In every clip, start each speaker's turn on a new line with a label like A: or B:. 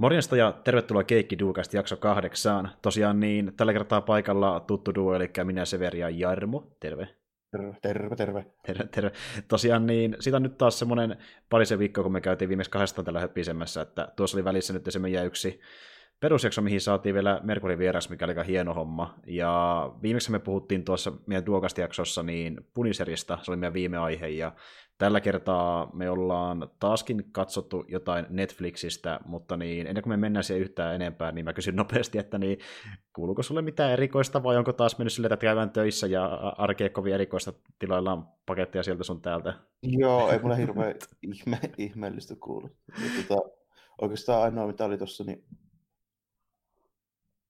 A: Morjesta ja tervetuloa Keikki Duukasta jakso kahdeksaan. Tosiaan niin, tällä kertaa paikalla tuttu duo, eli minä Severi ja Jarmo. Terve.
B: Terve, terve, terve.
A: Terve, terve. Tosiaan niin, siitä on nyt taas semmoinen parisen viikkoa, kun me käytiin viimeksi kahdestaan tällä höpisemmässä, että tuossa oli välissä nyt se meidän yksi perusjakso, mihin saatiin vielä Merkurin vieras, mikä oli aika hieno homma. Ja viimeksi me puhuttiin tuossa meidän Duokast-jaksossa niin Puniserista, se oli meidän viime aihe, ja tällä kertaa me ollaan taaskin katsottu jotain Netflixistä, mutta niin, ennen kuin me mennään siihen yhtään enempää, niin mä kysyn nopeasti, että niin, kuuluuko sulle mitään erikoista, vai onko taas mennyt silleen, että käydään töissä ja arkea kovin erikoista, tilaillaan paketteja sieltä sun täältä?
B: Joo, ei mulle hirveän ihme, ihmeellistä kuulu. Tota, oikeastaan ainoa, mitä oli tuossa, niin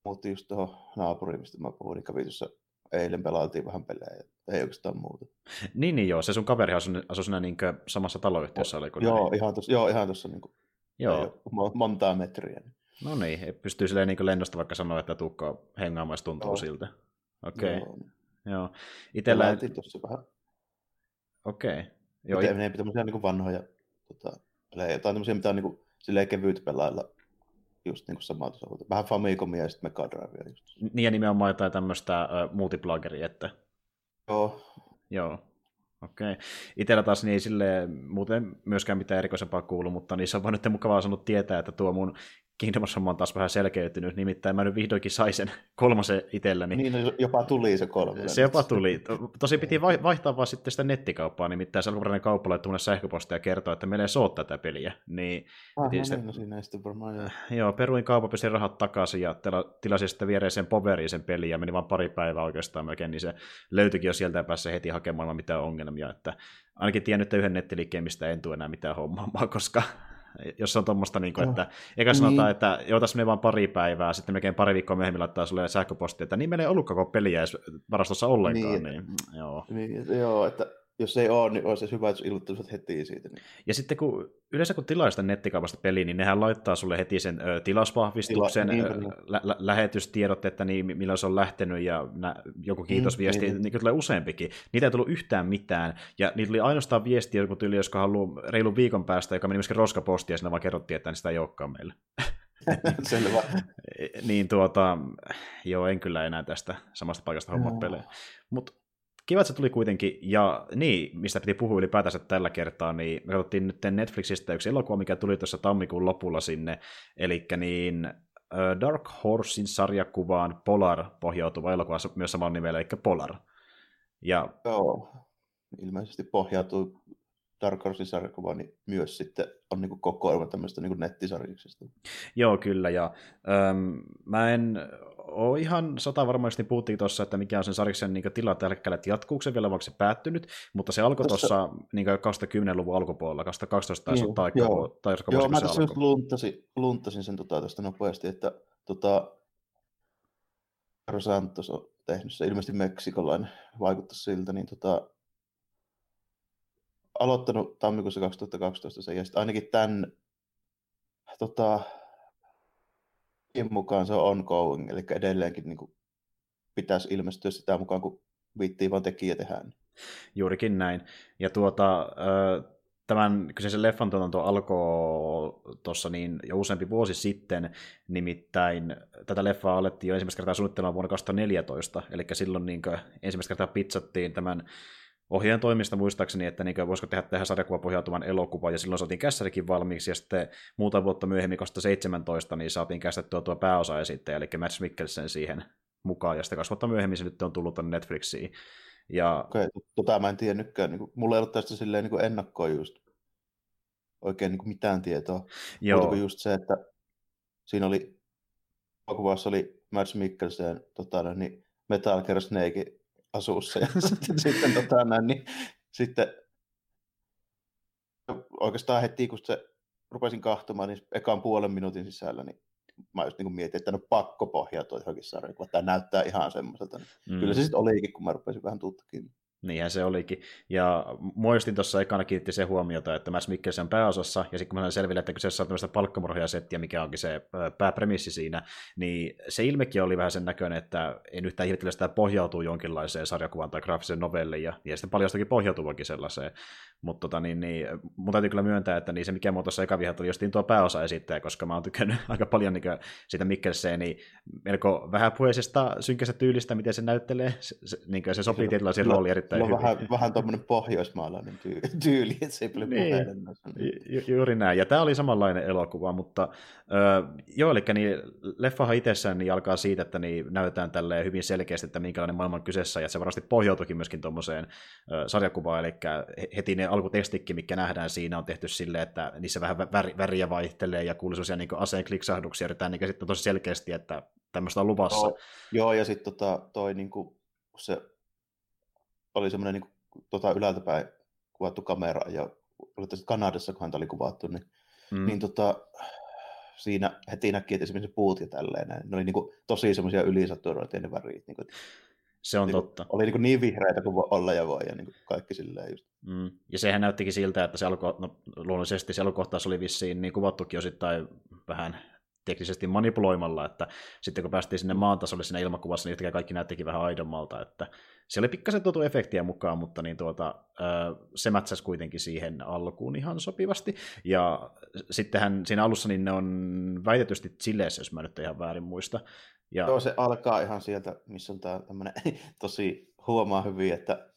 B: muutti just tuohon naapuriin, mistä mä puhuin, niin kävi tuossa eilen pelailtiin vähän pelejä, ei oikeastaan muuta.
A: Niin, niin joo, se sun kaveri asui, asui siinä niin samassa taloyhtiössä,
B: o,
A: oliko
B: joo, ihan tuossa, joo, ihan tuossa niin kuin, joo. montaa metriä. Niin.
A: No niin, pystyy silleen niin lennosta vaikka sanoa, että tuukko hengaamaan, tuntuu joo. siltä. Okei. Okay. Joo. joo.
B: Itellä... Pelailtiin tuossa vähän.
A: Okei. Okay.
B: Joo, Miten it... tämmöisiä niin vanhoja tota, pelejä, tai tämmöisiä, mitä on niin kuin, silleen kevyt pelailla just niin kuin samalta samalta. Vähän Famicomia ja sitten Mega Drivea. Just.
A: Niin ja nimenomaan jotain tämmöistä uh, multiplageria, että...
B: Joo.
A: Joo. Okei. Okay. Itellä taas niin sille muuten myöskään mitään erikoisempaa kuulu, mutta niissä on vaan nyt mukavaa saanut tietää, että tuo mun Kingdom Hearts on taas vähän selkeytynyt, nimittäin mä nyt vihdoinkin sain sen kolmosen itselleni.
B: Niin, no, jopa tuli se kolmonen.
A: Se jopa tuli. Tosi piti vaihtaa vaan sitten sitä nettikauppaa, nimittäin se alkuperäinen kauppa laittoi mulle sähköpostia ja kertoi, että meillä ei soo tätä peliä. Niin,
B: ah, no, niin, no siinä sitten varmaan joo.
A: Joo, peruin kaupan, pesin rahat takaisin ja tilasin sitten viereisen poveriin sen peliä ja meni vaan pari päivää oikeastaan melkein, niin se löytyikin jo sieltä pääsi heti hakemaan mitään ongelmia, että ainakin tiennyt yhden nettiliikkeen, mistä en tule enää mitään hommaa, koska jos on tuommoista, niin kuin, että eikä sanota, niin. että joo, tässä menee vain pari päivää, sitten melkein pari viikkoa myöhemmin laittaa sulle sähköpostia, että niin meillä ei ollut koko peliä edes varastossa ollenkaan. Niin, niin, joo.
B: Niin, joo, että jos ei ole, niin olisi hyvä, että ilmoittaisivat heti siitä. Niin.
A: Ja sitten kun, yleensä kun tilaa sitä nettikaupasta peliä, niin nehän laittaa sulle heti sen ö, tilausvahvistuksen, Tila, niin, niin. Lä- lä- lähetystiedot, että niin, milloin se on lähtenyt ja nä- joku kiitosviesti, niin, niin. niin tulee useampikin. Niitä ei tullut yhtään mitään, ja niitä oli ainoastaan viesti joku tyyli, joska haluaa reilun viikon päästä, joka meni myöskin roskapostia, ja siinä vaan kerrottiin, että sitä ei olekaan meille.
B: Selvä.
A: niin tuota, joo, en kyllä enää tästä samasta paikasta hommat pelejä. Mutta kiva, että se tuli kuitenkin, ja niin, mistä piti puhua ylipäätänsä tällä kertaa, niin me katsottiin nyt Netflixistä yksi elokuva, mikä tuli tuossa tammikuun lopulla sinne, eli niin Dark Horsein sarjakuvaan Polar pohjautuva elokuva myös samalla nimellä, eli Polar. Ja...
B: Joo, ilmeisesti pohjautuu Dark Horsein sarjakuva niin myös sitten on niin kokoelma tämmöistä niin nettisarjiksesta.
A: Joo, kyllä, ja äm, mä en ole ihan sata varmasti puhuttiin tuossa, että mikä on sen sarjiksen niin tila tällä hetkellä, että jatkuuko se vielä, vai se päättynyt, mutta se alkoi tuossa niin 2010-luvun alkupuolella, 2012 taisi
B: niin,
A: olla
B: joo, tai joo, mä tässä just luntasin, luntasin sen tota, tästä nopeasti, että tota, Santos on tehnyt se, ilmeisesti meksikolainen, vaikuttaisi siltä, niin tota, aloittanut tammikuussa 2012 sen, ja sitten ainakin tämän tota, mukaan se on ongoing, eli edelleenkin niin kuin, pitäisi ilmestyä sitä mukaan, kun viittiin vaan tekijä tehdään.
A: Juurikin näin. Ja tuota, tämän kyseisen leffan tuotanto alkoi tuossa niin jo useampi vuosi sitten, nimittäin tätä leffaa alettiin jo ensimmäistä kertaa suunnittelemaan vuonna 2014, eli silloin niin ensimmäistä kertaa pizzattiin tämän ohjaajan toimista muistaakseni, että niin voisiko tehdä tähän sarjakuvapohjautuvan elokuvan, ja silloin saatiin kässärikin valmiiksi, ja sitten muuta vuotta myöhemmin, 2017, niin saatiin käsitettyä tuo pääosaesittäjä, eli Matt Mikkelsen siihen mukaan, ja sitten kaksi vuotta myöhemmin se nyt on tullut tänne Netflixiin. Ja...
B: Okei, tota mä en tiennytkään, niin kuin, mulla ei ollut tästä silleen niin ennakkoa just oikein niin kuin mitään tietoa. Joo. Muuta just se, että siinä oli, kuvassa oli Mads Mikkelsen tota, niin Metal Gear Snake asuussa. Ja sitten, sitten, tota, näin, niin, sitten oikeastaan heti kun se rupesin kahtomaan, niin ekan puolen minuutin sisällä, niin mä just niin mietin, että no pakko pohjautua johonkin sarjakuva. Tämä näyttää ihan semmoiselta. Niin mm. Kyllä se sitten olikin, kun mä rupesin vähän tutkimaan.
A: Niinhän se olikin. Ja muistin tuossa ekana kiinnitti se huomiota, että Mads Mikkelsen pääosassa, ja sitten kun mä sain selville, että kyseessä on tämmöistä palkkamurhaajasettiä, mikä onkin se pääpremissi siinä, niin se ilmekin oli vähän sen näköinen, että en yhtään ihmettele sitä pohjautuu jonkinlaiseen sarjakuvaan tai graafiseen novelliin, ja, ja sitten paljastakin pohjautuvakin sellaiseen. Mutta tota, niin, niin, mun täytyy kyllä myöntää, että niin se mikä mua tuossa eka vihat oli justiin tuo pääosa esittäjä, koska mä oon tykännyt aika paljon niin siitä Mikkelseen, niin melko vähäpuheisesta synkästä tyylistä, miten se näyttelee. Se, se, niin se sopii tietynlaisiin rooliin erittäin
B: hyvin. vähän, vähän tuommoinen pohjoismaalainen tyyli, tyyli, että se ei paljon niin,
A: ju, juuri näin. Ja tämä oli samanlainen elokuva, mutta äh, joo, eli niin, leffahan itsessään niin alkaa siitä, että niin näytetään tälleen hyvin selkeästi, että minkälainen maailma on kyseessä, ja se varmasti pohjautuikin myöskin tuommoiseen äh, sarjakuvaan, eli heti ne alkutekstikin, mikä nähdään siinä, on tehty silleen, että niissä vähän väri, väriä vaihtelee ja kuuluu sellaisia niin aseen kliksahduksia, yritetään niin sitten tosi selkeästi, että tämmöistä on luvassa.
B: Joo, joo ja sitten tota, toi niin kuin, se oli semmoinen niin kuin, tota, ylältä päin kuvattu kamera, ja oli Kanadassa, kun häntä oli kuvattu, niin, mm. niin tota, siinä heti näki, että esimerkiksi puut ja tälleen, ne oli niin kuin, tosi semmoisia ylisaturoituja ne värit. Niin kuin,
A: se on
B: niin,
A: totta.
B: Oli niin, niin vihreitä kuin olla ja voi, ja niin kaikki silleen just.
A: Mm. Ja sehän näyttikin siltä, että se alko, no, luonnollisesti se alukohtaus oli vissiin niin kuvattukin osittain vähän teknisesti manipuloimalla, että sitten kun päästiin sinne maan tasolle siinä ilmakuvassa, niin yhtäkkiä kaikki näyttikin vähän aidommalta, että se oli pikkasen tuotu efektiä mukaan, mutta niin tuota, se mätsäsi kuitenkin siihen alkuun ihan sopivasti, ja sittenhän siinä alussa niin ne on väitetysti Chileessä, jos mä nyt ihan väärin muista,
B: ja... Joo, se alkaa ihan sieltä, missä on tämä tämmöinen tosi huomaa hyvin, että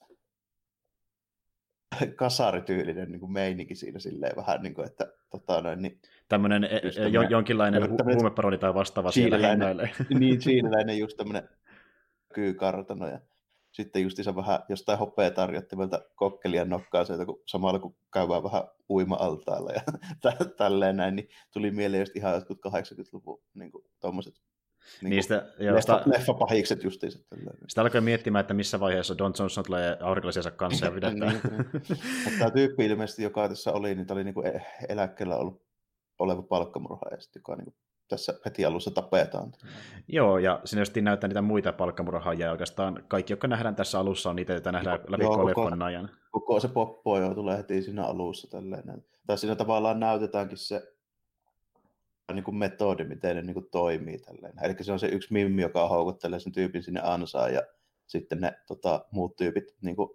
B: kasarityylinen niin kuin meininki siinä silleen vähän, niin kuin, että tota, noin, niin,
A: tämmöinen e, e, jo, jonkinlainen hu- huumeparoni tai vastaava siellä hengailee.
B: Niin, chiiniläinen just tämmöinen kyykartano ja sitten justiinsa vähän jostain hopea tarjottimelta kokkelia nokkaa sieltä, kun samalla kun käydään vähän uima-altaalla ja tälleen näin, niin tuli mieleen just ihan jotkut 80-luvun niin kuin, tommoset niin
A: Niistä,
B: joo, leffa, leffapahikset justiinsa.
A: Sitä alkoi miettimään, että missä vaiheessa Don Johnson tulee aurinkolaisiensa kanssa ja pidetään. niin, niin.
B: Mutta tämä tyyppi ilmeisesti, joka tässä oli, niin tämä oli niin kuin eläkkeellä ollut oleva palkkamurhaaja, joka niin kuin tässä heti alussa tapetaan.
A: Joo, ja sinne just näyttää niitä muita palkkamurhaajia oikeastaan. Kaikki, jotka nähdään tässä alussa, on niitä, joita nähdään läpi joo, koko, ajan.
B: Koko se poppo jo tulee heti siinä alussa. Tälleen. Tai siinä tavallaan näytetäänkin se niin kuin metodi, miten ne niin kuin toimii. Tälleen. Eli se on se yksi mimmi, joka houkuttelee sen tyypin sinne ansaan ja sitten ne tota, muut tyypit niin kuin,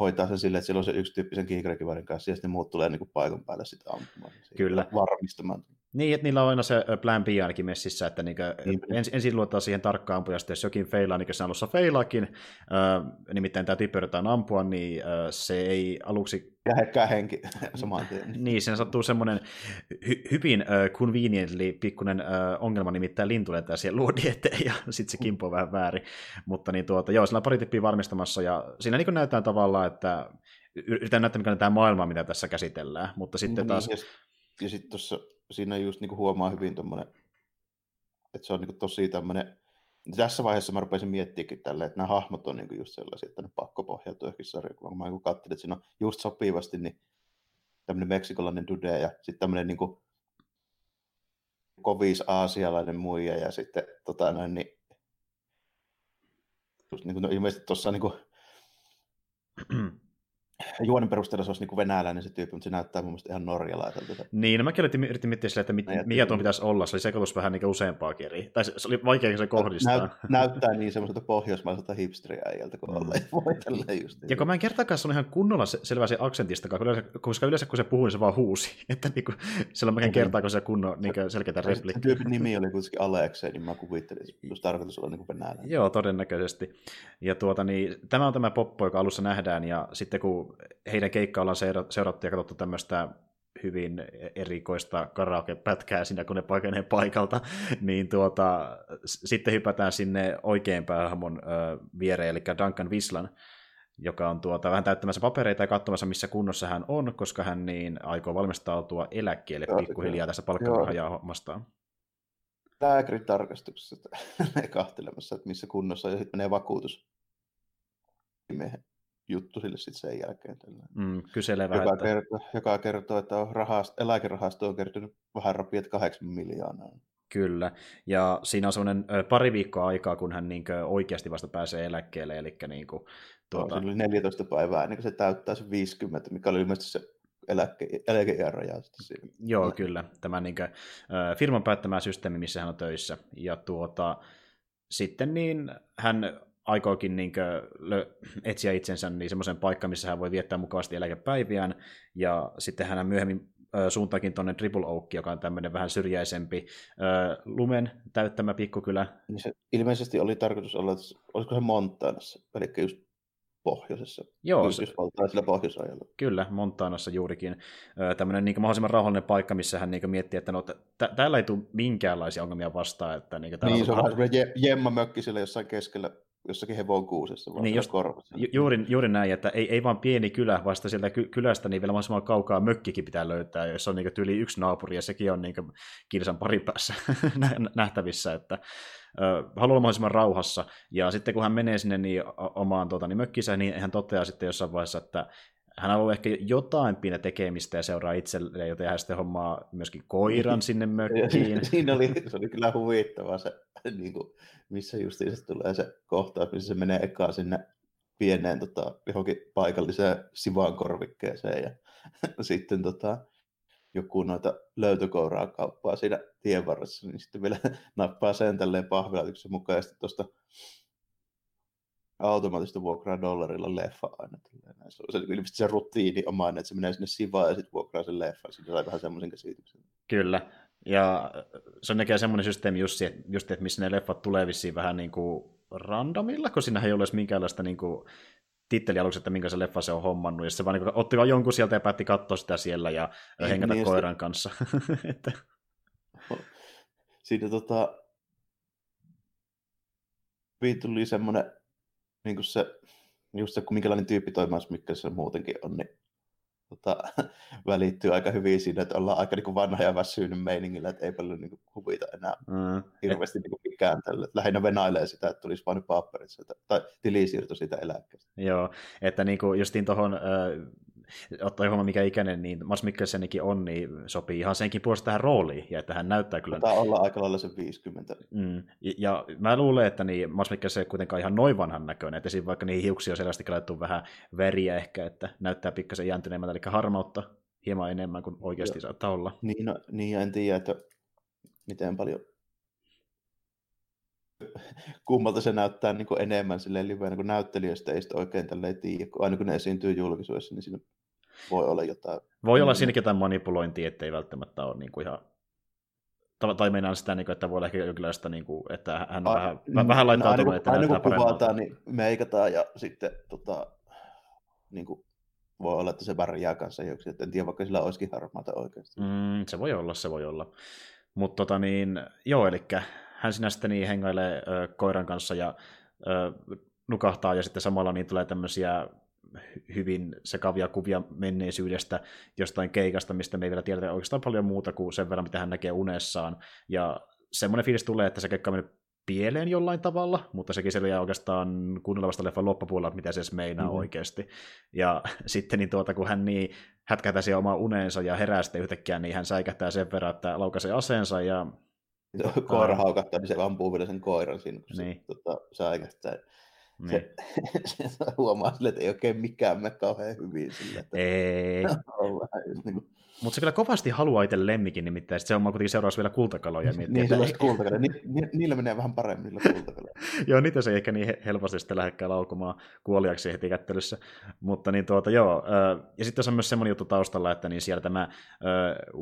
B: hoitaa sen silleen, että siellä on se yksi tyyppi sen kiikarikivarin kanssa ja sitten muut tulee niin kuin paikan päälle sitten ampumaan.
A: Kyllä.
B: Varmistamaan.
A: Niin, että niillä on aina se plan B ainakin messissä, että niin niin. ens, ensin luottaa siihen tarkkaan ampuja, sitten jos jokin feilaa, niin kuin se alussa feilaakin, äh, nimittäin tämä tyyppi yritetään ampua, niin äh, se ei aluksi...
B: Kähekään henki saman tien.
A: niin, siinä sattuu semmoinen hy- hyvin äh, conveniently pikkuinen äh, ongelma, nimittäin lintu lentää siihen luodi eteen, ja sitten se kimpo on vähän väärin. Mutta niin tuota, joo, sillä on pari tippiä varmistamassa, ja siinä niin näytetään tavallaan, että yritetään näyttää, mikä on tämä maailma, mitä tässä käsitellään, mutta sitten niin, taas...
B: Ja sitten tuossa siinä just niin kuin huomaa hyvin tuommoinen, että se on niin kuin tosi tämmöinen, tässä vaiheessa mä rupesin miettiäkin tälleen, että nämä hahmot on niin kuin just sellaisia, että ne pakko pohjautua johonkin sarjakuvaan. Mä niin katselin, että siinä on just sopivasti niin tämmöinen meksikolainen dude ja sitten tämmöinen niin kuin kovis aasialainen muija ja sitten tota noin, niin, just niin kuin, no ilmeisesti tuossa niin kuin, juonen perusteella se olisi niin venäläinen se tyyppi, mutta se näyttää mun mielestä ihan norjalaiselta.
A: Niin, no mäkin yritin, yritin miettiä sille, että mit, mikä tuo pitäisi olla. Se oli sekoitus vähän niin useampaa eri. Tai se, se oli vaikea se kohdistaa. Näyt,
B: näyttää niin semmoiselta pohjoismaiselta hipsteriäijältä, kun mm. voi just.
A: Ja kun mä en kertaakaan on ihan kunnolla se aksentista, koska yleensä, koska yleensä kun se puhuu, niin se vaan huusi. Että niin kuin, silloin mäkin kertaa, kun se kunnon niin selkeitä replikkiä.
B: Tyypin nimi oli kuitenkin Aleksei, niin mä kuvittelin, että se tarkoitus olla niin venäläinen.
A: Joo, todennäköisesti. Ja tuota, niin, tämä on tämä poppo, joka alussa nähdään, ja sitten kun heidän keikka ollaan seurattu ja katsottu tämmöistä hyvin erikoista karaoke-pätkää siinä, kun ne pakenee paikalta, niin tuota, sitten hypätään sinne oikein päähahmon äh, viereen, eli Duncan Vislan, joka on tuota, vähän täyttämässä papereita ja katsomassa, missä kunnossa hän on, koska hän niin aikoo valmistautua eläkkeelle Joo, pikkuhiljaa tästä palkkarahajaa hommastaan.
B: Lääkäritarkastuksessa kahtelemassa, että missä kunnossa, ja sitten menee vakuutus juttu sille sitten sen jälkeen.
A: Mm, kyselevä,
B: joka,
A: että...
B: kertoo, joka kertoo, että on rahast, eläkerahasto on kertynyt vähän rapiat kahdeksan miljoonaa.
A: Kyllä, ja siinä on semmoinen pari viikkoa aikaa, kun hän niin oikeasti vasta pääsee eläkkeelle, eli niin kuin,
B: tuota... no, oli 14 päivää ennen kuin se täyttää se 50, mikä oli ilmeisesti se eläke, eläkeiän raja.
A: Joo, kyllä. Tämä niin kuin, firman päättämä systeemi, missä hän on töissä. Ja tuota, sitten niin hän aikookin niin etsiä itsensä niin semmoisen paikkaan, missä hän voi viettää mukavasti eläkepäiviään, ja sitten hän myöhemmin suuntaakin tuonne Triple Oak, joka on tämmöinen vähän syrjäisempi lumen täyttämä pikkukylä.
B: Niin se ilmeisesti oli tarkoitus olla, että olisiko se Montanassa, eli just pohjoisessa.
A: Joo.
B: Yhdysvaltain sillä pohjoisajalla.
A: Kyllä, Montanassa juurikin. Tämmöinen niin mahdollisimman rauhallinen paikka, missä hän niin miettii, että no, t- täällä ei tule minkäänlaisia ongelmia vastaan. Että,
B: niin, täällä niin, on... se on je- jemma mökki siellä jossain keskellä jossakin hevon kuusessa.
A: Niin just, ju, juuri, juuri näin, että ei, ei vaan pieni kylä, vasta sieltä ky- kylästä niin vielä mahdollisimman kaukaa mökkikin pitää löytää, jos on niin yli yksi naapuri, ja sekin on niin kilsan pari päässä nähtävissä, että haluaa mahdollisimman rauhassa. Ja sitten kun hän menee sinne niin omaan tuota, niin mökkisä, niin hän toteaa sitten jossain vaiheessa, että hän haluaa ehkä jotain pienä tekemistä ja seuraa itselleen, joten hän sitten hommaa myöskin koiran sinne mökkiin.
B: Siinä oli, se oli kyllä huvittavaa se, niin kuin, missä justiinsa tulee se kohtaus, missä se menee ekaan sinne pieneen tota, johonkin paikalliseen sivaankorvikkeeseen ja sitten tota, joku noita löytökouraa kauppaa siinä tien varressa, niin sitten vielä nappaa sen tälleen pahvilatuksen mukaan ja sitten tuosta automaattista vuokraa dollarilla leffa aina. Se on se, ilmeisesti se rutiini omaan, että se menee sinne sivaan ja sitten vuokraa sen leffa. Sitten sai vähän semmoisen käsityksen.
A: Kyllä. Ja se on näkään semmoinen systeemi just, just, että missä ne leffat tulee vissiin vähän niin kuin randomilla, kun siinä ei ole edes minkäänlaista niin kuin titteli aluksi, että minkä se leffa se on hommannut, ja se vaan niin otti vaan jonkun sieltä ja päätti katsoa sitä siellä ja niin, hengätä niin, koiran sitä... kanssa. että...
B: Siinä tota, tuli semmoinen, niin kuin se, just se, kun minkälainen tyyppi toimii, mikä se muutenkin on, niin tota, välittyy aika hyvin siinä, että ollaan aika niin kuin vanha ja väsynyt meiningillä, että ei paljon niin kuin, huvita enää mm. hirveästi niin kuin mikään tälle. Lähinnä venailee sitä, että tulisi vain paperit tai tilisiirto siitä eläkkeestä.
A: Joo, että niin kuin justiin tuohon äh, ottaa huomioon mikä ikäinen niin Mats Mikkelsenikin on, niin sopii ihan senkin puolesta tähän rooliin, ja että hän näyttää kyllä...
B: Tämä olla aika lailla se 50.
A: Mm. Ja, ja mä luulen, että niin Mats Mikkelsen ei kuitenkaan ihan noin vanhan näköinen, että siinä vaikka niihin hiuksia on selvästi laittu vähän veriä ehkä, että näyttää pikkasen jäntyneemmältä, eli harmautta hieman enemmän kuin oikeasti Joo. saattaa olla.
B: Niin, no, niin en tiedä, että miten paljon kummalta se näyttää niin kuin enemmän silleen liveenä, kun näyttelijöistä ei sitä oikein tälleen tiedä, kun aina kun ne esiintyy julkisuudessa, niin siinä voi olla jotain.
A: Voi olla siinäkin jotain manipulointia, ettei välttämättä ole niin kuin ihan tai meinaan sitä, niin että voi olla ehkä jonkinlaista, niin kuin, että hän on A, vähän, n- vähän laittaa
B: no, että aina kun kuvataan, niin meikataan ja sitten tota, niin kuin, voi olla, että se värjää kanssa joksi, että en tiedä, vaikka sillä olisikin harmaata oikeasti.
A: Mm, se voi olla, se voi olla. Mutta tota niin, joo, eli hän sinä sitten niin hengailee ö, koiran kanssa ja ö, nukahtaa ja sitten samalla niin tulee tämmöisiä hyvin sekavia kuvia menneisyydestä, jostain keikasta, mistä me ei vielä tiedetä oikeastaan paljon muuta kuin sen verran, mitä hän näkee unessaan. Ja semmoinen fiilis tulee, että se keikka on mennyt pieleen jollain tavalla, mutta sekin selviää oikeastaan kuunnella vasta leffan loppupuolella, mitä se edes meinaa mm-hmm. oikeasti. Ja sitten niin tuota, kun hän niin hätkähtää siihen omaa uneensa ja herää sitten yhtäkkiä, niin hän säikähtää sen verran, että laukaisee aseensa ja...
B: Koira haukattaa, niin se ampuu vielä sen koiran siinä, kun niin. se tota, säikähtää. Niin. Se, se huomaa sille, että ei oikein mikään mene kauhean hyvin sille. Että
A: ei. niin kuin... Mutta se kyllä kovasti haluaa itse lemmikin nimittäin, se on kuitenkin seuraavaksi vielä kultakaloja.
B: Miettiä, niin, sellaiset kultakaloja. Ni, ni, niillä menee vähän paremmin niillä kultakaloja.
A: joo, niitä se ei ehkä niin helposti sitten lähdekään laukumaan kuoliaksi heti kättelyssä. Mutta niin tuota, joo. Ja sitten on myös semmoinen juttu taustalla, että niin siellä tämä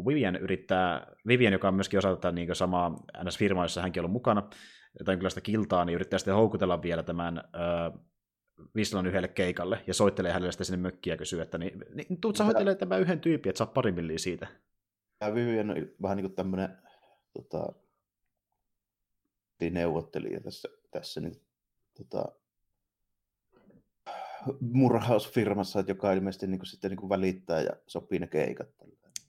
A: Vivian yrittää, Vivian, joka on myöskin osa niin samaa NS-firmaa, jossa hänkin on ollut mukana, sitä kiltaa, niin yrittää sitten houkutella vielä tämän äh, Vislan yhdelle keikalle ja soittelee hänelle sitten sinne mökkiä ja kysyy, että niin, niin tuut sä hoitelee tämän yhden tyypin, että saa pari milliä siitä.
B: Tämä Vivian on vähän niin kuin tämmöinen tota, neuvottelija tässä, tässä niin, tota, murhausfirmassa, että joka ilmeisesti niin kuin, sitten niin kuin välittää ja sopii ne keikat.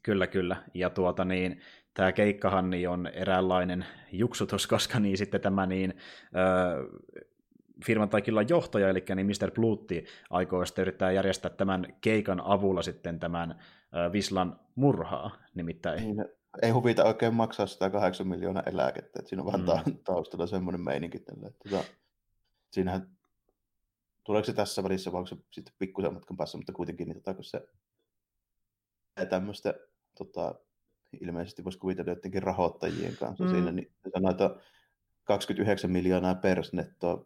A: Kyllä, kyllä. Ja tuota niin, tämä keikkahan niin on eräänlainen juksutus, koska niin sitten tämä niin, ö, firman tai killan johtaja, eli niin Mr. Plutti aikoo sitten yrittää järjestää tämän keikan avulla sitten tämän ö, Vislan murhaa, nimittäin.
B: Niin, ei huvita oikein maksaa sitä 8 miljoonaa eläkettä, että siinä on vähän mm. taustalla semmoinen meininki tällä. Että, tota, siinähän, tuleeko se tässä välissä vai onko se sitten pikkusen matkan päässä, mutta kuitenkin, niin tota, kun se tämmöistä tota, ilmeisesti voisi kuvitella jotenkin rahoittajien kanssa mm. siinä, niin että 29 miljoonaa persnettoa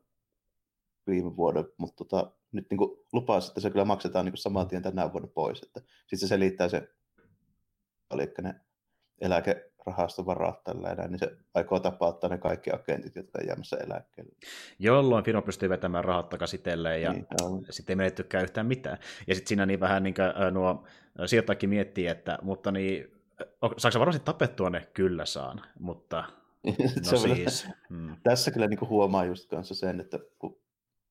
B: viime vuoden, mutta tota, nyt niin lupaa, että se kyllä maksetaan niin saman tien tänä vuonna pois. Että sitten se selittää se, eli ne eläkerahaston varat tällä enää, niin se aikoo tapauttaa ne kaikki agentit, jotka on jäämässä eläkkeelle.
A: Jolloin firma pystyy vetämään rahat takaisin itselleen ja niin, sitten ei menettykään yhtään mitään. Ja sitten siinä niin vähän niin kuin, nuo sijoittajakin miettii, että mutta niin, saako varmasti tapettua ne? Kyllä saan, mutta no siis.
B: Mm. Tässä kyllä niin huomaa just kanssa sen, että kun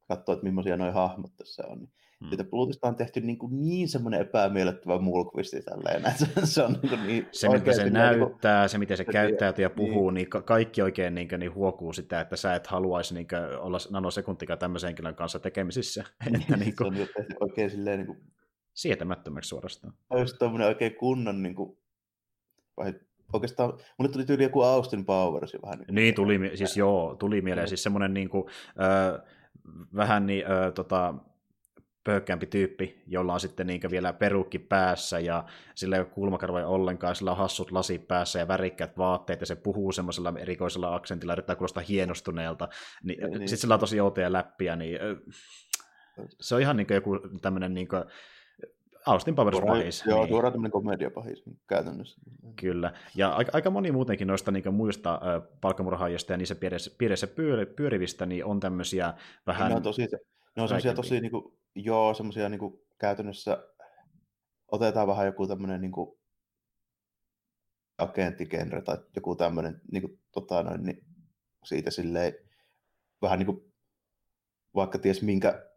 B: katsoo, että millaisia nuo hahmot tässä on, niin Hmm. Siitä Pluutista on tehty niin, kuin niin semmoinen epämiellyttävä mulkvisti tälleen, se on niin, niin
A: Se, mitä se näyttää, niin se, miten se käyttäytyy ja puhuu, niin, niin kaikki oikein niin, niin huokuu sitä, että sä et haluaisi niin, olla nanosekuntikaan tämmöisen henkilön kanssa tekemisissä.
B: Niin, että, niin kuin, se on tehty oikein silleen niin kuin,
A: sietämättömäksi suorastaan.
B: Olisi tuommoinen oikein kunnon niin kuin, vai oikeastaan, mulle tuli tyyli joku Austin Powers vähän.
A: Niin, niin tuli, siis joo, tuli mieleen, siis semmoinen niin kuin, äh, vähän niin, äh, tota, pöhkämpi tyyppi, jolla on sitten niin vielä perukki päässä ja sillä ei ole kulmakarvoja ollenkaan, sillä on hassut lasit päässä ja värikkäät vaatteet ja se puhuu semmoisella erikoisella aksentilla, yrittää kuulostaa hienostuneelta. Niin, niin. Sitten sillä on tosi outoja läppiä, niin se on ihan niin joku tämmöinen niin kuin, Austin Powers Suora, pahis.
B: Joo, niin. suoraan tämmöinen komediapahis niin käytännössä.
A: Kyllä, ja aika, aika moni muutenkin noista niin muista äh, palkkamurhaajista ja niissä piirissä, piirissä pyöri, pyörivistä niin on tämmöisiä vähän... Ne
B: on tosi, ne on semmoisia tosi niin kuin, joo, semmoisia niin käytännössä otetaan vähän joku tämmöinen niin kuin, agenttigenre tai joku tämmöinen niin kuin, tota, noin, niin siitä silleen vähän niin kuin, vaikka ties minkä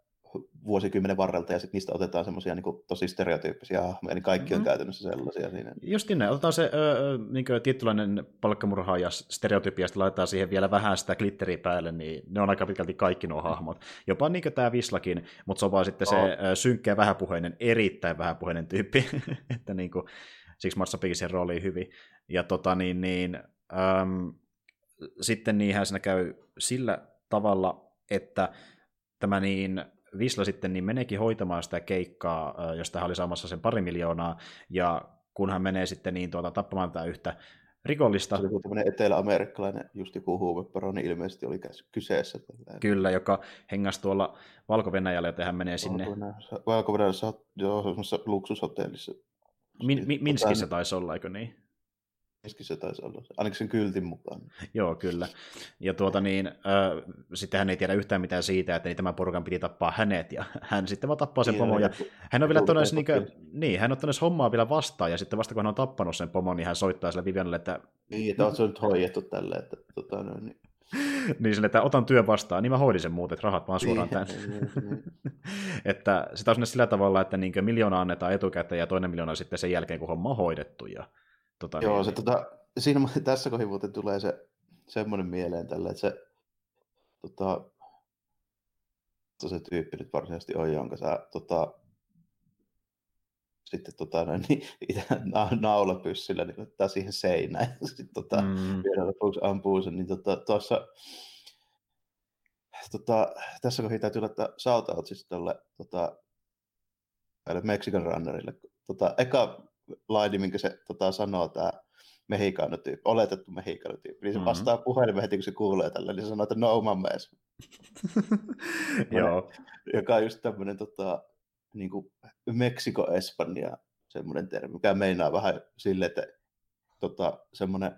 B: vuosikymmenen varrelta ja sitten niistä otetaan semmoisia niin tosi stereotyyppisiä hahmoja, niin kaikki mm-hmm. on käytännössä sellaisia siinä.
A: Just niin, otetaan se ö, niin tietynlainen palkkamurha ja stereotypia, sitten laitetaan siihen vielä vähän sitä glitteriä päälle, niin ne on aika pitkälti kaikki nuo hahmot. Jopa niin tämä Vislakin, mutta se on vaan sitten oh. se synkkä ja vähäpuheinen, erittäin vähäpuheinen tyyppi, että niin kuin, siksi Mars sopii sen rooliin hyvin. Ja tota niin, niin äm, sitten niinhän siinä käy sillä tavalla, että tämä niin Visla sitten niin meneekin hoitamaan sitä keikkaa, josta hän oli saamassa sen pari miljoonaa, ja kun hän menee sitten niin tuota, tappamaan tätä yhtä rikollista.
B: Se oli tämmöinen etelä-amerikkalainen just joku huumeparoni ilmeisesti oli kyseessä. Tällä.
A: Kyllä, joka hengasi tuolla Valko-Venäjällä, joten hän menee sinne.
B: Valko-Venäjällä, joo, semmoisessa luksushotellissa.
A: Min, Min, Minskissä taisi olla, eikö niin?
B: Keski se taisi olla, ainakin sen kyltin mukaan.
A: Joo, kyllä. Ja tuota niin, äh, sitten hän ei tiedä yhtään mitään siitä, että niin tämän porukan piti tappaa hänet, ja hän sitten vaan tappaa sen niin, pomon, ja hän on vielä todennäköisesti, niin, niin, hän on hommaa vielä vastaan, ja sitten vasta kun hän on tappanut sen pomon, niin hän soittaa sille Vivianille, että...
B: Niin, että on se nyt hoidettu tälleen, että tota, no, niin
A: niin sille, että otan työn vastaan, niin mä hoidin sen muuten, että rahat vaan suoraan tänne. että sitä on sillä tavalla, että niin miljoona annetaan etukäteen ja toinen miljoona sitten sen jälkeen, kun homma on hoidettu. Ja
B: Tota, Joo, niin, se, niin. tota, siinä tässä kohdin muuten tulee se semmoinen mieleen tälle, että se, tota, se tyyppi nyt varsinaisesti on, jonka sä tota, sitten tota, no, niin, na, naulapyssyllä niin ottaa siihen seinään ja sitten tota, mm. vielä lopuksi ampuu sen, niin tota, tuossa tota, tässä kohdassa täytyy laittaa shoutout siis tuolle tota, Mexican Runnerille. Tota, eka laini, minkä se tota, sanoo tämä mehikano-tyyppi, oletettu mehikano-tyyppi, niin se mm-hmm. vastaa puhelimeen heti, kun se kuulee tällä, niin se sanoo, että no mames.
A: Joo.
B: Joka on just tämmöinen tota, niin Meksiko-Espanja semmoinen termi, mikä meinaa vähän silleen, että tota, semmoinen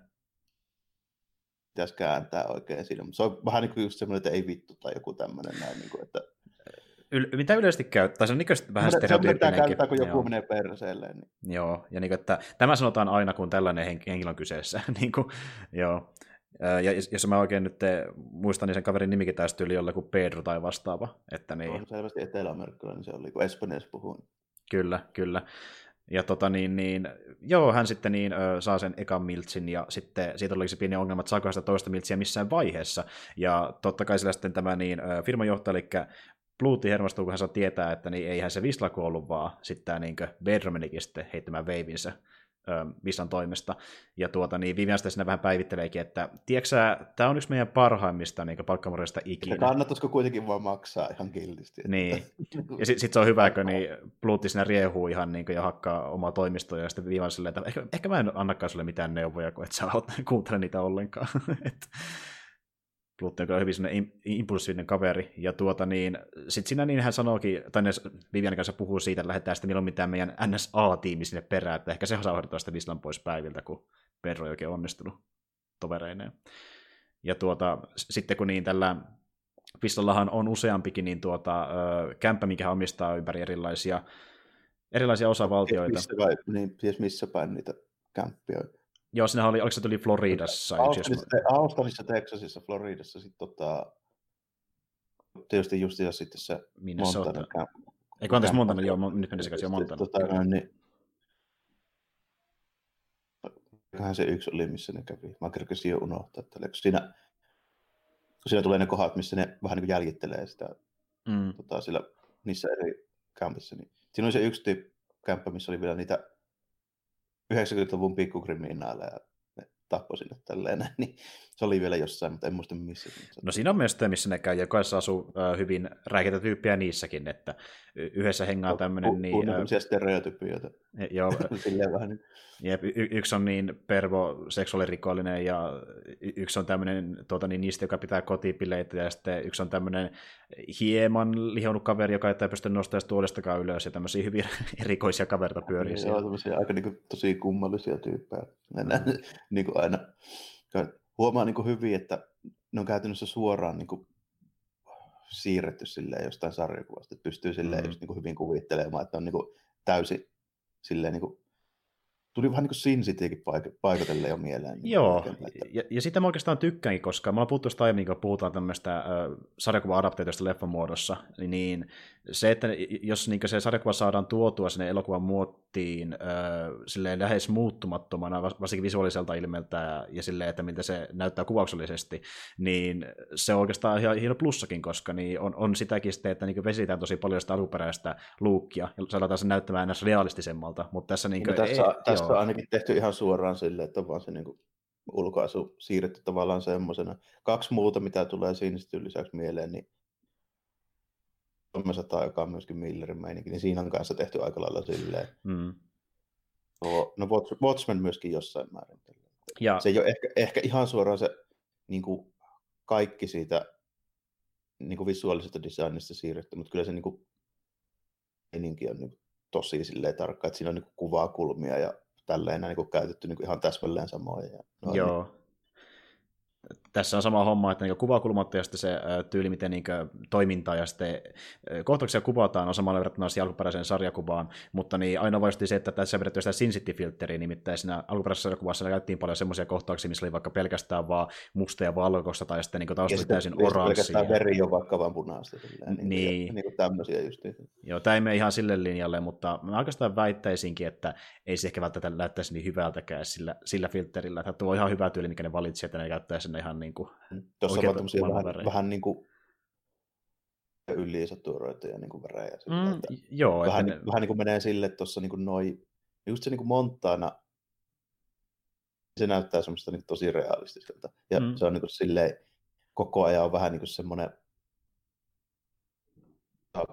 B: pitäisi kääntää oikein siinä, mutta se on vähän niin kuin just semmoinen, että ei vittu tai joku tämmöinen näin, niin kuin, että
A: Yl- mitä yleisesti käyttää, se on niin vähän stereotyyppinenkin.
B: Se käyttää, kun joku Joo. menee perseelle. Niin.
A: Joo, ja niin kuin, että tämä sanotaan aina, kun tällainen henkilö on kyseessä. niin kuin, joo. Ja jos mä oikein nyt muistan, niin sen kaverin nimikin taisi tyyli jollain Pedro tai vastaava. Että niin...
B: On selvästi etelä-amerikkalainen se oli, kun Espanjassa puhuu.
A: Kyllä, kyllä. Ja tota niin, niin, joo, hän sitten niin, ö, saa sen ekan miltsin, ja sitten siitä oli se pieni ongelma, että saako sitä toista miltsiä missään vaiheessa. Ja totta kai sillä sitten tämä niin, ö, firmajohtaja, eli Bluuti hermostuu, kun hän saa tietää, että niin eihän se Vislaku ollut, vaan sitten tämä niin Bedromenikin sitten heittämään veivinsä. Vissan toimesta. Ja tuota, niin Vivian sitten siinä vähän päivitteleekin, että tiedätkö tämä on yksi meidän parhaimmista niin palkkamuodoista ikinä. Ja
B: kannattaisiko kuitenkin vaan maksaa ihan kiltisti.
A: Niin. Ja sitten sit se on hyvä, kun niin Bluutti siinä riehuu ihan niin ja hakkaa omaa toimistoa ja sitten Vivian silleen, että ehkä, ehkä mä en annakaan sulle mitään neuvoja, kun et sä kuuntele niitä ollenkaan. Blutti on kyllä hyvin impulsiivinen kaveri, ja tuota niin, sit siinä niin hän sanookin, tai ne Vivian kanssa puhuu siitä, että lähdetään sitten milloin mitään meidän NSA-tiimi sinne perään, että ehkä se saa hoitaa sitä Vislan pois päiviltä, kun Pedro ei oikein onnistunut tovereineen. Ja tuota, sitten kun niin tällä Vislallahan on useampikin niin tuota, kämppä, mikä omistaa ympäri erilaisia, erilaisia osavaltioita.
B: Missä vai, niin, siis missä päin niitä kämppiä on?
A: Joo, siinä oli, oliko se tuli Floridassa?
B: Australissa, Australissa Texasissa, Floridassa, sitten tota, tietysti just ja sitten se
A: Minnesota. Montana. Eikö anteeksi Montana, joo, nyt meni sekaisin jo Montana.
B: Tota, niin, Mikähän se yksi oli, missä ne kävi. Mä kerkesin jo unohtaa, että siinä, kun siinä tulee ne kohdat, missä ne vähän niin kuin jäljittelee sitä mm. tota, sillä, niissä eri kämpissä. Niin. Siinä oli se yksi tyyppi kämppä, missä oli vielä niitä 90-luvun pikkukriminaaleja ne tappoi sille tälleen, niin se oli vielä jossain, mutta en muista missä.
A: No siinä on myös sitä, missä ne käy, jokaisessa asuu äh, hyvin räikeitä tyyppiä niissäkin, että yhdessä hengaa tämmöinen... Niin,
B: äh, stereotypioita.
A: Joo.
B: Silleen vähän. Niin.
A: Jep, y- yksi on niin pervo seksuaalirikollinen ja yksi on tämmöinen tuota, niin niistä, joka pitää kotipileitä ja sitten yksi on tämmöinen hieman lihonnut kaveri, joka ei pysty nostamaan tuolistakaan ylös ja tämmöisiä hyvin erikoisia kaverita pyörii.
B: Joo, tämmöisiä aika niin kuin, tosi kummallisia tyyppejä. niin kuin aina huomaa niin kuin hyvin, että ne on käytännössä suoraan niin kuin siirretty silleen jostain sarjakuvasta, että pystyy silleen mm. just niin kuin hyvin kuvittelemaan, että on niin kuin täysin silleen niin kuin tuli vähän niin kuin Sin Citykin paik- paikotelle jo mieleen.
A: Niin Joo, ja, ja sitä mä oikeastaan tykkäänkin, koska mä oon puhuttu sitä aiemmin, kun puhutaan tämmöistä äh, sarjakuva-adaptaatiosta leffan muodossa, niin se, että jos niin se sarjakuva saadaan tuotua sinne elokuvan muottiin äh, silleen lähes muuttumattomana, varsinkin visuaaliselta ilmeltä ja, silleen, että miltä se näyttää kuvauksellisesti, niin se on oikeastaan ihan hieno plussakin, koska niin on, on sitäkin sitten, että niin vesitään tosi paljon sitä alkuperäistä luukkia, ja saadaan se näyttämään ennäs realistisemmalta, mutta tässä, niin
B: kuin, tässä, ei, tässä on ainakin tehty ihan suoraan silleen, että on vaan se niin kuin ulkoasu siirretty tavallaan semmoisena. Kaksi muuta, mitä tulee siinä lisäksi mieleen, niin 300, joka on myöskin Millerin meininki, niin siinä on kanssa tehty aika lailla silleen. Mm. No, no Watchmen myöskin jossain määrin. Ja. Se ei ole ehkä, ehkä ihan suoraan se niin kuin kaikki siitä niin kuin visuaalisesta designista siirretty, mutta kyllä se niin kuin, meininki on niin tosi silleen tarkka, että siinä on niin kuin kuvakulmia ja tälleen niin kuin käytetty niin kuin ihan täsmälleen samoja. Ja
A: noin, Joo. Tässä on sama homma, että niin kuvakulmat ja sitten se tyyli, miten niin toimintaa ja sitten kohtauksia kuvataan on samalla verrattuna alkuperäiseen sarjakuvaan, mutta niin aina vaisti se, että tässä vedetty sitä Sin City-filtteriä, nimittäin siinä alkuperäisessä sarjakuvassa käytettiin paljon semmoisia kohtauksia, missä oli vaikka pelkästään vaan musta ja valkoista tai sitten niin taustalla täysin oranssia.
B: pelkästään veri jo vaikka vaan punaista. Niin, niin. niin kuin tämmöisiä just.
A: Joo, tämä ei mene ihan sille linjalle, mutta mä oikeastaan väittäisinkin, että ei se ehkä välttämättä näyttäisi niin hyvältäkään sillä, sillä filterillä, että tuo on ihan hyvä tyyli, mikä ne valitsi, että ne käyttää sen ihan niin kuin
B: Tuossa on vähän, värejä. vähän niin kuin ylisaturoituja niin kuin värejä. Sillä, mm, että
A: joo,
B: vähän, että ne... vähän niin kuin menee sille tuossa niin kuin noi, just se niin kuin Montana, se näyttää semmoista niin tosi realistiselta. Ja mm. se on niin kuin silleen, koko ajan on vähän niin kuin semmoinen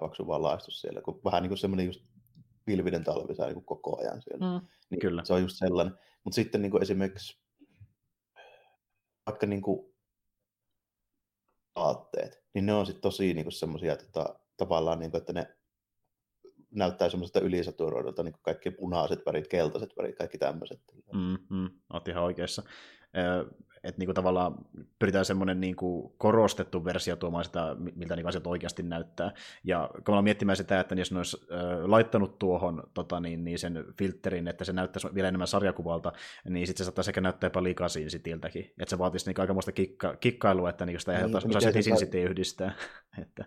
B: paksu valaistus siellä, kun vähän niin kuin semmoinen just pilvinen talvi saa niin koko ajan siellä. Mm, niin kyllä. Se on just sellainen. Mutta sitten niin kuin esimerkiksi vaikka niin kuin aatteet, niin ne on sitten tosi niin semmoisia tota, tavallaan, niin kuin, että ne näyttää semmoiselta ylisaturoidulta, niin kaikki punaiset värit, keltaiset värit, kaikki tämmöiset.
A: Mm, mm, oot ihan oikeassa että niinku tavallaan pyritään semmoinen niinku korostettu versio tuomaan sitä, miltä niinku asiat oikeasti näyttää. Ja kun miettimään sitä, että jos ne olisi laittanut tuohon tota, niin, niin sen filterin, että se näyttäisi vielä enemmän sarjakuvalta, niin sitten se saattaisi ehkä näyttää jopa liikaa Sin Että se vaatisi niinku aikamoista kikka, kikkailua, että niinku sitä ei niin, osaisi City yhdistää. että...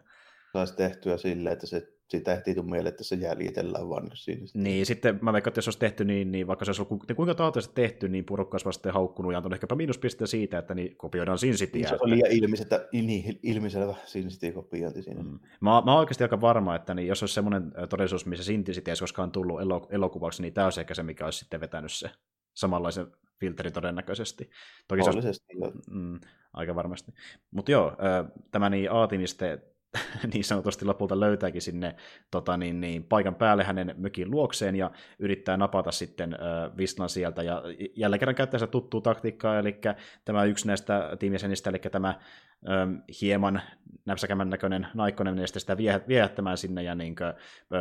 B: Saisi tehtyä silleen, että se siitä ehtii tule mieleen, että se jäljitellään vaan niin siinä.
A: Niin, sitten mä vaikka, että jos olisi tehty niin, niin vaikka se olisi ollut kuinka taatuisesti tehty, niin porukka olisi vasta haukkunut ja antanut ehkäpä miinuspisteen siitä, että niin kopioidaan Sin Cityä. Niin,
B: se on liian ilmis, että niin, ilmiselvä Sin City-kopiointi siinä. Mm.
A: Mä, mä oon oikeasti aika varma, että niin, jos olisi semmoinen todellisuus, missä Sin City ei koskaan tullut elokuvaksi, niin tämä olisi ehkä se, mikä olisi sitten vetänyt se samanlaisen filteri todennäköisesti. Toki se on, mm, aika varmasti. Mutta joo, tämä niin Aatiniste niin sanotusti lopulta löytääkin sinne tota, niin, niin, paikan päälle hänen mökin luokseen ja yrittää napata sitten äh, Vislan sieltä. Ja jälleen kerran käyttää sitä tuttua taktiikkaa, eli tämä yksi näistä tiimijäsenistä, eli tämä ähm, hieman näpsäkämän näköinen naikkonen, niin sitä viehättämään sinne ja niin kuin,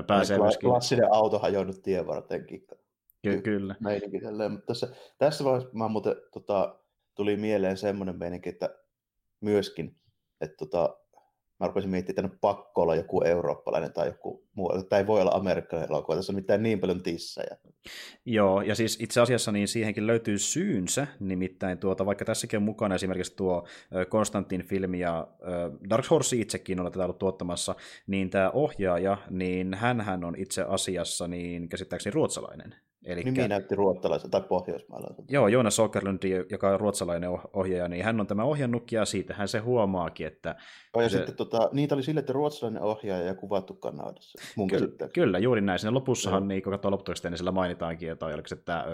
A: pääsee
B: Kla- myöskin... Klassinen auto hajonnut tien vartenkin.
A: Ky- kyllä.
B: Meininki tälleen, mutta tässä, tässä vaiheessa mä muuten, tota, tuli mieleen semmoinen meininki, että myöskin, että tota, mä rupesin miettimään, että pakko olla joku eurooppalainen tai joku muu. Tämä ei voi olla amerikkalainen elokuva, tässä on mitään niin paljon tissejä.
A: Joo, ja siis itse asiassa niin siihenkin löytyy syynsä, nimittäin tuota, vaikka tässäkin on mukana esimerkiksi tuo Konstantin filmi ja Dark Horse itsekin on tätä ollut tuottamassa, niin tämä ohjaaja, niin hän on itse asiassa niin käsittääkseni ruotsalainen.
B: Elikkä, Nimi näytti ruotsalaisen tai pohjoismaalaisen.
A: Joo, Jonas Sokerlund, joka on ruotsalainen ohjaaja, niin hän on tämä ohjannut ja siitähän se huomaakin, että...
B: Oh, ja se... sitten tota, niitä oli sille, että ruotsalainen ohjaaja ja kuvattu Kanadassa, mun
A: kyllä, kyllä, juuri näin. Siinä lopussahan, niin, kun katsoo lopputekstiä, niin sillä mainitaankin jotain, oliko se tämä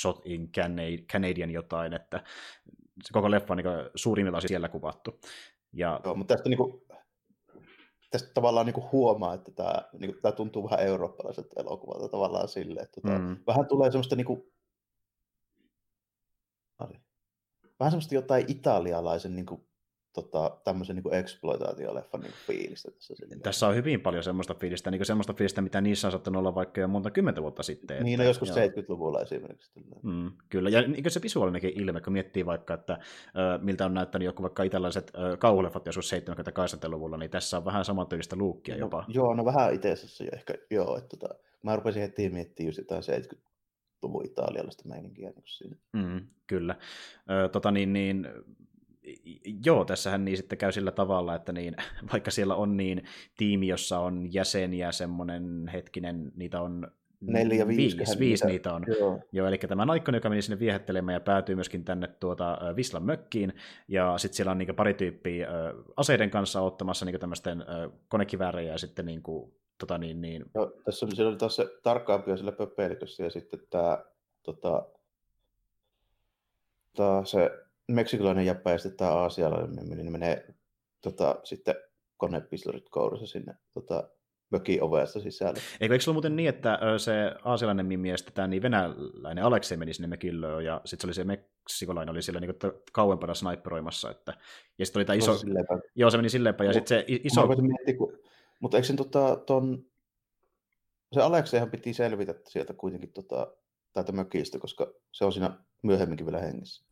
A: Shot in Canadian jotain, että se koko leffa on niin suurimmillaan siellä kuvattu. Ja...
B: Joo, mutta tästä niin kuin, tästä tavallaan niin kuin huomaa, että tämä, niin kuin, tämä tuntuu vähän eurooppalaiselta elokuvalta tavallaan silleen, että tota, mm. vähän tulee semmoista niin kuin, vähän semmoista jotain italialaisen niin kuin, tota, tämmöisen niin exploitaatioleffan niin fiilistä tässä. Silleen.
A: Tässä on hyvin paljon semmoista fiilistä, niin semmoista fiilistä, mitä niissä on saattanut olla vaikka jo monta kymmentä vuotta sitten.
B: Niin, no joskus joo. 70-luvulla esimerkiksi.
A: Mm, kyllä, ja niin se visuaalinenkin ilme, kun miettii vaikka, että miltä on näyttänyt joku vaikka italialaiset äh, kauhuleffat joskus 70-80-luvulla, niin tässä on vähän samantyylistä luukkia
B: no,
A: jopa.
B: Joo, no vähän itse asiassa jo ehkä, joo, että tota, mä rupesin heti miettimään just jotain 70 luvun italialaista meininkiä niin siinä.
A: Mm, kyllä. Ö, tota niin, niin joo, tässähän niin sitten käy sillä tavalla, että niin, vaikka siellä on niin tiimi, jossa on jäseniä semmoinen hetkinen, niitä on
B: Neljä, viisi,
A: viisi, viisi niitä, on. Joo. joo eli tämä Naikkoni, joka meni sinne viehättelemään ja päätyy myöskin tänne tuota Vislan mökkiin, ja sitten siellä on niin pari tyyppiä aseiden kanssa ottamassa niin tämmöisten konekiväärejä ja sitten niin kuin, tota niin, niin...
B: Joo, tässä oli, siellä oli taas se tarkkaampi siellä pöpelikössä ja sitten tämä tota, tota, se meksikolainen jäppä ja sitten tämä aasialainen niin menee tota, sitten konepistolit kourassa sinne tota, mökin ovesta sisälle.
A: Eikö, eikö se ollut muuten niin, että se aasialainen mimmi ja sitten tämä niin venäläinen Aleksei meni sinne mökillöön ja sitten se oli se meksikolainen oli siellä niin kauempana sniperoimassa. Että, ja sitten oli tämä iso... Joo, se meni silleen ja sitten se iso...
B: Miettiä, kun... Mutta eikö sen tota, ton... Se Alekseihan piti selvitä sieltä kuitenkin tota, täältä mökistä, koska se on siinä myöhemminkin vielä hengissä.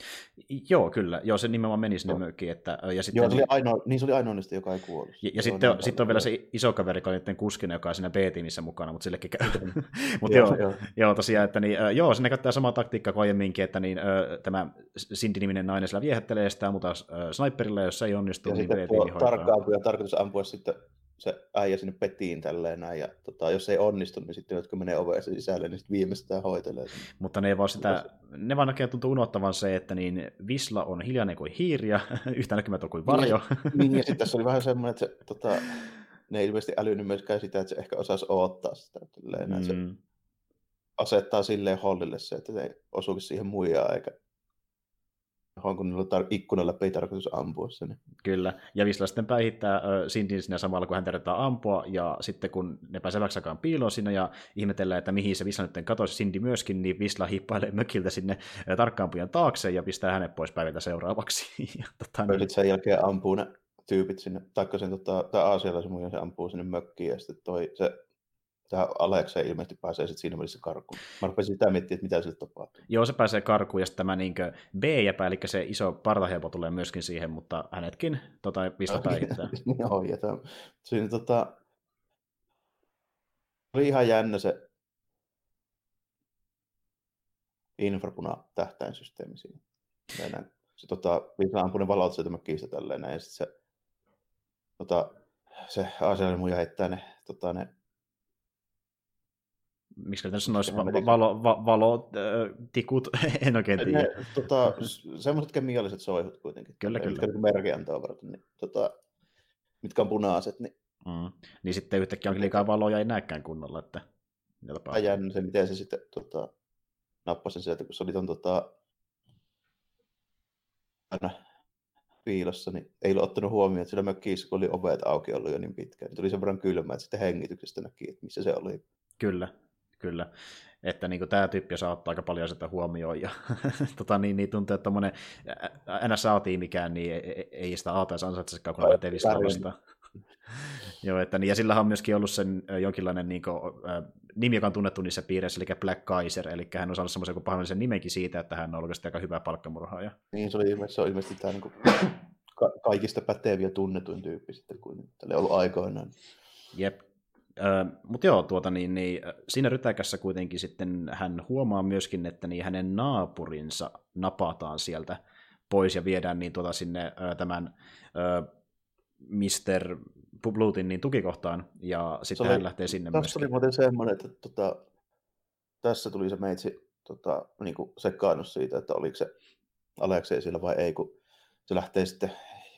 A: Joo, kyllä. Joo, se nimenomaan meni sinne no. mökkiin. Että,
B: ja sitten, Joo, se oli ainoa, niin se oli ainoa niistä, joka ei kuollut.
A: Ja, ja sitten, on, sitten on vielä se iso kaveri, joka on kuskina, joka on siinä B-tiimissä mukana, mutta sillekin käy. mutta joo, joo, joo, tosiaan, että niin, joo, sinne käyttää samaa taktiikkaa kuin aiemminkin, että niin, tämä Cindy-niminen nainen siellä viehättelee sitä mutta sniperilla, jos se ei onnistu,
B: ja
A: niin
B: B-tiimi hoitaa. Tarkkaan tarkoitus ampua sitten se äijä sinne petiin tälleen näin, ja tota, jos ei onnistu, niin sitten jotka menee oveen sisälle, niin sitten viimeistään hoitelee.
A: Mutta ne vaan sitä, ne vaan näkee tuntuu unohtavan se, että niin Visla on hiljainen kuin hiiri ja yhtä näkymätön kuin varjo.
B: Niin, niin ja sitten tässä oli vähän semmoinen, että se, tota, ne ei ilmeisesti älynyt myöskään sitä, että se ehkä osaisi odottaa sitä. Tälleen, mm. se asettaa silleen hollille se, että se ei osuisi siihen muijaan eikä johon kun niillä tar- ikkunan läpi ei tarkoitus ampua sen.
A: Kyllä, ja Visla sitten päihittää Sindin sinne samalla, kun hän tarvitaan ampua, ja sitten kun ne pääsee väksäkään piiloon sinne ja ihmetellään, että mihin se Visla nyt katosi, Sindi myöskin, niin Visla hippailee mökiltä sinne tarkkaampujan taakse ja pistää hänet pois päiviltä seuraavaksi. ja,
B: tota, niin... Sen jälkeen ampuu ne tyypit sinne, taikka sen tota, tai aasialaisen se ampuu sinne mökkiin, ja sitten toi, se tämä Aleksei ilmeisesti pääsee sitten siinä välissä karkuun. Mä rupesin sitä miettimään, että mitä sille tapahtuu.
A: Joo, se pääsee karkuun, ja sitten tämä niin B-jäpä, eli se iso partahelpo tulee myöskin siihen, mutta hänetkin tota, pistä päihittää.
B: Joo, ja tämä, siinä tota, oli ihan jännä se infrapuna tähtäinsysteemi siinä. Meidän, se tota, ampui ne valot sieltä mökkiistä tälleen, ja sitten se, tota, se aasialainen muija heittää ne tota, ne
A: miksi tässä sanoisi, va- valo, va- valo äh, tikut, en oikein tiedä.
B: Ne, tota, semmoiset kemialliset soihut kuitenkin.
A: Kyllä, kyllä.
B: Mitkä merkiantoa varten, niin, tota, mitkä on punaiset. Niin,
A: mm. niin sitten yhtäkkiä onkin liikaa valoja, ei näekään kunnolla. Että...
B: Jännä se, miten se sitten tota, nappasin sieltä, kun se oli ton tota, aina piilossa, niin ei ole ottanut huomioon, että sillä mökkiissä, kun oli ovet auki ollut jo niin pitkään, niin tuli sen verran kylmä, että sitten hengityksestä näki, että missä se oli.
A: Kyllä, kyllä. Että niin kuin, tämä tyyppi saattaa aika paljon sitä huomioon. Ja tota, niin, niin tuntuu, että tuommoinen NSA-tiimikään mikään, niin ei, ei sitä aataisi ansaitsekaan, kun lähtee vastaan. Joo, että, niin, ja sillä on myöskin ollut sen jonkinlainen niin kuin, äh, nimi, joka on tunnettu niissä piireissä, eli Black Kaiser, eli hän on saanut semmoisen pahoillisen nimenkin siitä, että hän on oikeasti aika hyvä palkkamurhaaja.
B: Niin, se, oli ilmeisesti, se on ilmeisesti tämä niin kuin, ka- kaikista päteviä tunnetuin tyyppi sitten, kun tälle on ollut aikoinaan.
A: Jep, mutta joo, tuota, niin, niin, siinä rytäkässä kuitenkin sitten hän huomaa myöskin, että niin hänen naapurinsa napataan sieltä pois ja viedään niin tuota sinne ö, tämän ö, Mr. Blutin niin tukikohtaan, ja sitten oli, hän lähtee sinne
B: tässä
A: myöskin.
B: oli muuten semmoinen, että tota, tässä tuli se meitsi tota, niin sekaannus siitä, että oliko se Aleksei siellä vai ei, kun se lähtee sitten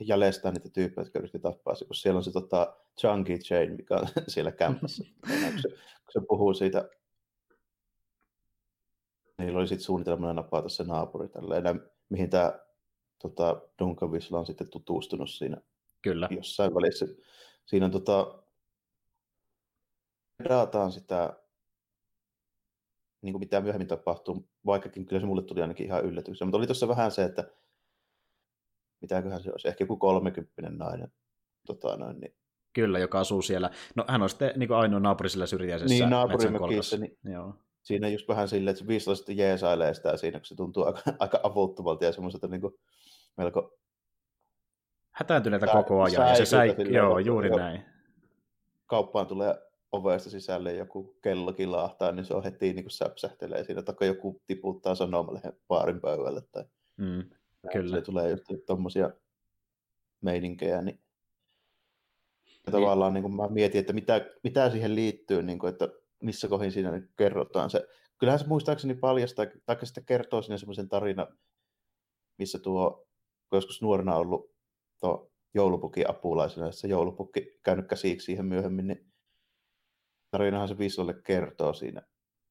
B: jäljestään niitä tyyppejä, jotka yritti tappaa se, kun siellä on se tota, Chunky Chain, mikä on siellä kämpässä. kun, se, kun se puhuu siitä, niillä oli sitten suunnitelmana napata se naapuri tälleen, mihin tämä tota, Duncan Visla on sitten tutustunut siinä
A: Kyllä.
B: jossain välissä. Siinä on tota, daataan sitä, niin kuin mitä myöhemmin tapahtuu, vaikkakin kyllä se mulle tuli ainakin ihan yllätyksenä, mutta oli tuossa vähän se, että mitäköhän se olisi, ehkä joku kolmekymppinen nainen. Tota noin, niin...
A: Kyllä, joka asuu siellä. No hän on sitten niin ainoa naapuri sillä syrjäisessä
B: Niin, naapurimökissä. Niin Joo. Siinä just vähän silleen, että se Viisla sitten jeesailee sitä siinä, kun se tuntuu aika, aika avuttomalta ja semmoiselta niin kuin, melko...
A: Hätääntyneitä koko ajan, ja se säik... Joo, juuri jo, näin.
B: Kauppaan tulee ovesta sisälle joku kello kilahtaa, niin se on heti niin kuin säpsähtelee siinä, tai joku tiputtaa sanomalle baarin pöydälle. Tai...
A: Mm. Kyllä.
B: Se tulee just tuommoisia meininkejä, niin ja tavallaan niin kuin mä mietin, että mitä, mitä siihen liittyy, niin kuin, että missä kohin siinä niin kerrotaan se. Kyllähän se muistaakseni paljastaa, tai sitten kertoo sinne semmoisen tarina, missä tuo, kun joskus nuorena ollut tuo joulupukin apulaisena, ja se joulupukki käynyt käsiksi siihen myöhemmin, niin tarinahan se Vislalle kertoo siinä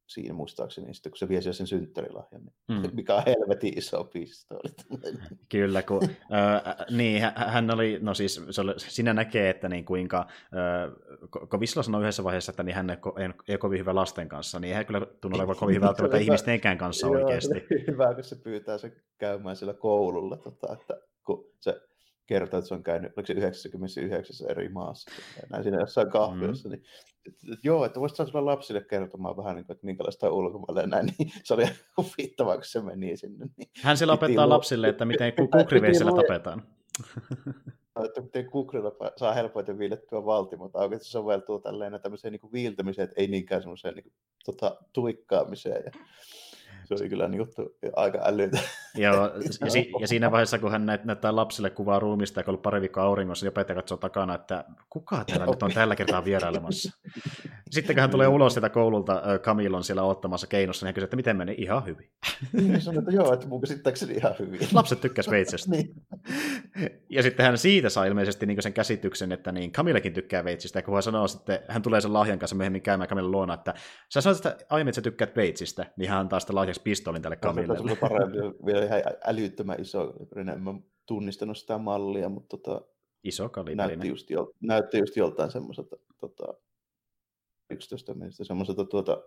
B: siinä muistaakseni, sitten kun se vie sen synttärilahjan, niin mm. mikä on helvetin iso pistooli.
A: Kyllä, kun, äh, niin, hän oli, no siis se oli, siinä näkee, että niin kuinka, äh, kun Visla sanoi yhdessä vaiheessa, että niin hän ei, ei, ei ole kovin hyvä lasten kanssa, niin hän kyllä tunnu olevan kovin hyvä välttämättä ihmistenkään kanssa oikeasti.
B: Hyvä, kun se pyytää se käymään siellä koululla, tota, että kun se kertoo, että se on käynyt oliko se 99 eri maassa. Näin siinä jossain kahvilassa. Mm. Niin, että, että, joo, että voisit saada lapsille kertomaan vähän, niin kuin, että minkälaista on ulkomaille näin. Niin se oli huvittavaa, kun se meni sinne. Niin
A: Hän siellä opettaa lu... lapsille, että miten kukriveisellä tapetaan.
B: että miten kukrilla saa helpoiten viilettyä valtimota. Oikein se soveltuu tälleen tämmöiseen niin viiltämiseen, että ei niinkään semmoiseen niin kuin, tota, tuikkaamiseen. Ja se oli kyllä niin kuin, aika älytä.
A: Joo, ja, si- ja, siinä vaiheessa, kun hän näyttää lapsille kuvaa ruumista, kun on pari viikkoa auringossa, niin opettaja katsoo takana, että kuka täällä nyt on tällä kertaa vierailemassa. Sitten kun hän tulee ulos sieltä koululta, Camille siellä ottamassa keinossa, niin hän kysyy, että miten meni? Ihan hyvin.
B: Niin sanoi, että joo, että mun käsittääkseni ihan hyvin.
A: Lapset tykkäs veitsestä. niin. Ja sitten hän siitä saa ilmeisesti niin sen käsityksen, että niin Camillekin tykkää veitsistä, ja kun hän sanoo sitten, hän tulee sen lahjan kanssa myöhemmin käymään Camille luona, että sä sanoit, että aiemmin, että sä tykkäät veitsistä, niin hän antaa sitä lahjaksi pistoolin tälle Camillelle.
B: Se on parempi, vielä ihan älyttömän iso, en mä tunnistanut sitä mallia, mutta tota,
A: iso
B: näytti just, jol, näytti just joltain semmoiselta tota, 11 mielestä semmoiselta tuota,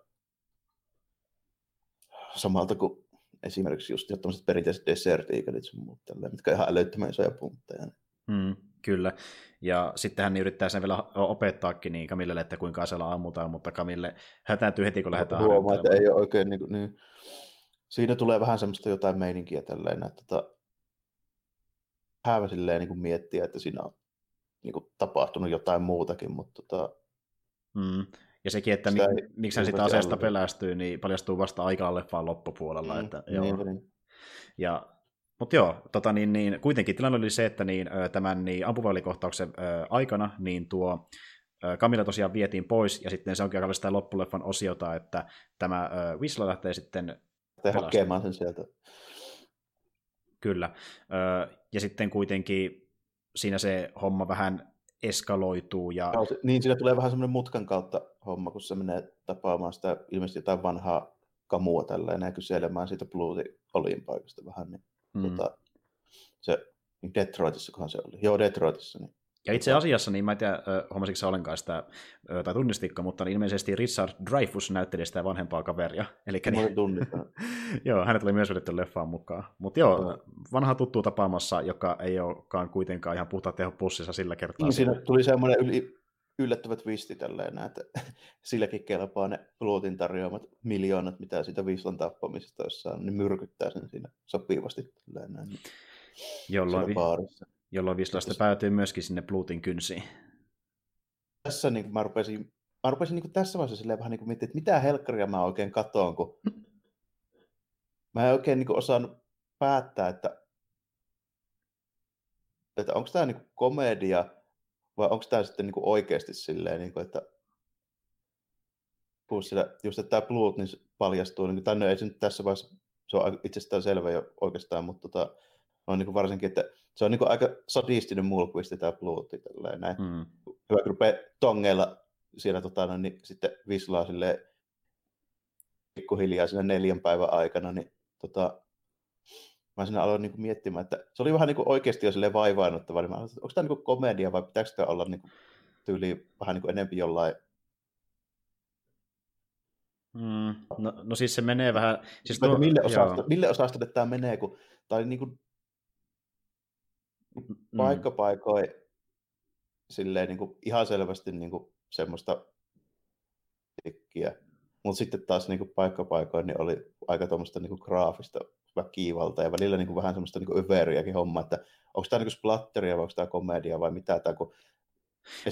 B: samalta kuin esimerkiksi just tämmöiset perinteiset desert sun muut tälleen, mitkä on ihan älyttömän isoja puntteja.
A: Mm, kyllä. Ja sitten hän yrittää sen vielä opettaakin niin Kamillelle, että kuinka aseella ammutaan, mutta Kamille hätääntyy heti, kun lähdetään
B: Huomaa, että ei ole oikein niin, kuin, niin. Siinä tulee vähän semmoista jotain meininkiä tälleen, että tota, häävä silleen niin kuin miettiä, että siinä on niin kuin, tapahtunut jotain muutakin, mutta tota,
A: mm. Ja sekin, että mi- miksi hän sitä aseesta pelästyy, niin paljastuu vasta aika leffaan loppupuolella. Mm, että, niin, joo. Niin. Ja, mutta joo, tota niin, niin, kuitenkin tilanne oli se, että niin, tämän niin, ampuvälikohtauksen aikana niin tuo Camilla tosiaan vietiin pois, ja sitten se onkin aika sitä loppuleffan osiota, että tämä Whistler lähtee sitten
B: hakemaan sen sieltä.
A: Kyllä. Ja sitten kuitenkin siinä se homma vähän eskaloituu. Ja...
B: Niin, siinä tulee vähän semmoinen mutkan kautta homma, kun se menee tapaamaan sitä ilmeisesti jotain vanhaa kamua tällä ja kyselemään siitä Bluetin olinpaikasta vähän. Niin, mm. tota, se, niin Detroitissa, se oli. Joo, Detroitissa. Niin
A: ja itse asiassa, niin mä en tiedä, huomasitko sä ollenkaan sitä, tai tunnistikko, mutta ilmeisesti Richard Dreyfus näytteli sitä vanhempaa kaveria.
B: Eli niin,
A: joo, hänet oli myös vedetty leffaan mukaan. Mutta joo, no. vanha tuttu tapaamassa, joka ei olekaan kuitenkaan ihan puhtaat teho pussissa sillä kertaa.
B: Niin, siinä tuli semmoinen yli, yllättävä twisti tälleen, että silläkin kelpaa ne Luotin tarjoamat miljoonat, mitä siitä Vislan tappamisesta jossain, niin myrkyttää sen siinä sopivasti. Tälleen.
A: Jolloin, vi- jolloin Vislasta päätyy myöskin sinne Blutin kynsiin.
B: Tässä niin mä rupesin, mä rupesin niin tässä vaiheessa vähän niin miettiä, että mitä helkkaria mä oikein katoon, kun mä en oikein niin osannut päättää, että, että onko tämä niin komedia vai onko tämä sitten niin oikeasti silleen, niin kuin, että plus sillä, just että tämä Bluet niin paljastuu, niin tänne ei se nyt tässä vaiheessa, se on itsestään selvä jo oikeastaan, mutta tota, on niin kuin varsinkin, että se on niin kuin aika sadistinen mulkvisti tämä Bluetti. Näin. Mm. Hyvä, kun rupeaa tongeilla siellä tota, no, niin sitten vislaa silleen pikkuhiljaa siinä neljän päivän aikana, niin tota, mä sinä aloin niin kuin miettimään, että se oli vähän niin kuin oikeasti jo silleen vaivaannuttava, niin mä aloin, onko tämä niin kuin komedia vai pitääkö tämä olla niin kuin tyyli vähän niin kuin enemmän jollain
A: Mm, no, no siis se menee vähän... Siis
B: tuo, mille, osasto, mille osastolle tämä menee, kun, tai niin kuin, Mm. paikkapaikoin silleen niin kuin ihan selvästi niin kuin semmoista tikkiä. Mutta sitten taas niin kuin paikkapaikoin niin oli aika tuommoista niin kuin graafista väkivaltaa ja välillä niin kuin vähän semmoista niin kuin överiäkin homma, että onko tämä niin splatteria vai onko tämä komedia vai mitä tämä, kun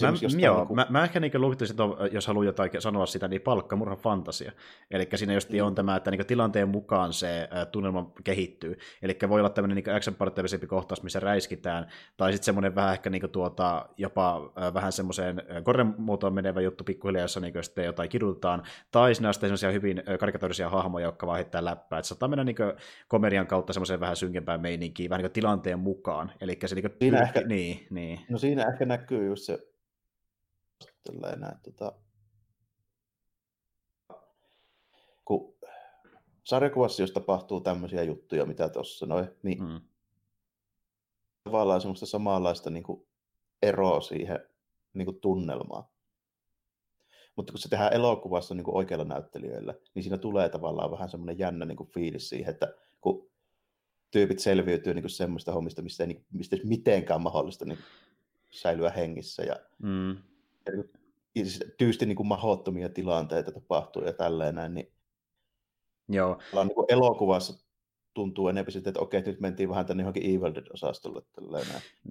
A: Mä, joo, niin kuin... mä, mä ehkä niin lukittaisin, että jos haluaa jotain sanoa sitä, niin palkkamurhan fantasia. Eli siinä just mm. on tämä, että niin tilanteen mukaan se tunnelma kehittyy. Eli voi olla tämmöinen niin action kohtaus, missä räiskitään, tai sitten semmoinen vähän ehkä niin tuota, jopa äh, vähän semmoiseen korremuotoon menevä juttu pikkuhiljaa, jossa niin sitten jotain kidutetaan, tai siinä on sitten semmoisia hyvin karikatorisia hahmoja, jotka vaan heittää läppää. Että saattaa mennä niin komedian kautta semmoiseen vähän synkempään meininkiin, vähän niin tilanteen mukaan. Eli se niin kuin,
B: siinä ehkä,
A: niin, niin.
B: No siinä ehkä näkyy just se tällä tota, kun sarjakuvassa, jos tapahtuu tämmöisiä juttuja, mitä tuossa noin, niin mm. tavallaan semmoista samanlaista niin kuin eroa siihen niin kuin tunnelmaan. Mutta kun se tehdään elokuvassa niin kuin oikeilla näyttelijöillä, niin siinä tulee tavallaan vähän semmoinen jännä niin kuin fiilis siihen, että kun tyypit selviytyy niin kuin semmoista hommista, mistä ei, niin, mistä ei mitenkään mahdollista niin säilyä hengissä. Ja, mm. Siis tyysti niin kuin mahdottomia tilanteita tapahtuu ja tälleen näin, niin
A: Joo.
B: Niin kuin elokuvassa tuntuu enemmän sitten, että okei, nyt mentiin vähän tänne johonkin Evil Dead-osastolle.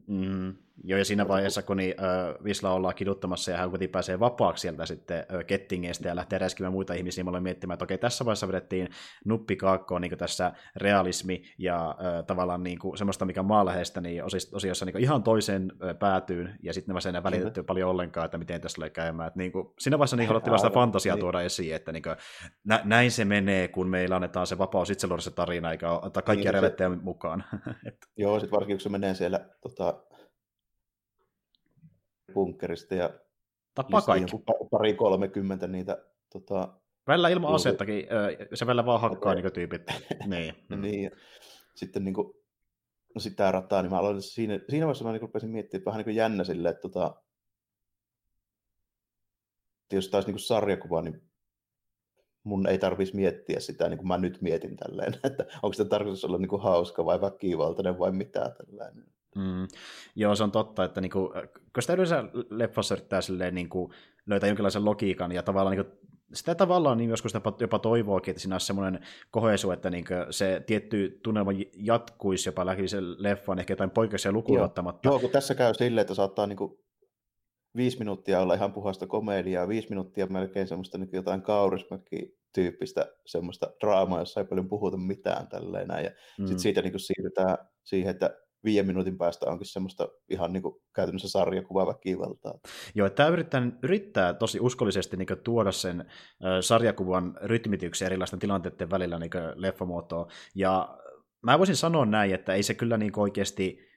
A: Mm, joo, ja siinä vaiheessa, kun niin, äh, Visla ollaan kiduttamassa ja hän kuitenkin pääsee vapaaksi sieltä sitten äh, kettingeistä ja lähtee räiskimään muita ihmisiä, niin mä miettimään, että okei, tässä vaiheessa vedettiin nuppi kaakkoon niin tässä realismi ja äh, tavallaan niin kuin, semmoista, mikä on maanläheistä, niin osiossa niin ihan toiseen äh, päätyyn, ja sitten ne enää välitetty paljon ollenkaan, että miten tässä tulee käymään. Että, niin kuin, siinä vaiheessa niin haluttiin vasta fantasiaa niin. tuoda esiin, että niin kuin, nä- näin se menee, kun meillä annetaan se vapaus itse luoda se tarina, eikä ottaa kaikkia niin, revetteja mukaan.
B: Joo, sitten varsinkin kun se menee siellä tota, bunkkerista ja
A: Tappaa kaikki.
B: pari kolmekymmentä niitä tota,
A: Välillä ilman asettakin, se välillä vaan hakkaa niin tyypit. niin.
B: Mm. niin. Sitten niin kuin, no sitä rataa, niin mä aloin siinä, siinä vaiheessa mä niin rupesin miettimään, että vähän niin kuin jännä silleen, että tota, jos taisi niin kuin sarjakuva, niin mun ei tarvitsisi miettiä sitä, niin kuin mä nyt mietin tälleen, että onko sitä tarkoitus olla niin kuin hauska vai väkivaltainen vai mitä tällainen.
A: Mm. Joo, se on totta, että niin kuin, kun sitä yleensä leffassa yrittää silleen, niin kuin, löytää jonkinlaisen logiikan ja tavallaan niin kuin, sitä tavallaan niin joskus jopa, jopa toivoakin, että siinä olisi semmoinen kohesu, että niin se tietty tunnelma jatkuisi jopa läpi sen leffan, ehkä jotain poikkeuksia lukuun ottamatta.
B: Joo, kun tässä käy silleen, että saattaa niin kuin viisi minuuttia olla ihan puhasta komediaa, viisi minuuttia melkein semmoista niin jotain kaurismäki-tyyppistä semmoista draamaa, jossa ei paljon puhuta mitään tälleen näin. Ja mm. sitten siitä niin kuin siirrytään siihen, että viiden minuutin päästä onkin semmoista ihan niin kuin käytännössä sarjakuvaväkivaltaa.
A: Joo, tämä yrittää, yrittää tosi uskollisesti niin tuoda sen ö, sarjakuvan rytmityksen erilaisten tilanteiden välillä niin leffamuotoon. Ja mä voisin sanoa näin, että ei se kyllä niin oikeasti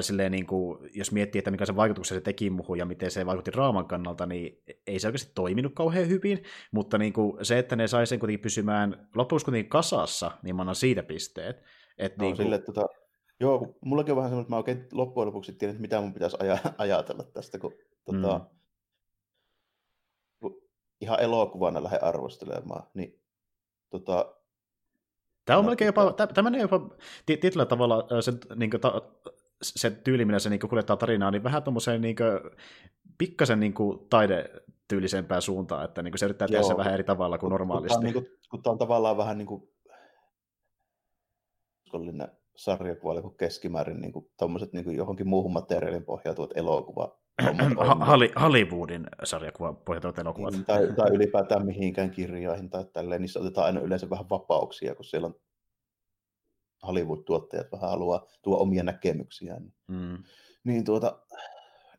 A: silleen niin kuin, jos miettii, että mikä se vaikutuksen se teki muuhun ja miten se vaikutti raaman kannalta, niin ei se oikeasti toiminut kauhean hyvin, mutta niin kuin se, että ne sai sen kuitenkin pysymään loppujen kuitenkin kasassa, niin mä annan siitä pisteet.
B: Et no, niin kuin... sille, tota, joo, mullakin on vähän semmoinen, että mä oikein loppujen lopuksi tiedän, että mitä mun pitäisi aj- ajatella tästä, kun tota, mm. ihan elokuvana lähden arvostelemaan, niin tota,
A: Tämä on no, melkein jopa, tämä menee jopa tietyllä tavalla sen niin kuin, ta, se tyyli, millä se niinku kuljettaa tarinaa, niin vähän tuommoiseen niinku, pikkasen niinku taidetyylisempään suuntaan, että niinku se yrittää tehdä se vähän eri tavalla kuin normaalisti. Kun
B: tämä on, niinku, kun tämä on tavallaan vähän niin kuin uskollinen sarjakuva kuin keskimäärin niin kuin, niin kuin johonkin muuhun materiaalin pohjautuvat elokuva.
A: Hollywoodin sarjakuva pohjautuvat elokuvat.
B: Niin, tai, tai ylipäätään mihinkään kirjoihin tai tälleen, niissä otetaan aina yleensä vähän vapauksia, kun siellä on Hollywood-tuottajat vähän haluaa tuoda omia näkemyksiään. Mm. Niin tuota,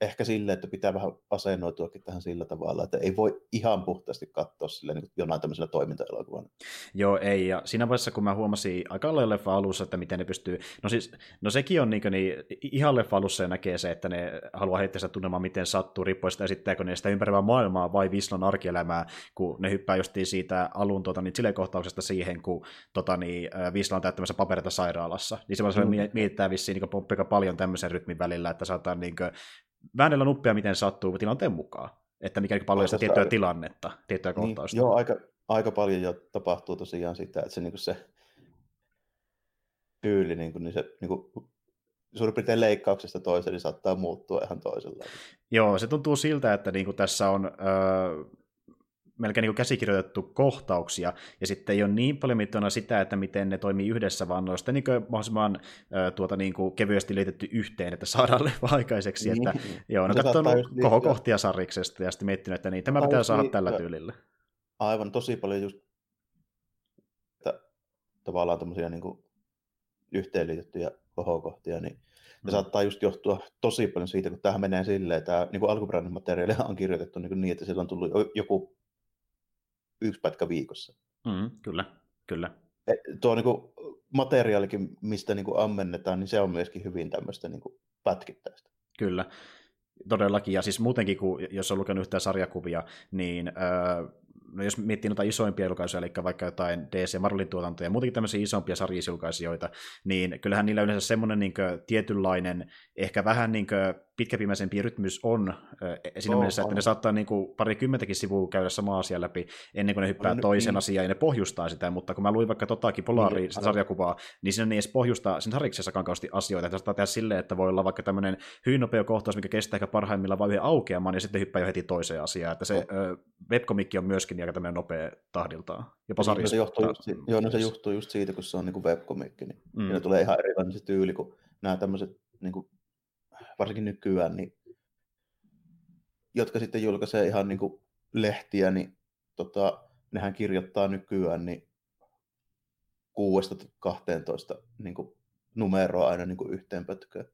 B: ehkä sille, että pitää vähän asennoituakin tähän sillä tavalla, että ei voi ihan puhtaasti katsoa sille niin jonain tämmöisellä toimintaelokuvana.
A: Joo, ei. Ja siinä vaiheessa, kun mä huomasin aika lailla leffa alussa, että miten ne pystyy... No siis, no sekin on niin, niin ihan leffa alussa ja näkee se, että ne haluaa heittää sitä tunnelmaa, miten sattuu, riippuen sitä esittääkö ne sitä ympäröivää maailmaa vai Vislan arkielämää, kun ne hyppää justiin siitä alun tota, niin, kohtauksesta siihen, kun tota, niin, Visla on täyttämässä paperita sairaalassa. Niin se mm. mietitään vissiin niin paljon tämmöisen rytmin välillä, että saadaan niin väännellä nuppia miten sattuu tilanteen mukaan. Että mikä paljon sitä tiettyä tilannetta, tiettyä niin, kohtausta.
B: Joo, aika, aika paljon jo tapahtuu tosiaan sitä, että se, niin se tyyli, niin, kuin, niin se niin kuin, suurin piirtein leikkauksesta toiseen niin saattaa muuttua ihan toisella.
A: Joo, se tuntuu siltä, että niin kuin tässä on öö, melkein niin käsikirjoitettu kohtauksia, ja sitten ei ole niin paljon mittona sitä, että miten ne toimii yhdessä, vaan ne on sitten niin mahdollisimman tuota, niin kuin kevyesti liitetty yhteen, että saadaan leffa aikaiseksi. Niin. Että, joo, no katsonut kohtia sarriksesta ja sitten miettinyt, että niin, tämä pitää saada tällä tyylillä.
B: Aivan, tosi paljon just että tavallaan tämmöisiä niin yhteenliitettyjä kohokohtia, niin ne mm. saattaa just johtua tosi paljon siitä, kun tähän menee silleen, että niin kuin alkuperäinen materiaali on kirjoitettu niin, niin että sillä on tullut joku yksi pätkä viikossa.
A: Mm, kyllä, kyllä.
B: Et tuo niin kuin, materiaalikin, mistä niin kuin ammennetaan, niin se on myöskin hyvin tämmöistä niin kuin, pätkittäistä.
A: Kyllä, todellakin. Ja siis muutenkin, kun, jos on lukenut yhtään sarjakuvia, niin öö, no jos miettii noita isoimpia julkaisuja, eli vaikka jotain DC Marvelin tuotantoja ja muutenkin tämmöisiä isompia sarjisjulkaisijoita, niin kyllähän niillä yleensä semmoinen niin tietynlainen, ehkä vähän niin pitkäpimäisempi rytmys on siinä oh, mielessä, että ne saattaa niin kuin parikymmentäkin sivua käydä samaa asiaa läpi ennen kuin ne hyppää no, toisen niin. asiaan ja ne pohjustaa sitä, mutta kun mä luin vaikka totakin Polari niin, sarjakuvaa, niin siinä ei edes pohjustaa sen sarjiksessa kauheasti asioita, että saattaa tehdä silleen, että voi olla vaikka tämmöinen hyvin nopea kohtaus, mikä kestää ehkä parhaimmillaan vain yhden aukeamaan ja sitten hyppää jo heti toiseen asiaan, että se oh. webkomikki on myöskin aika tämmöinen nopea tahdiltaan. Jopa
B: sarjassa. No se johtuu just, joo, no se johtuu just siitä, kun se on niin webkomikki, niin mm. tulee ihan erilainen se tyyli, kun nämä tämmöiset niin kuin varsinkin nykyään, niin, jotka sitten julkaisee ihan niin kuin lehtiä, niin tota, nehän kirjoittaa nykyään niin 6-12 niin kuin numeroa aina niin kuin yhteen pötköön.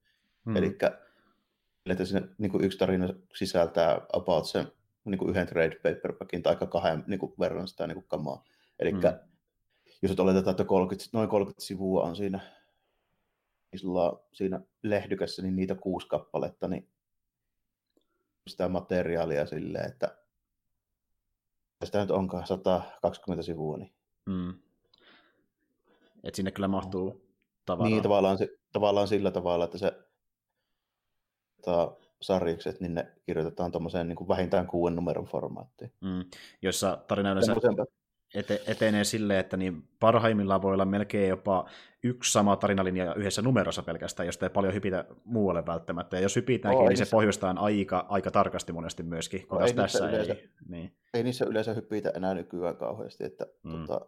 B: Hmm. Eli että sinne niin kuin yksi tarina sisältää about sen niin kuin yhden trade paperbackin tai kahden niin kuin verran sitä niin kuin kamaa. Eli hmm. jos oletetaan, että 30, noin 30 sivua on siinä sulla siinä lehdykässä niin niitä kuusi kappaletta, niin sitä materiaalia silleen, että sitä nyt onkaan 120 sivua. Niin... Mm.
A: Et sinne kyllä mahtuu tavaraa.
B: Niin, tavallaan, tavallaan sillä tavalla, että se ta, sarjikset, niin ne kirjoitetaan tuommoiseen niin vähintään kuuden numeron formaattiin.
A: Mm. Jossa tarina yleensä ete, etenee silleen, että niin parhaimmillaan voi olla melkein jopa yksi sama tarinalinja yhdessä numerossa pelkästään, josta ei paljon hypitä muualle välttämättä. Ja jos hypitäänkin, oh, niin se pohjustaa aika, aika tarkasti monesti myöskin, kun no, ei tässä
B: yleensä, ei. Niin. Ei niissä yleensä hypitä enää nykyään kauheasti. Että, mm. tota,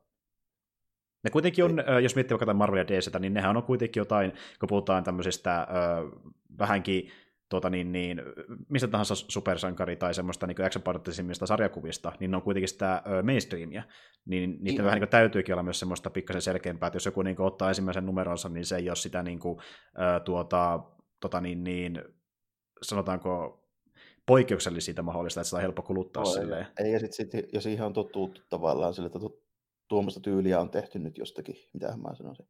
A: ne kuitenkin on, ei. jos miettii vaikka Marvel ja DC, niin nehän on kuitenkin jotain, kun puhutaan tämmöisistä ö, vähänkin tuota, niin, niin, mistä tahansa supersankari tai semmoista niin action sarjakuvista, niin ne on kuitenkin sitä ö, mainstreamia, niin niitä vähän niin täytyykin olla myös semmoista pikkasen selkeämpää, että jos joku niin kuin, ottaa ensimmäisen numeronsa, niin se ei ole sitä niin kuin, ö, tuota, tuota, niin, niin, sanotaanko poikkeuksellisesti siitä mahdollista, että sitä on helppo kuluttaa no, silleen.
B: Ei, ja sitten sit, jos siihen on totuttu tavallaan sille, että tuommoista tyyliä on tehty nyt jostakin, mitä mä sanoisin.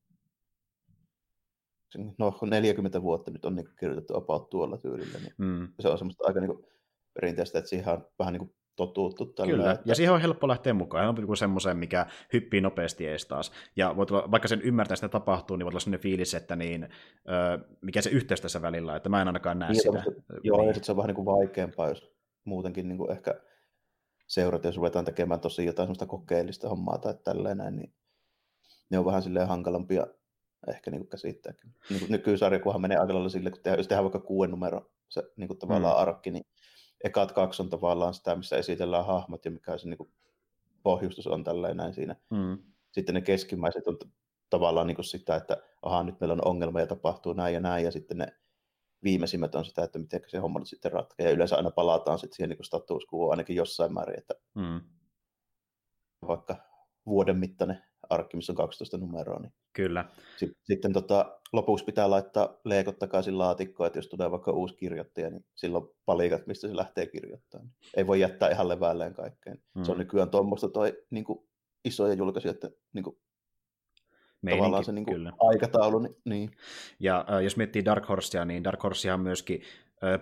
B: No, 40 vuotta nyt on niin kirjoitettu about tuolla tyylillä, niin mm. se on semmoista aika niin perinteistä, että siihen on vähän niin kuin totuttu. Tällä
A: Kyllä, että... ja siihen on helppo lähteä mukaan. On niin semmoisen, mikä hyppii nopeasti ees taas. Ja voi tulla, vaikka sen ymmärtää, sitä tapahtuu, niin voi olla sellainen fiilis, että niin, ö, mikä se yhteys tässä välillä, että mä en ainakaan näe niin, sitä.
B: Joo, niin. ja sitten se on vähän niin kuin vaikeampaa, jos muutenkin niin kuin ehkä seurata, jos ruvetaan tekemään tosi jotain semmoista kokeellista hommaa tai tälleen niin ne on vähän silleen hankalampia ehkä niin käsittääkin. Niin kuin nykyisarja, kunhan menee aika lailla sille, kun tehdään, jos tehdään vaikka kuuden numero se niin kuin tavallaan mm. arkki, niin ekat kaksi on tavallaan sitä, missä esitellään hahmot ja mikä se niin kuin pohjustus on tälleen näin siinä. Mm. Sitten ne keskimmäiset on tavallaan niin kuin sitä, että aha, nyt meillä on ongelma ja tapahtuu näin ja näin, ja sitten ne viimeisimmät on sitä, että miten se homma nyt sitten ratkeaa. Ja yleensä aina palataan sitten siihen niin status quo ainakin jossain määrin, että mm. vaikka vuoden mittainen arkki, missä on 12 numeroa. Niin
A: Kyllä.
B: Sitten, sitten tota, lopuksi pitää laittaa leekot takaisin laatikkoon, että jos tulee vaikka uusi kirjoittaja, niin silloin palikat, mistä se lähtee kirjoittamaan. Ei voi jättää ihan levälleen kaikkeen. Mm. Se on mm. nykyään tuommoista toi niin kuin, isoja julkaisuja, että niin kuin, Meininki, tavallaan se niin kuin, aikataulu. Niin, niin.
A: Ja äh, jos miettii Dark Horsea, niin Dark Horsea myöskin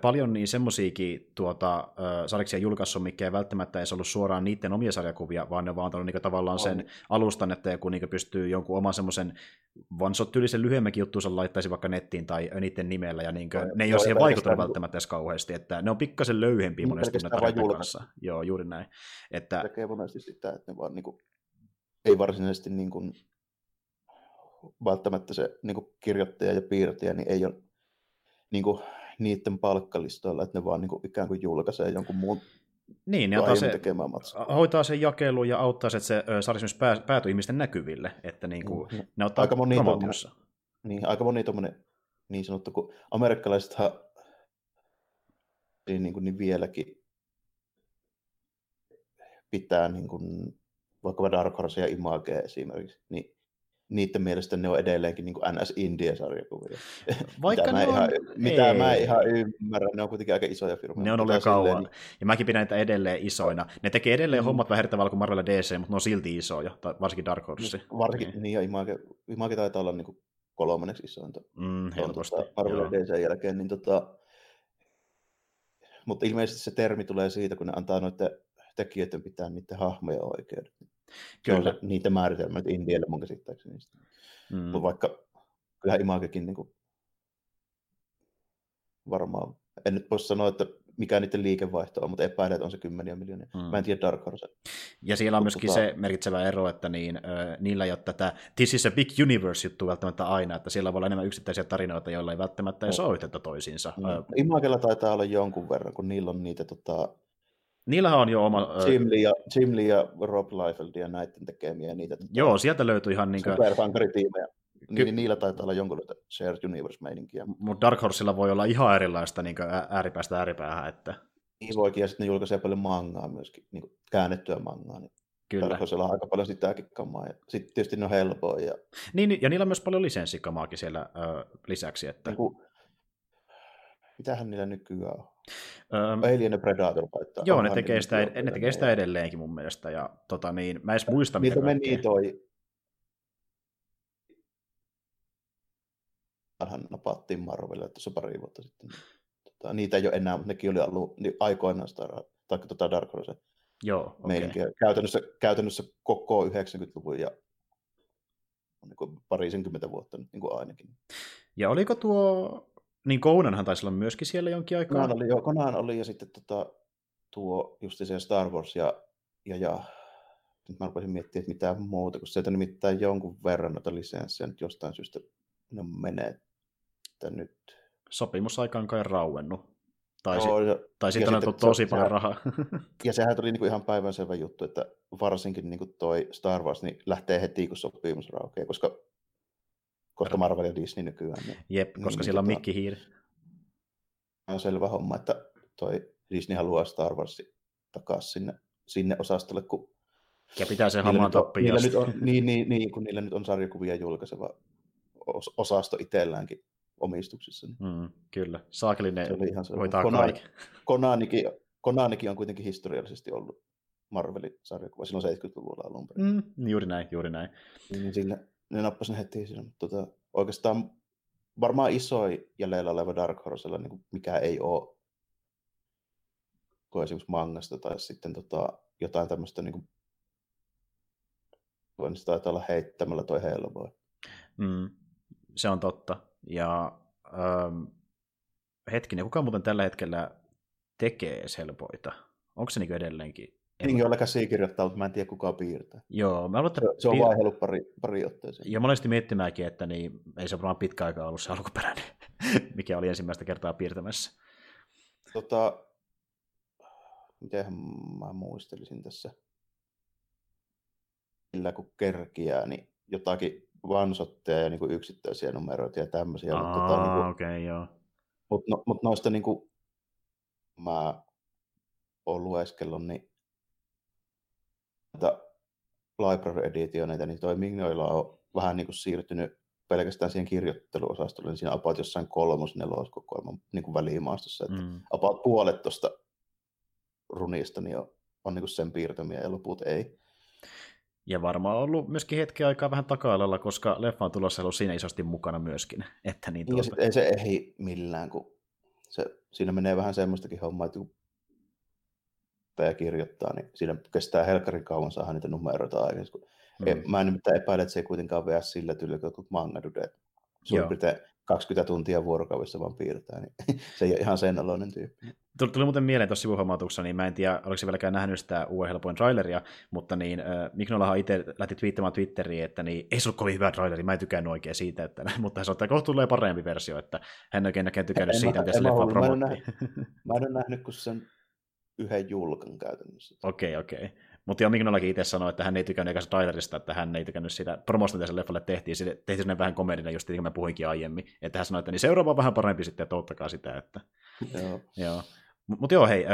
A: paljon niin semmoisiakin tuota, sarjaksia julkaissut, mikä ei välttämättä edes ollut suoraan niiden omia sarjakuvia, vaan ne on vaan antanut niin tavallaan sen on. alustan, että joku niin pystyy jonkun oman semmoisen vansotyylisen lyhyemmänkin juttuunsa laittaisi vaikka nettiin tai niiden nimellä, ja niin kuin, ne ei ole siihen vaikuttanut välttämättä edes kauheasti, että ne on pikkasen löyhempiä monesti ne kanssa. Joo, juuri näin.
B: Että... Tekee monesti sitä, että ne vaan niin kuin, ei varsinaisesti niin kuin, välttämättä se niin kuin kirjoittaja ja piirtäjä niin ei ole niin kuin, niiden palkkalistoilla, että ne vaan niin kuin, ikään kuin julkaisee jonkun muun
A: niin, ne ottaa se, hoitaa sen jakelu ja auttaa se, että se myös pää, pääty ihmisten näkyville, että niin kuin, mm, ne ottaa aika moni promootiossa.
B: Niin, aika moni tommonen, niin sanottu, kun amerikkalaisethan niin, niin, kuin, niin vieläkin pitää niin kuin, vaikka Dark Horse ja Image esimerkiksi, niin niiden mielestä ne on edelleenkin niin ns. India-sarjakuvia. Vaikka mitä, mä, on... ihan, mitä ei. mä ihan ymmärrän, ne on kuitenkin aika isoja firmoja.
A: Ne on ollut jo kauan, niin... ja mäkin pidän niitä edelleen isoina. Ne tekee edelleen mm. hommat vähän tavalla kuin Marvel DC, mutta ne on silti isoja, varsinkin Dark Horse.
B: Niin, varsinkin, niin, niin ja Image, Image taitaa olla niin kuin kolmanneksi isointa.
A: Mm, helposti. Tota,
B: Marvel DC jälkeen, niin tota, mutta ilmeisesti se termi tulee siitä, kun ne antaa noiden tekijöiden pitää niiden hahmoja oikeudet. Kyllä. Niitä määritelmät Indialle mun käsittääkseni. Mm. Mutta vaikka kyllä Imagekin niin kuin, varmaan, en nyt voi sanoa, että mikä niiden liikevaihto on, mutta epäilen, että on se kymmeniä miljoonia. Mm. Mä en tiedä Dark Horse.
A: Ja siellä on myöskin tota... se merkitsevä ero, että niin, äh, niillä ei ole tätä This is a big universe-juttu välttämättä aina, että siellä voi olla enemmän yksittäisiä tarinoita, joilla ei välttämättä edes no. ole yhteyttä toisiinsa. Mm.
B: Imagella taitaa olla jonkun verran, kun niillä on niitä tota,
A: Niillähän on jo oma...
B: Jim Lee ja, Jim Lee ja Rob Liefeld ja näiden tekemiä niitä.
A: Joo, sieltä löytyy ihan... Niin
B: Supersankaritiimejä. Ky- niin, niillä taitaa olla jonkunlaista shared universe-meininkiä.
A: Mutta Dark Horsella voi olla ihan erilaista niin ääripäästä ääripäähän. Että...
B: Niin voikin, ja sitten ne julkaisee paljon mangaa myöskin, niin käännettyä mangaa. Niin Kyllä. Horsella on aika paljon sitäkin kamaa. Ja sitten tietysti ne on helpoa. Ja...
A: Niin, ja niillä on myös paljon lisenssikamaakin siellä ö, lisäksi. Että... Niin kuin
B: Mitähän niillä nykyään on? Um, Alien ja Predator laittaa.
A: Joo, ne tekee, sitä, ne tekee sitä edelleenkin mun mielestä. Ja, tota, niin, mä en edes muista,
B: mitä meni toi... Hän napattiin Marvelille tuossa pari vuotta sitten. Tota, niitä ei ole enää, mutta nekin oli ollut niin aikoinaan sitä, tai tota Dark Horse
A: Joo, okay.
B: Käytännössä, käytännössä koko 90-luvun ja niin kuin parisenkymmentä vuotta nyt niin kuin ainakin.
A: Ja oliko tuo niin Conanhan taisi olla myöskin siellä jonkin aikaa.
B: Conan oli, joo, Conan oli ja sitten tota, tuo just se Star Wars ja, ja, ja nyt mä rupesin miettimään, että mitään muuta, kun sieltä nimittäin jonkun verran noita lisenssejä nyt jostain syystä ne menee nyt.
A: Sopimusaika on kai rauennut. Tai, Joo, si- ja, tai sitten on tosi paljon rahaa.
B: ja sehän tuli niinku ihan päivänselvä juttu, että varsinkin niinku toi Star Wars niin lähtee heti, kun sopimus raukeaa, koska koska Marvel ja Disney nykyään. Niin,
A: Jep, koska niin, siellä on tota, mikkihiiri.
B: on selvä homma, että toi Disney haluaa Star Warsin takaisin sinne, sinne osastolle, kun
A: ja pitää se hamaan tappi
B: niillä nyt on, niin, niin, niin, kun niillä nyt on sarjakuvia julkaiseva osasto itselläänkin omistuksissa. Niin.
A: Mm, kyllä, Saakelinen se oli ihan hoitaa Kona, kaiken.
B: Konanikin, Konanikin on kuitenkin historiallisesti ollut Marvelin sarjakuva silloin 70-luvulla alun perin.
A: Mm, juuri näin, juuri näin.
B: Niin sille, ne nappasi ne heti siinä. Tota, oikeastaan varmaan isoin jäljellä oleva Dark Horsella, niin mikä ei ole kuin esimerkiksi mangasta tai sitten tota, jotain tämmöistä niin kuin, niin se taitaa olla heittämällä toi Hellboy.
A: Mm, se on totta. Ja ähm, hetkinen, kuka muuten tällä hetkellä tekee Hellboyta? Onko se niin edelleenkin
B: niin jolla käsikirjoittaa, mutta mä en tiedä kuka piirtää.
A: Joo, mä
B: aloittan... Se, se on piir... vaihdellut pari, pari otteeseen.
A: Ja mä olin miettimäänkin, että niin, ei se varmaan pitkä aikaa ollut se alkuperäinen, mikä oli ensimmäistä kertaa piirtämässä.
B: Tota, miten mä muistelisin tässä, millä kun kerkiää, niin jotakin vansotteja ja niin yksittäisiä numeroita ja tämmöisiä.
A: Aa, tota, niin kuin, okay, joo.
B: Mutta no, mut noista niin kuin, mä oon lueskellut, niin library editioneita, niin toi Mignoilla on vähän niin kuin siirtynyt pelkästään siihen kirjoitteluosastolle, niin siinä about jossain kolmos neloskokoelman niin kuin välimaastossa, että mm. about puolet tuosta runista niin on, on niin kuin sen piirtämiä ja loput ei.
A: Ja varmaan ollut myöskin hetken aikaa vähän taka koska leffa on tulossa ollut siinä isosti mukana myöskin. Että niin
B: tuota... Ja ei se ehdi millään, kun se, siinä menee vähän semmoistakin hommaa, että kun ja kirjoittaa, niin siinä kestää helkkarin kauan saada niitä numeroita aikaisemmin. Mm. Mä en nimittäin epäile, että se ei kuitenkaan vea sillä tyylillä, kun jotkut mangadudet suurin piirtein 20 tuntia vuorokaudessa vaan piirtää, niin se ei ole ihan sen aloinen tyyppi.
A: Tuli, tuli muuten mieleen tuossa sivuhuomautuksessa, niin mä en tiedä, oliko se vieläkään nähnyt sitä uuden helpoin traileria, mutta niin, äh, Mignolahan itse lähti twiittämään Twitteriin, että niin, ei se ollut kovin hyvä traileri, mä en tykännyt oikein siitä, että, mutta hän sanoi, että kohta tulee parempi versio, että hän oikein näkään tykännyt en, siitä, mitä se leffa promotti.
B: Mä en ole nähnyt, kun sen yhden julkan käytännössä.
A: Okei, okay, okei. Okay. Mutta jo Mignollakin itse sanoi, että hän ei tykännyt eikä trailerista, että hän ei tykännyt siitä promosta, mitä sen leffalle tehtiin. Sille tehtiin sellainen vähän komedinen, just niin kuin mä puhuinkin aiemmin. Että hän sanoi, että niin seuraava on vähän parempi sitten, että ottakaa sitä. Että...
B: joo.
A: joo. Mutta joo, hei,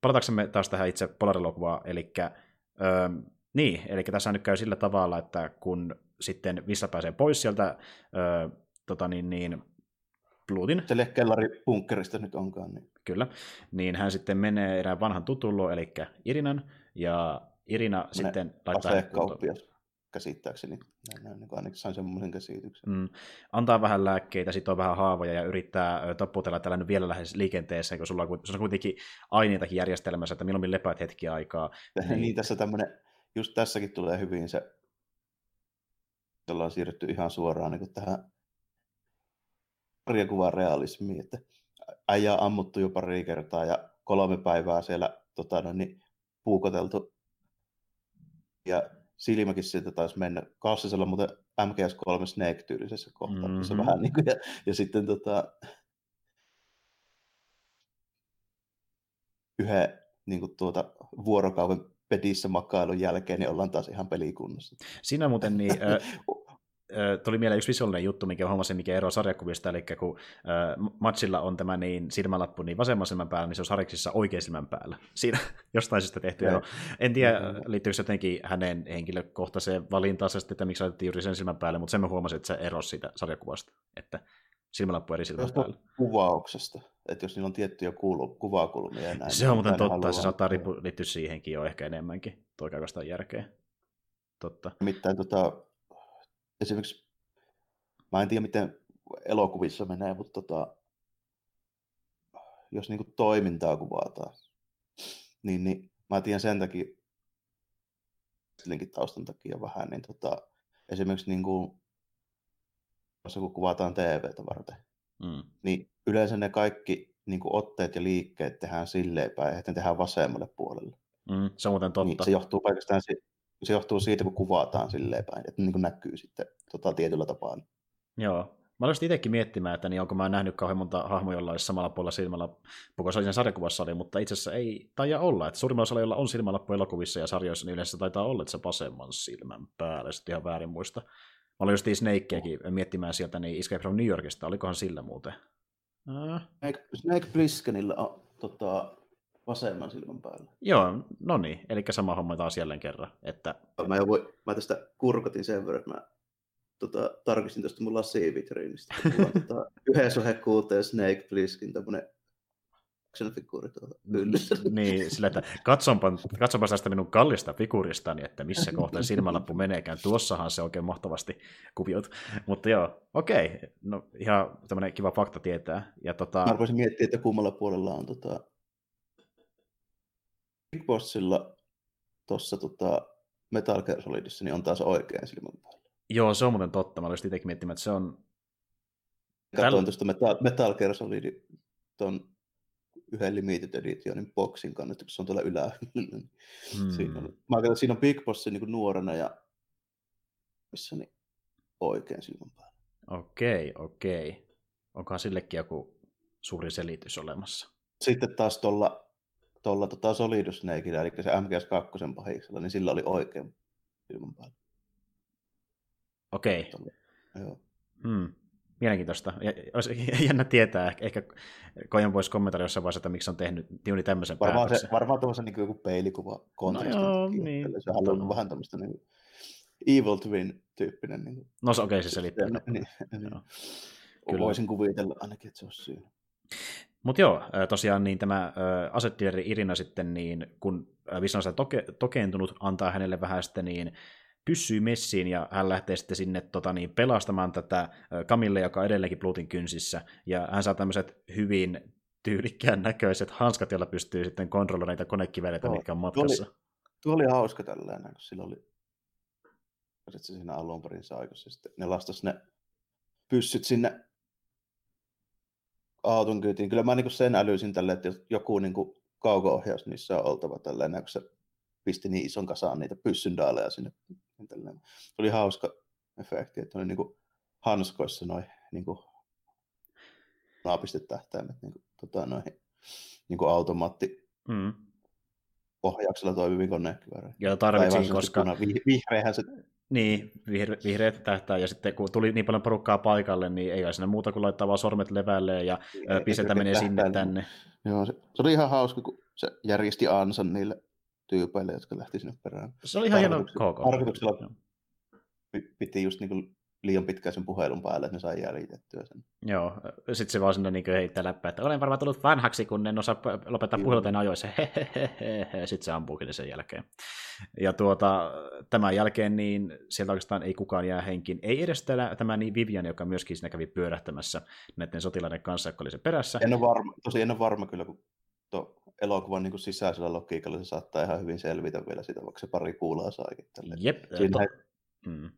A: palataksemme taas tähän itse Polar-elokuvaan, eli niin, eli tässä nyt käy sillä tavalla, että kun sitten Vissa pääsee pois sieltä ö, tota niin, niin, Blutin.
B: Tälle kellari bunkkerista nyt onkaan. Niin.
A: Kyllä. Niin hän sitten menee erään vanhan tutullo, eli Irinan, ja Irina Mene sitten laittaa
B: asekauppias käsittääkseni. Näin, niin ainakin sain semmoisen käsityksen.
A: Mm. Antaa vähän lääkkeitä, sitten on vähän haavoja ja yrittää tapputella tällä nyt vielä lähes liikenteessä, kun sulla on, kuitenkin aineitakin järjestelmässä, että milloin lepäät hetki aikaa.
B: Niin, niin tässä tämmöinen, just tässäkin tulee hyvin se, ollaan siirrytty ihan suoraan niin tähän sarjakuvan realismiin, että äijä on ammuttu jo pari kertaa ja kolme päivää siellä tota, no, niin, puukoteltu. Ja silmäkin siitä taisi mennä. Kassisella muuten MGS3 Snake-tyylisessä kohtaa, mm-hmm. vähän niin kuin, ja, ja sitten tota, yhden niin kuin tuota, vuorokauden pedissä makailun jälkeen, niin ollaan taas ihan pelikunnossa.
A: Siinä muuten niin, äh, tuli mieleen yksi visuaalinen juttu, mikä huomasin, mikä ero sarjakuvista, eli kun äh, Matsilla on tämä niin silmälappu niin vasemman silmän päällä, niin se on Sariksissa oikein silmän päällä. Siinä jostain syystä tehty ero. En tiedä, liittyykö se jotenkin hänen henkilökohtaiseen valintaansa, että miksi laitettiin juuri sen silmän päälle, mutta sen mä huomasin, että se erosi siitä sarjakuvasta, että silmälappu eri silmän päällä.
B: Kuvauksesta, että jos niillä on tiettyjä kuulu, kuvakulmia ja näin.
A: Se on muuten totta, se saattaa liittyä siihenkin jo ehkä enemmänkin, tuo järkeä. Totta.
B: Mitään tota, esimerkiksi, mä en tiedä miten elokuvissa menee, mutta tota, jos niinku toimintaa kuvataan, niin, niin mä tiedän sen takia, taustan takia vähän, niin tota, esimerkiksi niin kuin, kun kuvataan TVtä varten, mm. niin yleensä ne kaikki niin kuin otteet ja liikkeet tehdään silleen päin, että ne tehdään vasemmalle puolelle.
A: Mm, se on muuten totta. Niin,
B: se johtuu pelkästään se johtuu siitä, kun kuvataan silleen päin, että niin kuin näkyy sitten tota, tietyllä tapaa.
A: Joo. Mä olisin itsekin miettimään, että niin onko mä nähnyt kauhean monta hahmoja, jolla olisi samalla puolella silmälappu, kun sen sarjakuvassa oli, mutta itse asiassa ei taida olla. Että suurimmalla osalla, jolla on silmälappu elokuvissa ja sarjoissa, niin yleensä taitaa olla, että se vasemman silmän päällä, sitten ihan väärin muista. Mä olin just Snakeakin miettimään sieltä, niin Escape from New Yorkista, olikohan sillä muuten?
B: Uh. Snake, Snake Plisskenillä on tota, vasemman silmän päällä.
A: Joo, no niin, eli sama homma taas jälleen kerran. Että...
B: Mä, jo voi, mä tästä kurkotin sen verran, että mä tota, tarkistin tuosta mun lasivitriinistä. Mulla on tota, yhdessä kuuteen Snake Plissken, tämmönen figuuri tuolla hyllyssä.
A: niin, sillä, että katsonpa, katsonpa tästä minun kallista figuristani, että missä kohtaa silmälappu meneekään. Tuossahan se oikein mahtavasti kuviot. Mutta joo, okei. No ihan tämmöinen kiva fakta tietää. Ja tota...
B: Mä voisin miettiä, että kummalla puolella on tota... Big Bossilla tuossa tota Metal Gear Solidissa, niin on taas oikein silmän päällä.
A: Joo, se on muuten totta. Mä olisin itsekin miettimään, että se on...
B: Katsoin Täl... tuosta Metal, Metal Gear Solid ton yhden limited editionin boksin kannattu, kun se on tuolla ylähyllä. Niin hmm. siinä, on, mä ajattelin, että siinä on Big Boss niin nuorena ja missä niin oikein silmän päällä.
A: Okei, okei. Onkohan sillekin joku suuri selitys olemassa?
B: Sitten taas tuolla tuolla tota Solidus Snakeillä, eli se MGS2 pahiksella, niin sillä oli oikein silmän päällä.
A: Okei. Joo. Hmm mielenkiintoista. Ja, olisi jännä tietää, ehkä Kojan voisi kommentoida jossain vaiheessa, että miksi on tehnyt Tiuni tämmöisen
B: varmaan päätöksen. Se, varmaan tuossa niin joku peilikuva kontekstin. No, joo, niin. Se on vähän tämmöistä niin Evil Twin-tyyppinen. Niin
A: no okei, okay, se selittää.
B: Niin, niin, niin. Kyllä. Voisin kuvitella ainakin, että se olisi syy.
A: Mutta joo, tosiaan niin tämä asettileri Irina sitten, niin kun Visan on toke, tokeentunut, antaa hänelle vähän sitten niin pyssyy messiin ja hän lähtee sitten sinne tota, niin, pelastamaan tätä Kamille, joka on edelleenkin Plutin kynsissä. Ja hän saa tämmöiset hyvin tyylikkään näköiset hanskat, joilla pystyy sitten kontrolloimaan niitä konekiveleitä, no, mitkä on matkassa.
B: Tuo oli, tuo oli hauska tällainen, kun sillä oli se siinä alun perin sai, kun se sitten ne lastas ne pyssyt sinne auton kyytiin. Kyllä mä niin sen älysin tälle, että joku niin kauko-ohjaus niissä on oltava tällainen, kun se pisti niin ison kasaan niitä pyssyndaaleja sinne kentälle. Se oli hauska efekti, että oli niin kuin hanskoissa noin niin kuin naapistetähtäimet niin kuin, tota, noihin, niin kuin automaatti mm. ohjauksella toimiviin konekivääreihin.
A: Ja tarvitsin, koska...
B: vihreähän se
A: niin, vihre, vihreät tähtää, ja sitten kun tuli niin paljon porukkaa paikalle, niin ei siinä muuta kuin laittaa vaan sormet levälle ja pistetä menee sinne tähtää, tänne.
B: Joo, se, se, oli ihan hauska, kun se järjesti ansan niille tyypeille, jotka lähti sinne perään.
A: Se oli ihan hieno koko.
B: Tarkoituksella piti just niin liian pitkään sen puhelun päälle, että ne sai jäljitettyä sen.
A: Joo, sitten se vaan sinne niin heittää läppää, että olen varmaan tullut vanhaksi, kun en osaa lopettaa puheluten ajoissa. Sitten se ampuukin sen jälkeen. Ja tuota, tämän jälkeen niin sieltä oikeastaan ei kukaan jää henkiin. Ei edes tämä, tämä niin Vivian, joka myöskin siinä kävi pyörähtämässä näiden sotilaiden kanssa, joka oli se perässä.
B: En ole varma, tosi en ole varma kyllä, kun tuo elokuvan niin kuin sisäisellä logiikalla se saattaa ihan hyvin selvitä vielä sitä, vaikka se pari kuulaa saakin. Tälle.
A: Jep,
B: Siinä to... mm.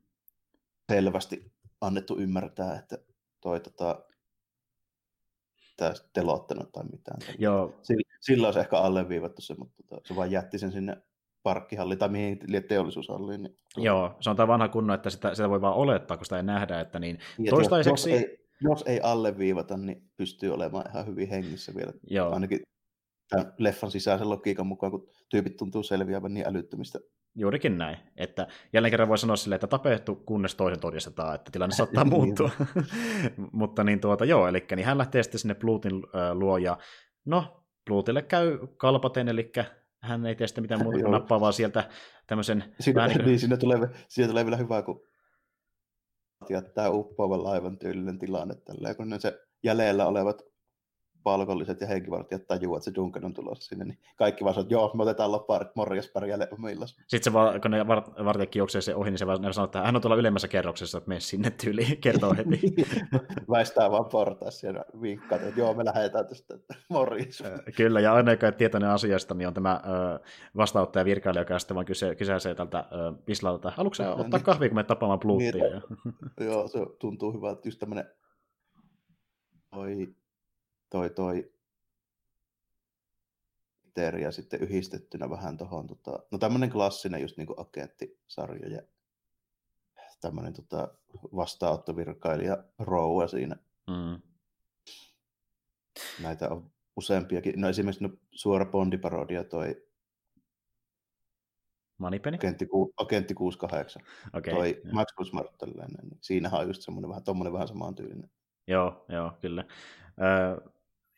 B: Selvästi annettu ymmärtää, että toi tota, telottanut tai mitään.
A: Joo.
B: Sillä, sillä olisi ehkä alleviivattu se, mutta tota, se vaan jätti sen sinne parkkihalliin tai mihin teollisuushalliin. Niin...
A: Joo, se on tämä vanha kunno, että sitä, sitä voi vaan olettaa, kun sitä ei nähdä. Että niin, niin toistaiseksi...
B: Jos, jos, ei, jos ei alleviivata, niin pystyy olemaan ihan hyvin hengissä vielä. Joo. Ainakin tämän leffan sisäisen logiikan mukaan, kun tyypit tuntuu selviävän niin älyttömistä.
A: Juurikin näin. Että jälleen kerran voi sanoa silleen, että tapettu, kunnes toisen todistetaan, että tilanne saattaa muuttua. Mutta niin tuota, joo, eli niin hän lähtee sitten sinne Blutin äh, luo, ja no, Blutille käy kalpaten, eli hän ei tee sitä mitään muuta kuin nappaa vaan sieltä tämmöisen...
B: Siinä, vähän... niin, niin siinä tulee, siinä tulee vielä hyvä, kun jättää uppoavan laivan tyylinen tilanne tällä, kun ne se jäljellä olevat palkolliset ja henkivartijat tajuaa, että se Duncan on tulossa sinne, niin kaikki vaan sanoo, että joo, me otetaan loppaarit, morjas pärjälle millas.
A: Sitten se vaan, kun ne vartijat juoksee se ohi, niin se vaan sanoo, että hän on tuolla ylemmässä kerroksessa, että mene sinne tyyliin, kertoo heti.
B: Väistää vaan portaassa siellä vinkkaa, että joo, me lähdetään tästä, morjas.
A: Kyllä, ja aina joka tietoinen asiasta, niin on tämä vastaanottaja virkailija, joka sitten vaan kyse, kysäisee tältä Pislalta, haluatko sä ottaa niin. kahvia, kun me tapaamaan Bluettia? Niin,
B: joo, se tuntuu hyvältä, just tämmöinen Oi, toi, toi ja sitten yhdistettynä vähän tuohon, tota, no tämmöinen klassinen just niin kuin agenttisarja ja tämmöinen tota, vastaanottovirkailija rouva siinä. Mm. Näitä on useampiakin. No esimerkiksi no, suora Bondiparodia toi
A: Moneypenny?
B: Agentti, ku, agentti 68. Okay, toi Max Smart tällainen. Niin siinähän on just semmoinen vähän, tommonen vähän samaan tyylinen.
A: Joo, joo, kyllä.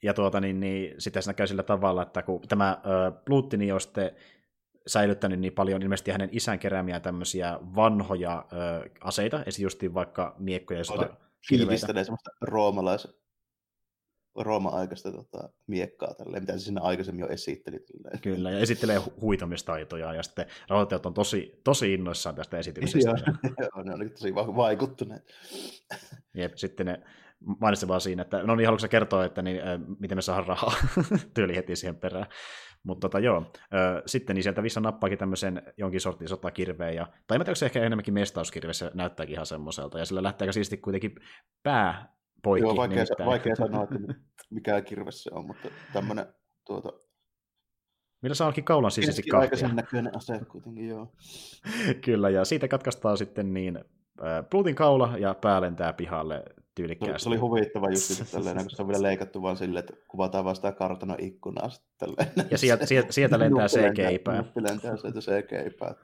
A: Ja tuota, niin, niin, sitten siinä käy sillä tavalla, että kun tämä Plutini on sitten säilyttänyt niin paljon ilmeisesti hänen isän keräämiä tämmöisiä vanhoja ö, aseita, esimerkiksi justiin vaikka miekkoja ja sota
B: Fiilistelee semmoista roomalais Rooma-aikaista tota, miekkaa, tälleen, mitä se siinä aikaisemmin jo esitteli. Tälleen.
A: Kyllä, ja esittelee huitomistaitoja, ja sitten rahoittajat on tosi, tosi innoissaan tästä esityksestä.
B: Joo, ne on tosi vaikuttuneet.
A: Jep, sitten ne mainitsi vaan siinä, että no niin, haluatko kertoa, että niin, äh, miten me saadaan rahaa tyyli heti siihen perään. Mutta tota, joo, äh, sitten niin sieltä Vissa nappaakin tämmöisen jonkin sortin sotakirveen, ja, tai en tiedä, se ehkä enemmänkin mestauskirve, se näyttääkin ihan semmoiselta, ja sillä lähtee aika siisti kuitenkin pää poikki.
B: Joo, vaikea, vaikea sanoa, että mikä kirve se on, mutta tämmöinen tuota,
A: Millä saa onkin kaulan sisäisesti kahtia.
B: Aika sen näköinen ase kuitenkin, joo.
A: Kyllä, ja siitä katkaistaan sitten niin Plutin kaula ja pää lentää pihalle tyylikkäästi.
B: Se oli huvittava just tälleen, kun se on vielä leikattu vaan silleen, että kuvataan vaan sitä kartanon ikkunaa tälleen.
A: Ja sieltä, sieltä, sieltä lentää CGI-pää.
B: lentää sieltä CGI-pää.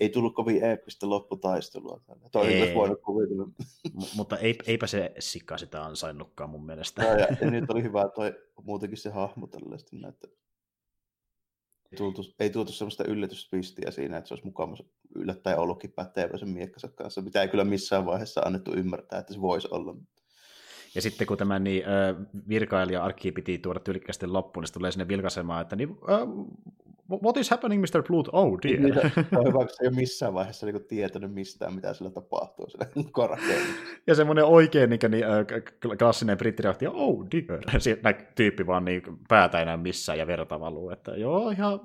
B: Ei tullut kovin eeppistä lopputaistelua. Toi ei voinut kuvitella.
A: M- mutta eipä se sikka sitä ansainnutkaan mun mielestä.
B: Ja, ja, ja nyt oli hyvä toi muutenkin se hahmo tälleen, että ei tultu, ei tultu sellaista yllätyspistiä siinä, että se olisi mukaan yllättäen ollutkin pätevä sen miekkansa kanssa, mitä ei kyllä missään vaiheessa annettu ymmärtää, että se voisi olla.
A: Ja sitten kun tämä niin, virkailija arkki piti tuoda tyylikkästi loppuun, niin tulee sinne vilkaisemaan, että niin, uh, what is happening, Mr. Bluth? Oh dear. Niin,
B: hyvä, se ei ole missään vaiheessa niin tietänyt mistään, mitä sillä tapahtuu sillä
A: Ja semmoinen oikein niin, niin, klassinen brittireaktio, oh dear. Siinä tyyppi vaan niin, päätä enää missään ja verta valuu, että joo, ihan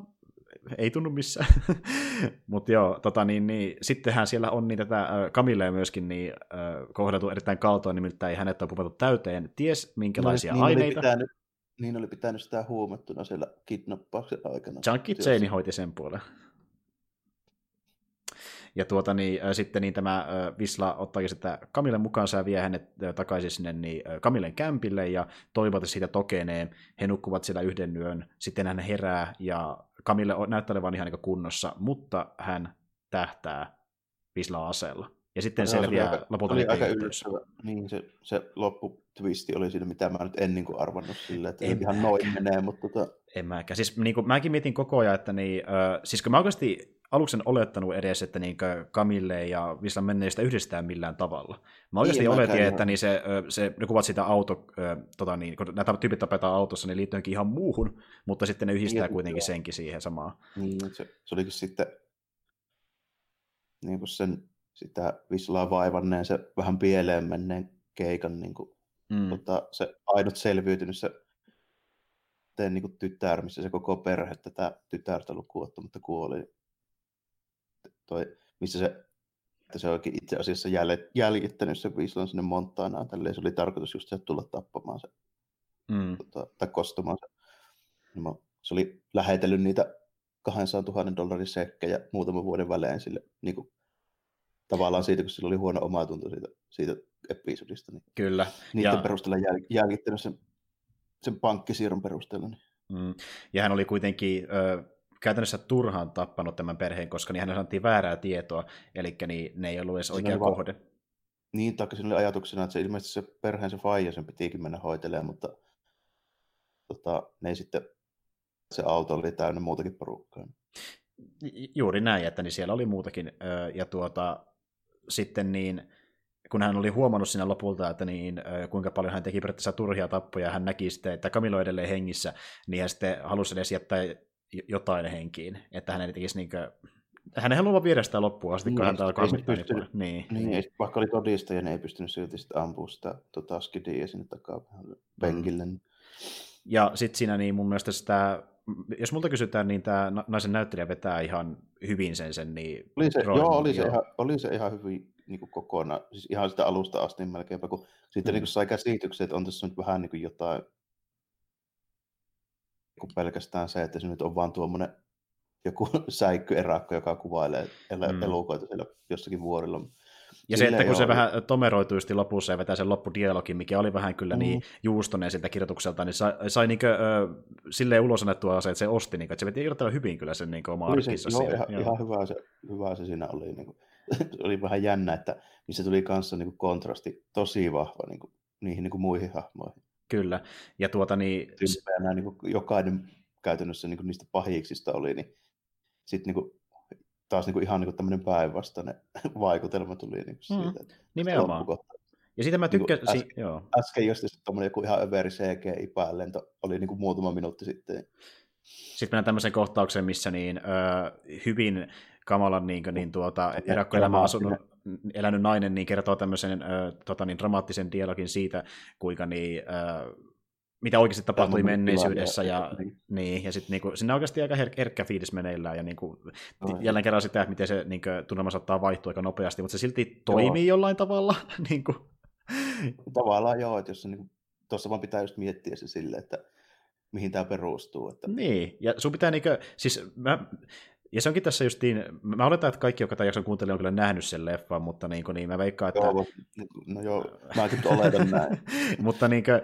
A: ei tunnu missään. Mutta joo, tota, niin, niin, sittenhän siellä on niin tätä Camilleja myöskin niin, äh, erittäin kaltoin, nimittäin hänet on pupattu täyteen ties minkälaisia no, niin aineita.
B: Oli pitänyt, niin oli pitänyt sitä huumettuna siellä kidnappauksen aikana.
A: Junkie Jane hoiti sen puolen. Ja tuota, niin, äh, sitten niin tämä äh, Visla ottaakin sitä Kamilen mukaansa ja vie hänet äh, takaisin sinne niin, äh, Kamilen kämpille ja että siitä tokenee. He nukkuvat siellä yhden yön. Sitten hän herää ja Kamille näyttää olevan ihan niin kunnossa, mutta hän tähtää Visla-aseella. Ja sitten no, selviää aika, lopulta
B: aika yllättävä. Niin, se, se lopputwisti oli siinä, mitä mä nyt en niin kuin arvannut sille, että en ihan noin menee, mutta tota...
A: En mäkään. Siis niin kuin, mäkin mietin koko ajan, että niin, äh, siis kun mä oikeasti aluksi en olettanut edes, että niin Camille ja Visla menneistä yhdistää millään tavalla. Mä oikeasti niin, oletin, että niin se, se, ne kuvat sitä auto, tota niin, kun nämä tyypit tapetaan autossa, niin liittyykin ihan muuhun, mutta sitten ne yhdistää niin, kuitenkin joo. senkin siihen samaan.
B: Niin, se, se olikin sitten niin kuin sen, sitä Vislaa vaivanneen, se vähän pieleen menneen keikan niin kuin, mm. tota, se ainut selviytynyt se niin kuin tytär, missä se koko perhe tätä tytärtä lukuun mutta kuoli toi, missä se, että se onkin itse asiassa jäljittänyt se Winslow sinne Montanaan, tälleen se oli tarkoitus just se tulla tappamaan se, mm. tota, tai kostumaan se. No, se oli lähetellyt niitä 200 000 dollarin sekkejä muutaman vuoden välein sille, niin kuin, tavallaan siitä, kun sillä oli huono omatunto siitä, siitä episodista. Niin
A: Kyllä.
B: Niiden ja... perusteella jäl, jäljittänyt sen, sen pankkisiirron perusteella. Niin.
A: Mm. Ja hän oli kuitenkin ö, käytännössä turhaan tappanut tämän perheen, koska niin hänelle saatiin väärää tietoa, eli niin, ne ei ollut edes oikea kohde. Va-
B: niin, taikka siinä oli ajatuksena, että se ilmeisesti se perheen se faija, sen pitikin mennä hoitelemaan, mutta tota, ne ei sitten, se auto oli täynnä muutakin porukkaa.
A: Juuri näin, että niin siellä oli muutakin, ja tuota, sitten niin, kun hän oli huomannut siinä lopulta, että niin, kuinka paljon hän teki periaatteessa turhia tappoja, hän näki sitten, että Camilo edelleen hengissä, niin hän sitten halusi edes jättää jotain henkiin, että hän ei tekisi niin kuin, hän ei halua viedä sitä loppuun asti, niin, kun hän alkaa
B: harmittaa. Pystynyt, niin, niin, niin. vaikka oli todistaja, niin ei pystynyt silti sitten ampua sitä tota, skidia sinne takaa penkille. Mm.
A: Ja sitten siinä niin mun mielestä sitä, jos multa kysytään, niin tämä naisen näyttelijä vetää ihan hyvin sen, sen niin
B: oli se, joo, oli, joo. Se ihan, oli se ihan hyvin niin kuin kokonaan, siis ihan sitä alusta asti melkeinpä, kun sitten mm. niin kuin sai käsityksen, että on tässä nyt vähän niin kuin jotain kuin pelkästään se, että se nyt on vaan tuommoinen joku säikkyerakko, joka kuvailee mm. elukoita siellä jossakin vuorilla.
A: Ja Sille se, että kun se vähän tomeroituisti lopussa ja vetää sen loppudialogin, mikä oli vähän kyllä niin mm. niin juustoneen siltä kirjoitukselta, niin sai, sai niinkö, äh, silleen ulos annettua se, että se osti, niinkö, että se veti irrottava hyvin kyllä sen niinkö oma arkissa.
B: Joo, ihan, joo. ihan hyvä, se, hyvä se siinä oli. Niin kuin, oli vähän jännä, että missä tuli kanssa niin kuin kontrasti tosi vahva niin kuin, niihin niin kuin muihin hahmoihin.
A: Kyllä, ja tuota niin...
B: Tympeänä, niin kuin jokainen käytännössä niin kuin niistä pahiksista oli, niin sitten niin kuin, taas niin kuin ihan niin kuin tämmöinen päinvastainen vaikutelma tuli niin kuin siitä. Mm,
A: nimenomaan. Ja siitä mä tykkäsin... Niin äsken,
B: joo. äsken just tuommoinen joku ihan överi CGI päällento oli niin kuin muutama minuutti sitten.
A: Sitten mennään tämmöiseen kohtaukseen, missä niin, ö, hyvin kamalan niin, niin tuota, erakkoelämä asunut, elänyt nainen niin kertoo tämmöisen ö, tota, niin, dramaattisen dialogin siitä, kuinka niin, ö, mitä oikeasti tapahtui menneisyydessä, ja, niin. Niin, ja sitten niinku, sinne oikeasti aika her- herkkä fiilis meneillään, ja niinku, no, jälleen kerran sitä, että miten se niinku, tunnelma saattaa vaihtua aika nopeasti, mutta se silti toimii joo. jollain tavalla. niinku.
B: Tavallaan joo, että jos se, niinku, tuossa vaan pitää just miettiä se silleen, että mihin tämä perustuu. Että...
A: Niin, ja sun pitää niinku, siis mä, ja se onkin tässä justiin, mä oletan, että kaikki, jotka tämän jakson kuuntelee, on kyllä nähnyt sen leffan, mutta niin, kuin, niin mä veikkaan, että...
B: Joo, no joo, mä kyllä oletan näin.
A: mutta niin kuin,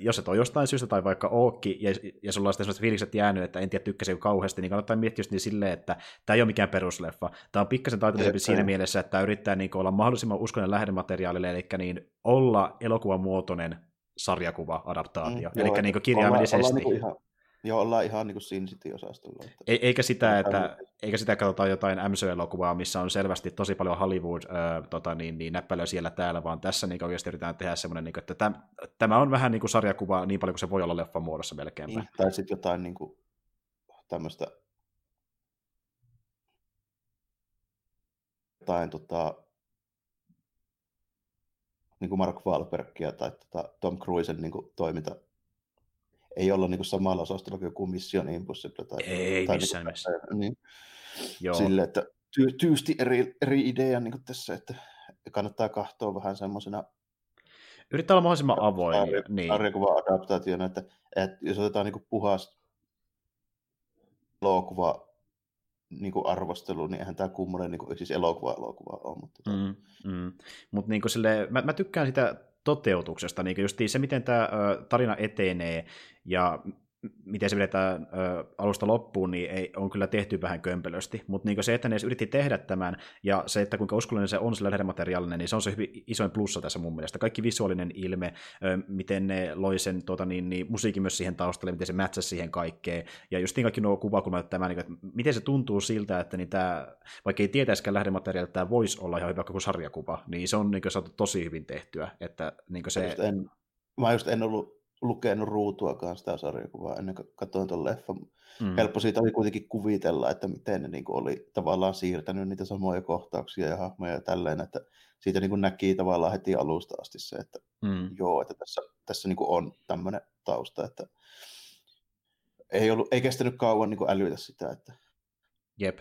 A: jos et ole jostain syystä tai vaikka ookki, ja, ja sulla on sitten sellaiset fiilikset jäänyt, että en tiedä tykkäsin kauheasti, niin kannattaa miettiä just niin silleen, että tämä ei ole mikään perusleffa. Tämä on pikkasen taiteellisempi siinä mielessä, että tämä yrittää niin kuin, olla mahdollisimman uskonen lähdemateriaalille, eli niin olla elokuvan muotoinen sarjakuva-adaptaatio, mm, eli joo, niin kirjaimellisesti. Olla, olla niin ihan
B: Joo, ollaan ihan niin kuin Sin City-osastolla. Että...
A: E- eikä, sitä, että, eikä sitä katsota jotain MCU-elokuvaa, missä on selvästi tosi paljon Hollywood äh, tota, niin, niin, näppälöä siellä täällä, vaan tässä niin oikeasti yritetään tehdä semmoinen, niin että täm, tämä on vähän niin kuin sarjakuva niin paljon kuin se voi olla leffan muodossa melkein. Niin,
B: tai sitten jotain niin kuin, tämmöistä jotain tota, niin kuin Mark Wahlbergia tai tota Tom Cruisen niin kuin, toiminta ei olla niin kuin samalla osastolla kuin joku Mission Impossible. Tai,
A: ei
B: tai
A: missään niin, nimessä.
B: Niin, Joo. Sille, että ty, tyysti eri, eri idea niin kuin tässä, että kannattaa katsoa vähän semmoisena
A: Yrittää olla mahdollisimman avoin.
B: Sarja, niin. Sarjakuva-adaptaationa, että, että jos otetaan niin kuin puhas elokuva niin kuin arvostelu, niin eihän tämä kummonen niin kuin, siis elokuva-elokuva ole. Mutta, tota-
A: mm, mm. Mut niin kuin sille, mä, mä, tykkään sitä toteutuksesta, niin just se, miten tämä tarina etenee ja miten se vedetään ö, alusta loppuun, niin ei, on kyllä tehty vähän kömpelösti. Mutta niin se, että ne edes yritti tehdä tämän, ja se, että kuinka uskollinen se on sillä lähdemateriaalinen, niin se on se hyvin isoin plussa tässä mun mielestä. Kaikki visuaalinen ilme, ö, miten ne loi sen tuota, niin, niin, musiikin myös siihen taustalle, miten se mätsäsi siihen kaikkeen. Ja just niin kaikki nuo kuvakulmat, tämä, niin, että miten se tuntuu siltä, että niin tämä, vaikka ei tietäisikään lähdemateriaalia, että tämä voisi olla ihan hyvä kuin sarjakuva, niin se on niin saatu tosi hyvin tehtyä. Että, niin se...
B: en, mä just en ollut lukenut ruutuakaan sitä sarjakuvaa ennen kuin katsoin tuon leffan. Mm. Helppo siitä oli kuitenkin kuvitella, että miten ne niin kuin oli tavallaan siirtänyt niitä samoja kohtauksia ja hahmoja ja tälleen, että siitä niin kuin näki tavallaan heti alusta asti se, että mm. joo, että tässä, tässä niin kuin on tämmöinen tausta, että ei, ollut, ei kestänyt kauan niin kuin älytä sitä. Että...
A: Jep.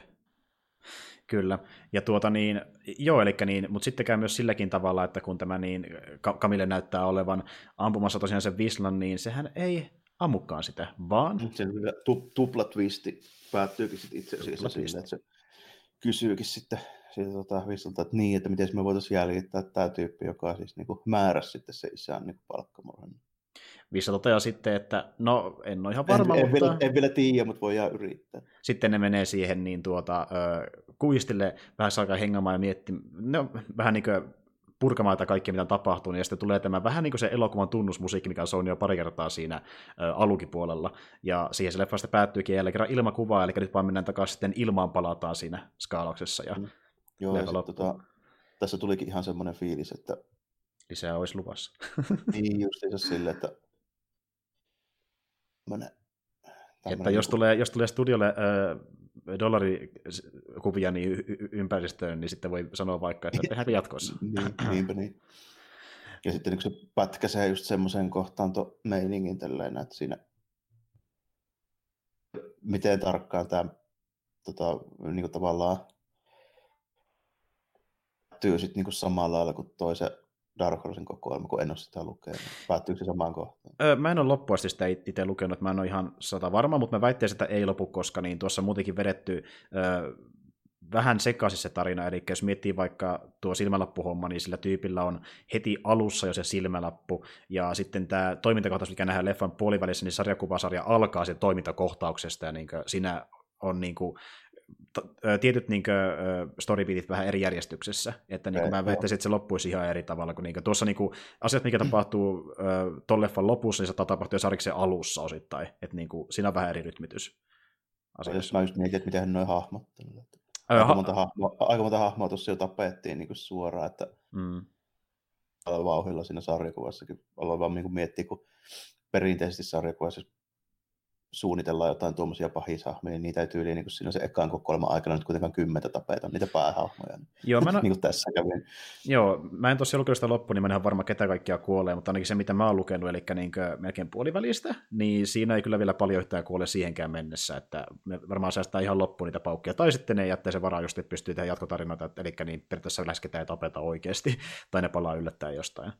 A: Kyllä, ja tuota niin, joo, eli niin, mutta sitten käy myös silläkin tavalla, että kun tämä niin, Kamille näyttää olevan ampumassa tosiaan sen vislan, niin sehän ei ammukaan sitä, vaan...
B: Se tu, tupla twisti päättyykin sitten itse asiassa sillä, että se kysyykin sitten siitä tota, vislalta, että niin, että miten me voitaisiin jäljittää tämä tyyppi, joka siis niin kuin määräsi sitten se isän niin palkkamurhan.
A: Vissa toteaa sitten, että no en ole ihan varma,
B: en,
A: mutta...
B: En vielä, en vielä tiedä, mutta voidaan yrittää.
A: Sitten ne menee siihen niin tuota, kuistille vähän aikaa hengamaan ja miettimään, no, vähän niin kuin purkamaan tätä kaikkea, mitä tapahtuu, niin ja sitten tulee tämä vähän niin kuin se elokuvan tunnusmusiikki, mikä on jo pari kertaa siinä alukipuolella, ja siihen se leffa sitten päättyykin jälleen kerran ilmakuvaa, eli nyt vaan mennään takaisin sitten ilmaan palataan siinä skaalauksessa. Ja mm.
B: Joo, ja tota, tässä tulikin ihan semmoinen fiilis, että
A: lisää olisi luvassa.
B: niin, just silleen, että tämmönen,
A: tämmönen että jos tulee, jos tulee studiolle äh, dollarikuvia niin y- ympäristöön, niin sitten voi sanoa vaikka, että tehdäänkö jatkossa.
B: niin, niinpä niin. Ja sitten niin se pätkäsee just semmoisen kohtaan to meiningin tälleen, että siinä miten tarkkaan tämä tota, niin kuin tavallaan tyy sitten niin samalla lailla kuin toisen Dark Horsen kokoelma, kun en ole sitä lukenut. Päättyykö se samaan kohtaan?
A: Öö, mä en ole loppuasti sitä itse lukenut, mä en ole ihan sata varma, mutta mä väittäisin, että ei lopu, koska niin tuossa muutenkin vedetty öö, vähän sekaisin se tarina, eli jos miettii vaikka tuo silmälappuhomma, niin sillä tyypillä on heti alussa jo se silmälappu, ja sitten tämä toimintakohtaus, mikä nähdään leffan puolivälissä, niin sarjakuvasarja alkaa sen toimintakohtauksesta, ja niin siinä on niin kuin tietyt niin storybeatit vähän eri järjestyksessä, että niin kuin, mä väittäisin, että se loppuisi ihan eri tavalla kuin, niin kuin tuossa niin kuin, asiat, mikä tapahtuu äh, ton leffan lopussa, niin se tapahtuu jo sariksen alussa osittain, että niin kuin, siinä on vähän eri rytmitys.
B: Asiassa. Mä just mietin, että miten noin hahmottelee. Aika, monta hahmoa, aika monta hahmoa tuossa jo tapettiin niin kuin suoraan, että mm. vauhilla siinä sarjakuvassakin. Aloin vaan niin miettiä, kun perinteisesti sarjakuvassa suunnitellaan jotain tuommoisia pahishahmoja, niin niitä ei tyyliin niin siinä se ekaan kokoelman aikana nyt kuitenkaan kymmentä tapeita, niitä päähahmoja. Joo, mä en... niin kuin tässä kävin.
A: Joo, mä en tosiaan lukenut sitä loppuun, niin mä en ihan varma, ketä kaikkia kuolee, mutta ainakin se, mitä mä oon lukenut, eli niin melkein puolivälistä, niin siinä ei kyllä vielä paljon yhtään kuole siihenkään mennessä, että me varmaan säästää ihan loppuun niitä paukkia, tai sitten ne jättää se varaa, just pystyy tehdä jatkotarinoita, eli niin periaatteessa läsketään ja tapeta oikeasti, tai ne palaa yllättäen jostain.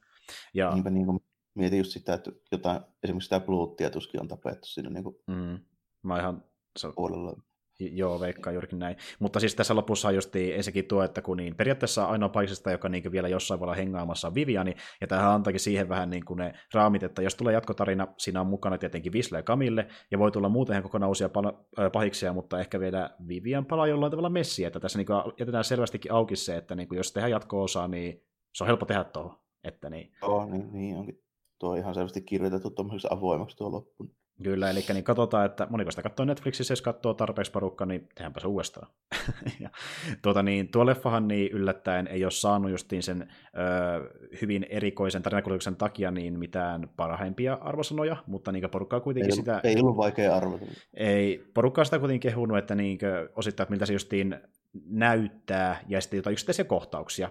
B: Ja... Niinpä niin kuin mietin just sitä, että jotain, esimerkiksi sitä Bluettia tuskin on tapettu siinä niin kuin mm.
A: Mä ihan...
B: Se... puolella.
A: Joo, veikkaa juurikin näin. Mutta siis tässä lopussa on just ensinnäkin tuo, että kun niin, periaatteessa ainoa paikasta, joka niin vielä jossain voi hengaamassa on Viviani, ja tähän antaakin siihen vähän niin kuin ne raamit, että jos tulee jatkotarina, siinä on mukana tietenkin Visle ja Camille, ja voi tulla muuten ihan kokonaan uusia pal- pahiksia, mutta ehkä vielä Vivian palaa jollain tavalla messiä, että tässä niin kuin jätetään selvästikin auki se, että niin kuin jos tehdään jatko-osaa, niin se on helppo tehdä tuohon. Että niin.
B: Joo, niin, niin onkin tuo ihan selvästi kirjoitettu tuommoiseksi avoimeksi tuo loppu.
A: Kyllä, eli niin katsotaan, että moniko sitä katsoo Netflixissä, jos katsoo tarpeeksi porukka, niin tehdäänpä se uudestaan. ja, tuota, niin, tuo leffahan niin yllättäen ei ole saanut justiin sen ö, hyvin erikoisen tarinakuljetuksen takia niin mitään parhaimpia arvosanoja, mutta niin porukkaa kuitenkin
B: ei,
A: sitä...
B: Ei ollut vaikea arvata.
A: Ei, porukkaa sitä kuitenkin kehunut, että niin, osittain, että miltä se justiin näyttää ja sitten jotain yksittäisiä kohtauksia,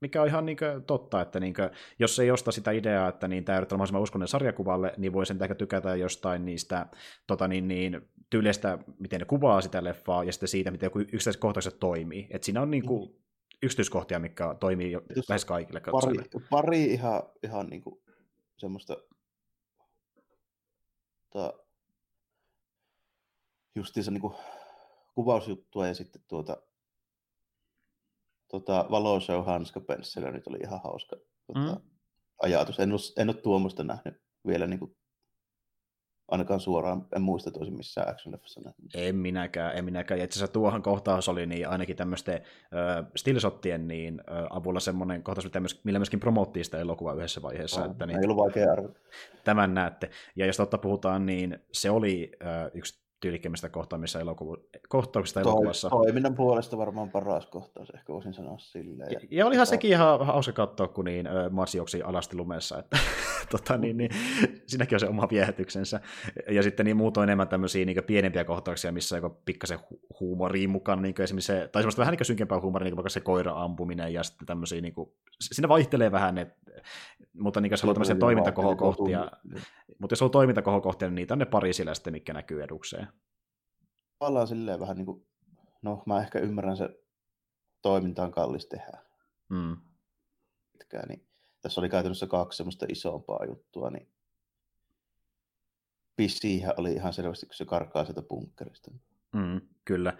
A: mikä on ihan niin kuin totta, että niin kuin, jos ei osta sitä ideaa, että niin tämä ei ole mahdollisimman uskonen sarjakuvalle, niin voi sen ehkä tykätä jostain niistä tota niin, niin, tyyleistä, miten ne kuvaa sitä leffaa ja sitten siitä, miten joku yksittäiset kohtaukset toimii. Et siinä on niin kuin, yksityiskohtia, mikä toimii jo lähes kaikille
B: katsojille. Pari, pari ihan, ihan niin kuin semmoista ta, justiinsa niin kuin kuvausjuttua ja sitten tuota tota, Valoshow hanskapensselö nyt oli ihan hauska tota, mm. ajatus. En ole, en ole tuommoista nähnyt vielä niin kuin, ainakaan suoraan, en muista, olisin missään action leffassa.
A: En minäkään, en minäkään. Ja itse asiassa tuohan kohtaus oli niin ainakin tämmöisten äh, stillsottien niin, äh, avulla semmoinen kohtaus, millä myöskin promottiin sitä elokuvaa yhdessä vaiheessa.
B: Oh,
A: että,
B: niin, ei ollut vaikea arvata.
A: Tämän näette. Ja jos totta puhutaan, niin se oli äh, yksi tyylikkeimmistä kohtaamista elokuvu, kohtauksista elokuvassa.
B: Toiminnan puolesta varmaan paras kohtaus, ehkä voisin sanoa silleen.
A: Ja, ja olihan sekin ihan hauska katsoa, kun niin, Mars juoksi alasti lumessa, että tota, niin, niin, siinäkin on se oma viehätyksensä. Ja sitten niin muutoin enemmän tämmöisiä niin pienempiä kohtauksia, missä on pikkasen hu- huumoria mukana, niin esimerkiksi se, tai semmoista vähän niin synkempää huumoria, niin vaikka se koira ampuminen ja sitten tämmöisiä, niin kuin, siinä vaihtelee vähän, et, mutta niin, jos haluaa tämmöisiä toimintakohokohtia, mutta jos on toimintakohokohtia, niin niitä on ne pari sillä sitten, mikä näkyy edukseen
B: tavallaan silleen vähän niin kuin, no mä ehkä ymmärrän se toiminta on kallis tehdä. Mm. Pitkään, niin tässä oli käytännössä kaksi semmoista isompaa juttua, niin pissihän oli ihan selvästi, kun se karkaa sieltä bunkkerista.
A: Mm, kyllä.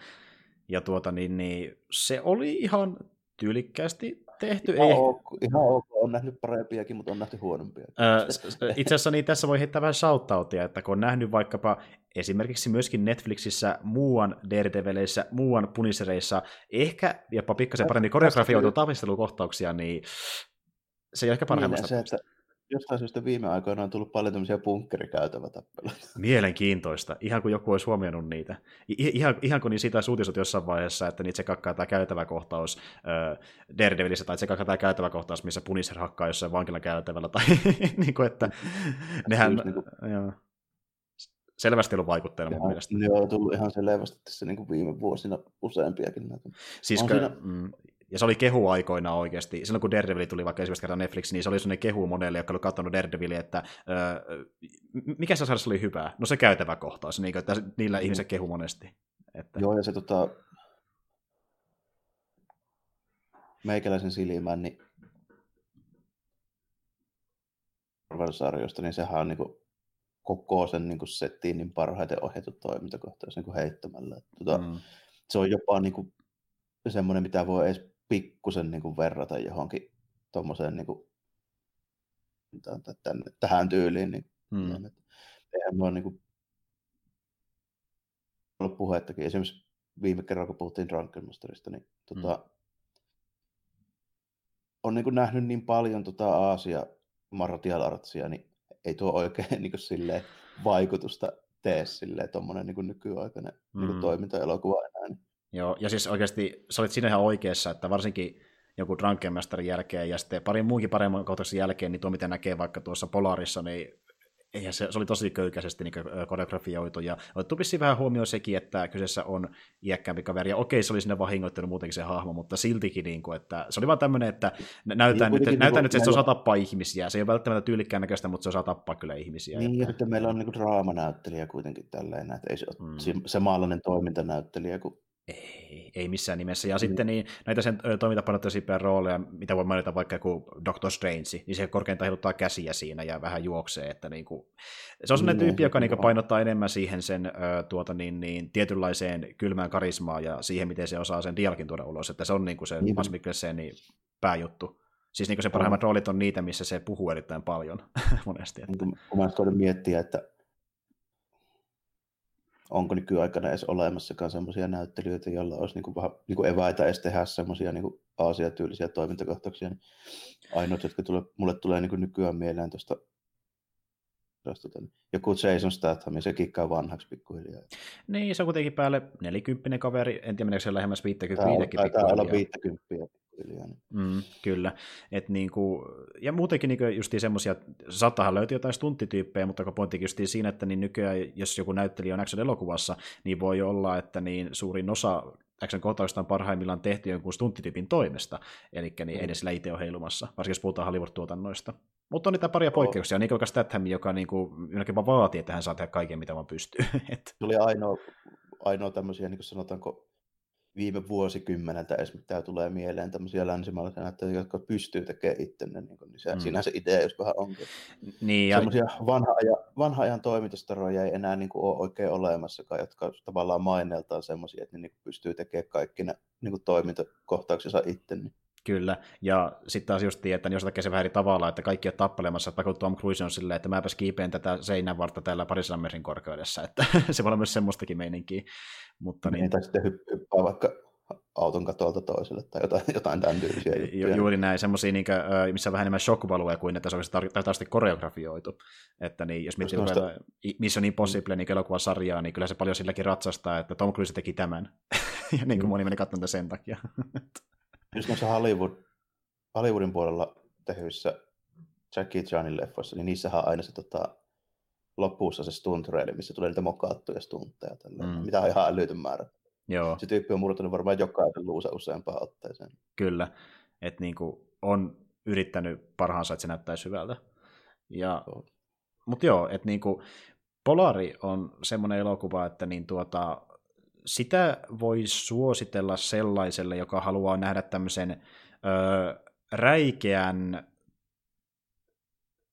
A: Ja tuota, niin, niin, se oli ihan tyylikkäästi tehty.
B: Ihan, ei... ok, ihan ok, on nähnyt parempiakin, mutta on nähty huonompia.
A: Öö, itse asiassa niin tässä voi heittää vähän shoutoutia, että kun on nähnyt vaikkapa esimerkiksi myöskin Netflixissä muuan Daredevileissä, muuan Punishereissa, ehkä jopa pikkasen paremmin koreografioitu taistelukohtauksia, niin se ei ole ehkä parhaimmasta.
B: Niin, se, että jostain syystä viime aikoina on tullut paljon tämmöisiä bunkkerikäytävätappeluita.
A: Mielenkiintoista, ihan kuin joku olisi huomioinut niitä. I- ihan, ihan kuin niin siitä uutisot jossain vaiheessa, että niitä se kakkaa tämä käytäväkohtaus äh, Daredevilissä, tai se kakkaa tämä käytäväkohtaus, missä Punisher hakkaa jossain vankilan käytävällä, tai niin kuin, että nehän... Niin kuin... Joo selvästi ollut vaikutteena mun mielestä.
B: Ne on tullut ihan selvästi tässä niin kuin viime vuosina useampiakin näitä.
A: Siis on siinä... mm, ja se oli kehu aikoina oikeasti. Silloin kun Daredevil tuli vaikka ensimmäistä kertaa Netflix, niin se oli sellainen kehu monelle, joka oli katsonut Daredevilia, että öö, mikä se sarjassa oli hyvää? No se käytävä kohtaus, niin kuin, että niillä mm. ihmiset kehu monesti. Että...
B: Joo, ja se tota, meikäläisen silmään, niin niin sehän on niin kuin koko sen niin kuin settiin niin parhaiten ohjattu toimintakohtaus niin kuin heittämällä. Tota, mm. Se on jopa niin kuin, semmoinen, mitä voi edes pikkusen niin kuin verrata johonkin tuommoiseen niin kuin, tämän, tähän tyyliin. Niin, mm. Eihän mua niin kuin, ollut puhettakin. Esimerkiksi viime kerralla, kun puhuttiin Drunken Masterista, niin tota, mm. on niin nähnyt niin paljon tota Aasia martial artsia, niin ei tuo oikein niin silleen, vaikutusta tee silleen tuommoinen niin nykyaikainen niinku mm. niin toimintaelokuva enää. Niin.
A: Joo, ja siis oikeasti sä olit siinä ihan oikeassa, että varsinkin joku Drunken Masterin jälkeen ja sitten parin muunkin paremman kohtauksen jälkeen, niin tuo mitä näkee vaikka tuossa Polarissa, niin eihän se, se oli tosi köykäisesti niin koreografioitu, ja otettu vähän huomioon sekin, että kyseessä on iäkkäämpi kaveri, ja okei, se oli sinne vahingoittanut muutenkin se hahmo, mutta siltikin, niin kuin, että se oli vaan tämmöinen, että näytään niin, nyt, näytään nyt, että se osaa tappaa ihmisiä, se ei ole välttämättä tyylikkään näköistä, mutta se osaa tappaa kyllä ihmisiä.
B: Niin, että... sitten meillä on niin draamanäyttelijä kuitenkin tälleen, että ei se ole mm. se maalainen toimintanäyttelijä, kun
A: ei, ei missään nimessä. Ja mm. sitten niin, näitä sen toimintapainotteisiä rooleja, mitä voi mainita vaikka joku Doctor Strange, niin se korkeinta heiluttaa käsiä siinä ja vähän juoksee. Että niin kuin, se on sellainen mm, tyyppi, joka niin kuin, painottaa enemmän siihen sen tuota, niin, niin, tietynlaiseen kylmään karismaan ja siihen, miten se osaa sen dialogin tuoda ulos. Että se on niin kuin se mm. Mas Mikkelsenin pääjuttu. Siis niin se parhaimmat roolit on niitä, missä se puhuu erittäin paljon monesti. Että...
B: Niin kun mä miettiä, että onko nykyaikana edes olemassakaan semmoisia näyttelijöitä, joilla olisi niin kuin vähän niin kuin eväitä edes tehdä semmoisia niin Aasia-tyylisiä toimintakohtauksia. Niin ainoat, jotka tule, mulle tulee niin kuin nykyään mieleen tuosta tota, joku Jason Statham, se kikkaa vanhaksi pikkuhiljaa.
A: Niin, se on kuitenkin päälle 40 kaveri, en tiedä meneekö se lähemmäs 50
B: Taitaa taitaa olla 50
A: niin. Mm, kyllä. Et niinku, ja muutenkin niinku justiin semmoisia, saattahan löytyä jotain stunttityyppejä, mutta pointtikin justiin siinä, että niin nykyään, jos joku näyttelijä on action-elokuvassa, niin voi olla, että niin suurin osa action-kohtauksista on parhaimmillaan tehty jonkun stunttityypin toimesta, eli niin mm. ne sillä itse ole heilumassa, varsinkin jos puhutaan Hollywood-tuotannoista. Mutta on niitä paria poikkeuksia, oh. niin kuin Statham, joka niin kuin, vaan vaatii, että hän saa tehdä kaiken, mitä vaan pystyy.
B: Se oli ainoa, ainoa tämmöisiä, niin kuin sanotaanko, viime vuosikymmeneltä edes, mitä tulee mieleen tämmöisiä länsimaalaisia näyttelijöitä, jotka pystyy tekemään itse, niin, niin se, mm. siinä se idea jos vähän onkin. Niin, ja... Semmoisia vanha ajan, vanha ajan toimintastaroja ei enää niin kuin, ole oikein olemassakaan, jotka tavallaan maineeltaan semmoisia, että ne niin kuin, pystyy tekemään kaikki ne niin kuin, toimintakohtauksensa itse. Niin.
A: Kyllä, ja sitten taas just että jos tekee se vähän eri tavalla, että kaikki on tappelemassa, että Tom Cruise on silleen, että mäpäs kiipeen tätä seinänvartta täällä parisadan metrin korkeudessa, että se voi olla myös semmoistakin meininkiä. Mutta niin,
B: niin... Tai sitten hyppää vaikka auton katolta toiselle tai jotain, jotain tämän tyylisiä
A: juttuja. Juuri näin, semmoisia, niin missä on vähän enemmän shockvaluja kuin että se olisi tarkasti koreografioitu. Että niin, jos miettii noista... Mission Impossible niin elokuvasarjaa, niin kyllä se paljon silläkin ratsastaa, että Tom Cruise teki tämän. ja niin kuin mm. moni meni katsomaan sen takia.
B: Just noissa Hollywood, Hollywoodin puolella tehyissä Jackie Chanin leffoissa, niin niissähän on aina se tota, lopussa se stunt missä tulee niitä mokaattuja stuntteja. Mm. Mitä on ihan älytön määrä. Joo. Se tyyppi on murtunut varmaan jokaisen luusa useampaan otteeseen.
A: Kyllä, että niinku on yrittänyt parhaansa, että se näyttäisi hyvältä. Ja, mutta joo, että niinku, Polari on semmoinen elokuva, että niin tuota, sitä voi suositella sellaiselle, joka haluaa nähdä tämmöisen ö, räikeän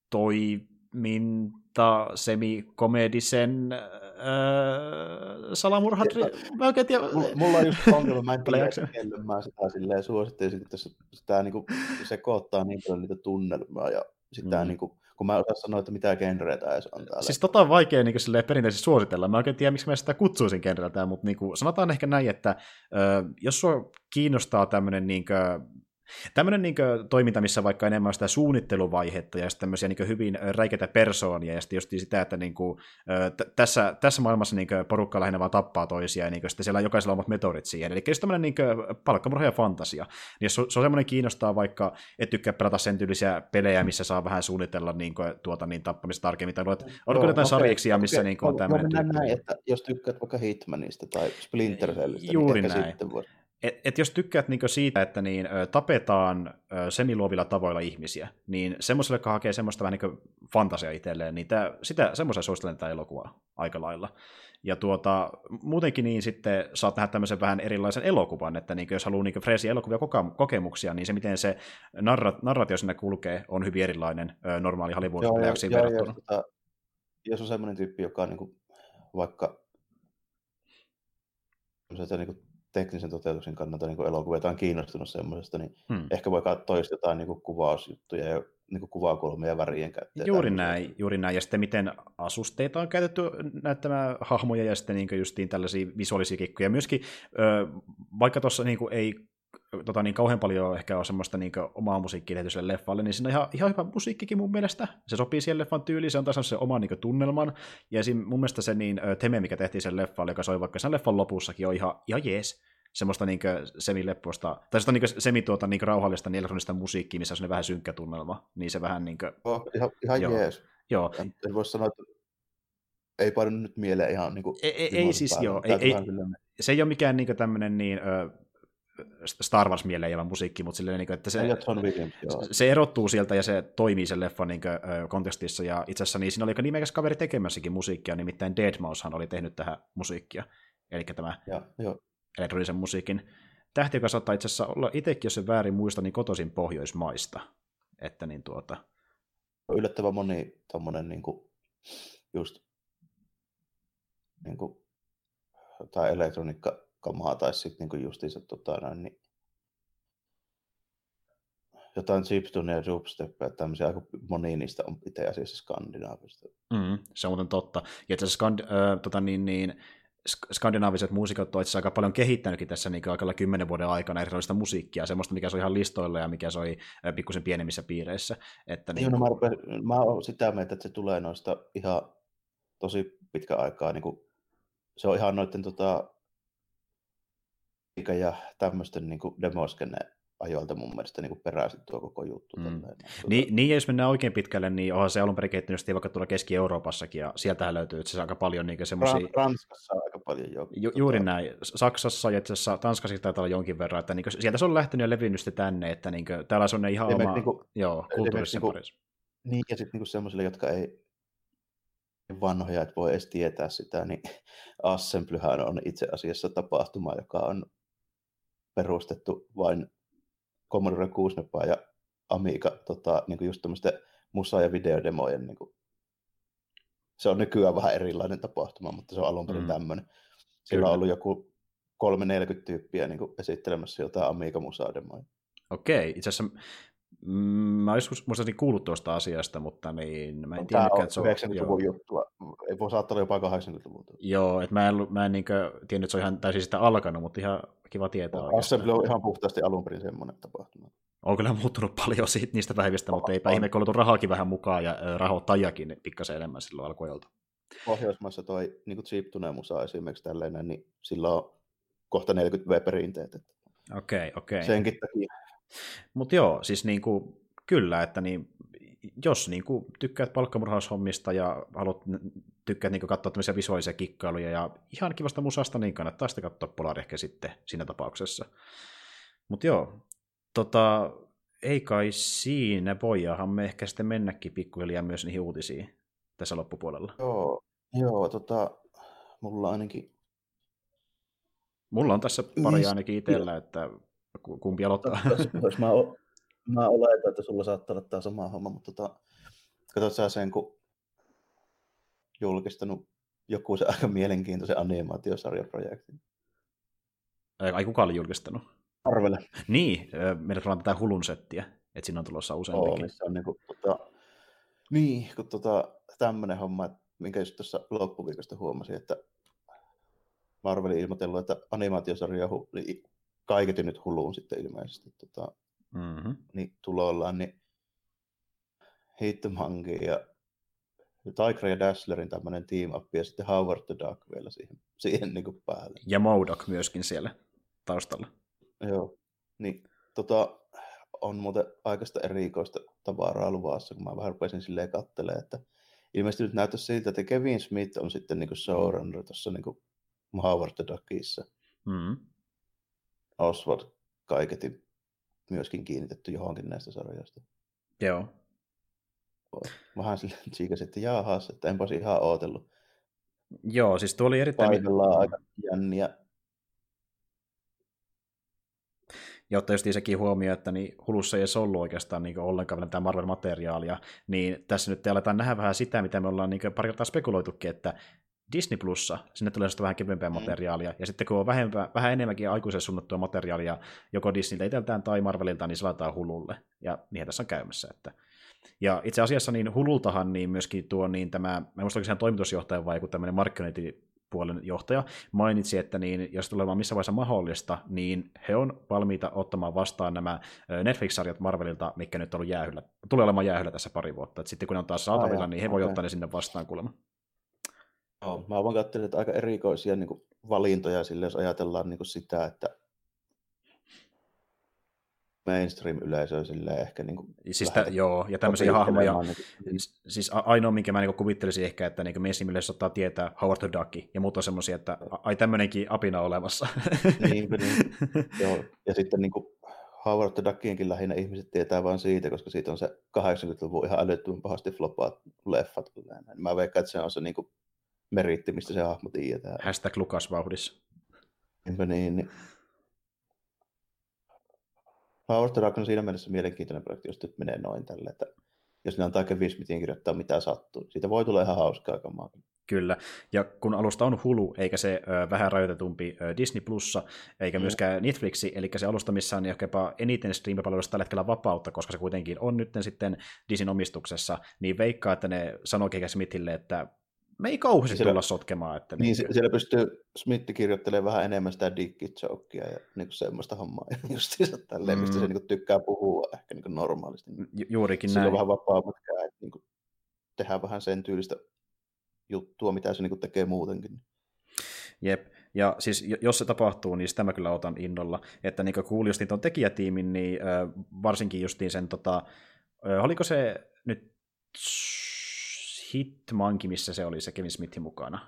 A: toiminta semikomedisen öö, salamurhat... Mä oikein tiedä...
B: Mulla on just ongelma, mä en tiedä, mä sitä silleen suosittelisin, että se, sitä niinku, sekoittaa niin paljon niitä tunnelmaa ja sitä mm. niinku, kun mä osaan sanoa, että mitä genreitä edes on täällä.
A: Siis tota on vaikea niin perinteisesti suositella. Mä oikein tiedä, miksi mä sitä kutsuisin genreltä, mutta niin kuin, sanotaan ehkä näin, että ö, jos sua kiinnostaa tämmöinen niin kuin, Tämmöinen niin kuin, toiminta, missä vaikka enemmän sitä suunnitteluvaihetta ja tämmöisiä niin hyvin räikeitä persoonia ja sitten just sitä, että niin kuin, t- tässä, tässä maailmassa niin kuin, porukka lähinnä vaan tappaa toisia ja niin kuin, sitten siellä on jokaisella omat metodit siihen. Eli just tämmöinen niin palkkamurha ja fantasia. Niin jos se on semmoinen kiinnostaa vaikka, et tykkää pelata sen tyylisiä pelejä, missä saa vähän suunnitella niin kuin, tuota, niin tappamista tarkemmin, tai onko jotain okay, sarjiksia, missä okay, niin kuin, on tämmöinen
B: näin, että jos tykkäät vaikka Hitmanista tai Splinter Cellistä,
A: Juuri niin näin. sitten voi et, et jos tykkäät niinku siitä, että niin, tapetaan ö, semiluovilla tavoilla ihmisiä, niin semmoiselle, joka hakee semmoista vähän niin fantasia itselleen, niin tää, sitä, semmoisen suosittelen tätä elokuvaa aika lailla. Ja tuota, muutenkin niin sitten saat nähdä tämmöisen vähän erilaisen elokuvan, että niin jos haluaa niin freesiä elokuvia kokemuksia, niin se miten se narra- narratio sinne kulkee on hyvin erilainen normaali Hollywood-reaksiin verrattuna. Jos, tota,
B: jos on semmoinen tyyppi, joka on niin kuin, vaikka niin kuin teknisen toteutuksen kannalta niin elokuvia on kiinnostunut semmoisesta, niin hmm. ehkä voi katsoa just jotain niin kuvausjuttuja ja niin kuvakulmia ja värien käyttöä.
A: Juuri näin, juuri näin. Ja sitten miten asusteita on käytetty näyttämään hahmoja ja sitten niin justiin tällaisia visuaalisia kikkoja. Myöskin, vaikka tuossa niin ei tota, niin kauhean paljon ehkä on semmoista niin omaa musiikkia tehty sille leffalle, niin siinä on ihan, ihan hyvä musiikkikin mun mielestä. Se sopii siihen leffan tyyliin, se on taas se oma niin tunnelman. Ja esim, mun mielestä se niin, teme, mikä tehtiin sen leffalle, joka soi vaikka sen leffan lopussakin, on ihan, ihan jees semmoista niin semileppoista, tai sitä niin semi tuota, niin rauhallista niin elektronista musiikkia, missä on vähän synkkä tunnelma, niin se vähän niin kuin...
B: Oh, ihan, ihan joo. jees.
A: Joo.
B: En, en voi sanoa, että ei paljon nyt mieleen ihan niin kuin...
A: Ei, ei, ei siis joo, ei, ei, se ei ole mikään niin tämmöinen niin, ö, Star Wars mieleen jäävä musiikki, mutta silleen, niin kuin, että se,
B: Williams,
A: se erottuu sieltä ja se toimii sen leffan niin kuin, kontekstissa, ja itse asiassa niin siinä oli aika nimekäs kaveri tekemässäkin musiikkia, nimittäin Deadmau5han oli tehnyt tähän musiikkia, eli tämä
B: ja,
A: elektronisen musiikin tähti, joka saattaa itse asiassa olla itsekin, jos se väärin muista, niin kotoisin Pohjoismaista. Että niin tuota...
B: Yllättävän moni tommonen niin kuin, just niin kuin, tai elektroniikkakamaa tai sitten niin justiinsa tota, näin, niin jotain chiptunia ja dubsteppia, tämmöisiä aika moni niistä on itse asiassa skandinaavista.
A: Mm, se on muuten totta. Ja itse asiassa skand, äh, tota, niin, niin, skandinaaviset muusikot on itse aika paljon kehittänytkin tässä niin aikalla kymmenen vuoden aikana erilaista musiikkia, semmoista, mikä soi ihan listoilla ja mikä soi pikkusen pienemmissä piireissä. Että
B: niin, niin, no, mä, rupean, mä oon sitä mieltä, että se tulee noista ihan tosi pitkä aikaa. Niin kuin, se on ihan noiden tota, ja tämmöisten niin demoskenne ajoilta mun mielestä niin peräisin tuo koko juttu. Mm. Tuota...
A: Niin, niin, jos mennään oikein pitkälle, niin onhan se alun perin kehittynyt vaikka tuolla Keski-Euroopassakin, ja sieltähän löytyy itse aika paljon niin semmoisia...
B: Ranskassa aika paljon jo.
A: Ju, juuri tota... näin. Saksassa ja itse asiassa Tanskassa taitaa olla jonkin verran, että niin kuin, sieltä se on lähtenyt ja levinnyt tänne, että niin kuin, täällä on ihan oma niin kuin, joo, kulttuurissa niin, parissa.
B: Niin, ja sitten niin semmoisille, jotka ei vanhoja, että voi edes tietää sitä, niin Assemblyhän on itse asiassa tapahtuma, joka on perustettu vain Commodore 64 ja Amiga tota, niin kuin just tämmöisten musa- ja videodemojen niin kuin, se on nykyään vähän erilainen tapahtuma, mutta se on alun perin mm. tämmöinen. Siellä on ollut joku 3-40 tyyppiä niin kuin esittelemässä jotain Amiga musa-demoja.
A: Okei, itse asiassa mm, mä joskus muistaakseni kuullut tuosta asiasta, mutta niin, mä en no, tiedä,
B: että se on... 90-luvun juttua, ei voi saattaa olla jopa 80-luvulta.
A: Joo, että mä en, mä en niin tiennyt, että se on ihan täysin sitä alkanut, mutta ihan kiva tietää.
B: No, Assembly on ihan puhtaasti alun perin semmoinen tapahtuma.
A: On kyllä muuttunut paljon siitä, niistä päivistä, mutta eipä ihme, kun on rahaakin vähän mukaan ja rahoittajakin pikkasen enemmän silloin alkuajalta.
B: Pohjoismaissa toi niin kuin musa esimerkiksi tällainen, niin sillä on kohta 40 V-perinteet.
A: Okei, okay, okei. Okay.
B: Senkin takia.
A: Mutta joo, siis niin kuin, kyllä, että niin, jos niin kuin, tykkäät palkkamurhaushommista ja haluat tykkäät niin katsoa tämmöisiä visuaalisia kikkailuja ja ihan kivasta musasta, niin kannattaa sitten katsoa Polar ehkä sitten siinä tapauksessa. Mutta joo, tota, ei kai siinä, voidaanhan me ehkä sitten mennäkin pikkuhiljaa myös niihin uutisiin tässä loppupuolella.
B: Joo, joo tota, mulla ainakin...
A: Mulla on tässä pari ainakin itsellä, että kumpi aloittaa.
B: Jos mä, mä oletan, että sulla saattaa olla tämä sama homma, mutta tota, katsot sä sen, kun julkistanut joku se aika mielenkiintoisen animaatiosarjaprojektin.
A: Ai kuka oli julkistanut?
B: Arvele.
A: Niin, meillä on tätä Hulun settiä, että siinä on tulossa useampikin.
B: Oh, on niin, kuin, tota, niin, kun tota, tämmöinen homma, minkä just tuossa loppuviikosta huomasin, että Marvelin ilmoitellut, että animaatiosarja niin kaiketi nyt huluun sitten ilmeisesti tota, mm-hmm. niin tulollaan, niin Hitmonkey ja Tigra ja Dasslerin tämmöinen team up ja sitten Howard the Duck vielä siihen, siihen niin kuin päälle.
A: Ja Modok myöskin siellä taustalla.
B: Joo, niin tota, on muuten aikaista erikoista tavaraa luvassa, kun mä vähän rupesin silleen kattelemaan, että ilmeisesti nyt näyttää siltä, että Kevin Smith on sitten niin showrunner tuossa niin Howard the Duckissa. Mm. Oswald kaiketin myöskin kiinnitetty johonkin näistä sarjoista.
A: Joo.
B: Vähän sille tsiikasin, että jaahas, että enpäs ihan ootellut.
A: Joo, siis tuo oli erittäin...
B: Paitellaan aika jänniä
A: ja ottaa just sekin huomio, että niin Hulussa ei edes ollut oikeastaan niin ollenkaan vielä mitään Marvel-materiaalia, niin tässä nyt aletaan nähdä vähän sitä, mitä me ollaan niin pari kertaa spekuloitukin, että Disney Plussa, sinne tulee vähän kevyempää mm. materiaalia, ja sitten kun on vähempää, vähän enemmänkin aikuiselle suunnattua materiaalia joko Disneyltä itseltään tai Marvelilta, niin se laitetaan Hululle, ja niinhän tässä on käymässä, että Ja itse asiassa niin Hulultahan niin myöskin tuo niin tämä, mä en muista sen toimitusjohtaja vai joku tämmöinen markkinointipuolen johtaja, mainitsi, että niin, jos tulee vaan missä vaiheessa mahdollista, niin he on valmiita ottamaan vastaan nämä Netflix-sarjat Marvelilta, mikä nyt on ollut jäähyllä, tulee olemaan jäähyllä tässä pari vuotta. Et sitten kun ne on taas saatavilla, niin he okay. voi ottaa ne sinne vastaan kuulemma.
B: Joo, mä vaan katselin, että aika erikoisia niin kuin, valintoja sille, jos ajatellaan niin kuin sitä, että mainstream-yleisöä silleen ehkä niin kuin
A: siis tä, joo, ja tämmöisiä hahmoja. Niin. Siis ainoa, minkä mä niin kuvittelisin ehkä, että niin mainstream-yleisö ottaa tietää Howard the Duck, ja muut on semmoisia, että ai tämmöinenkin apina olemassa.
B: niin, niin. joo. Ja sitten niin kuin Howard the Duckienkin lähinnä ihmiset tietää vain siitä, koska siitä on se 80-luvun ihan älyttömän pahasti flopaat leffat. Mä veikkaan, että se on se niin kuin meritti, mistä se hahmo tietää.
A: Hashtag Lukas vauhdissa.
B: Niinpä niin, niin. Howard the Duck on siinä mielessä mielenkiintoinen projekti, jos nyt menee noin tälle, että jos ne antaa Kevin Smithin kirjoittaa mitä sattuu. Siitä voi tulla ihan hauskaa kamaa.
A: Kyllä, ja kun alusta on Hulu, eikä se ö, vähän rajoitetumpi ö, Disney Plussa, eikä mm. myöskään Netflixi, eli se alusta, missä on jopa eniten streamipalveluista tällä hetkellä vapautta, koska se kuitenkin on nyt sitten Disneyn omistuksessa, niin veikkaa, että ne sanoo Kevin Smithille, että me ei kauheasti siellä, tulla sotkemaan. Että
B: niin, niin siellä pystyy Smith kirjoittelemaan vähän enemmän sitä dikkitsoukia ja niin kuin semmoista hommaa, justiinsa tälleen, mm. mistä se niin kuin, tykkää puhua ehkä niin kuin normaalisti.
A: Ju- juurikin
B: Sillä
A: näin.
B: on vähän vapaammat kädet, niin kuin, tehdään vähän sen tyylistä juttua, mitä se niin kuin, tekee muutenkin.
A: Jep, ja siis jos se tapahtuu, niin sitä mä kyllä otan innolla, että niin kuin kuulin just tuon tekijätiimin, niin varsinkin justiin sen, tota, oliko se nyt Hitmonkey, missä se oli se Kevin Smithin mukana.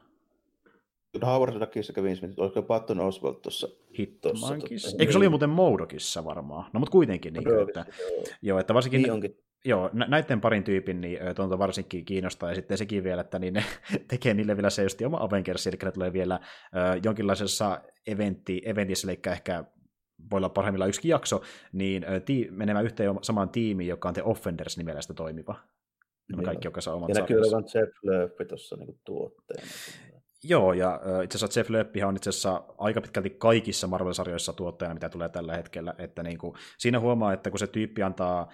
B: Howard Duckissa Kevin Smith, olisiko Patton Oswalt tuossa?
A: Hitmonkissa? Eikö se oli muuten Moudokissa varmaan? No mutta kuitenkin. Niin, no, että, joo. joo. että varsinkin... Niin onkin. Joo, näiden parin tyypin niin tuonta varsinkin kiinnostaa, ja sitten sekin vielä, että niin ne tekee niille vielä se just oma Avengers, eli ne tulee vielä äh, jonkinlaisessa eventti, eventissä, eli ehkä voi olla parhaimmillaan yksi jakso, niin tii, menemään yhteen samaan tiimiin, joka on The Offenders-nimellä sitä toimiva. Nämä kaikki, jotka saa omat
B: Ja näkyy olevan Jeff Lööppi tuossa niin tuotteena.
A: Joo, ja itse asiassa Jeff Lööppihän on itse asiassa aika pitkälti kaikissa Marvel-sarjoissa tuotteena, mitä tulee tällä hetkellä. Että niin kuin, siinä huomaa, että kun se tyyppi antaa,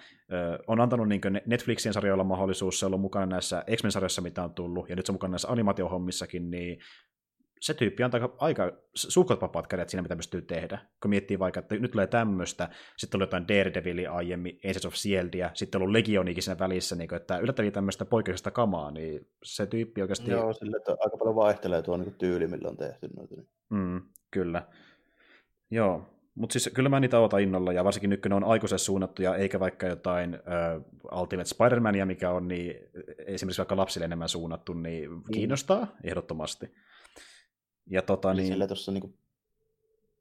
A: on antanut niin Netflixin sarjoilla mahdollisuus, se on ollut mukana näissä X-Men-sarjoissa, mitä on tullut, ja nyt se on mukana näissä animaatiohommissakin, niin se tyyppi antaa aika suhkot vapaat kädet siinä, mitä pystyy tehdä. Kun miettii vaikka, että nyt tulee tämmöistä, sitten oli jotain Daredevilia aiemmin, Agents of Shieldia, sitten ollut Legionikin siinä välissä, niin kuin, että yllättäviä tämmöistä poikkeuksesta kamaa, niin se tyyppi oikeasti...
B: Joo, sillä että aika paljon vaihtelee tuo niin tyyli, millä on tehty noita. Niin.
A: Mm, kyllä. Joo, mutta siis kyllä mä niitä otan innolla, ja varsinkin nyt kun ne on aikuiselle suunnattuja, eikä vaikka jotain uh, Ultimate Spider-Mania, mikä on niin, esimerkiksi vaikka lapsille enemmän suunnattu, niin mm. kiinnostaa ehdottomasti. Ja tota,
B: niin... Sillä tuossa niinku,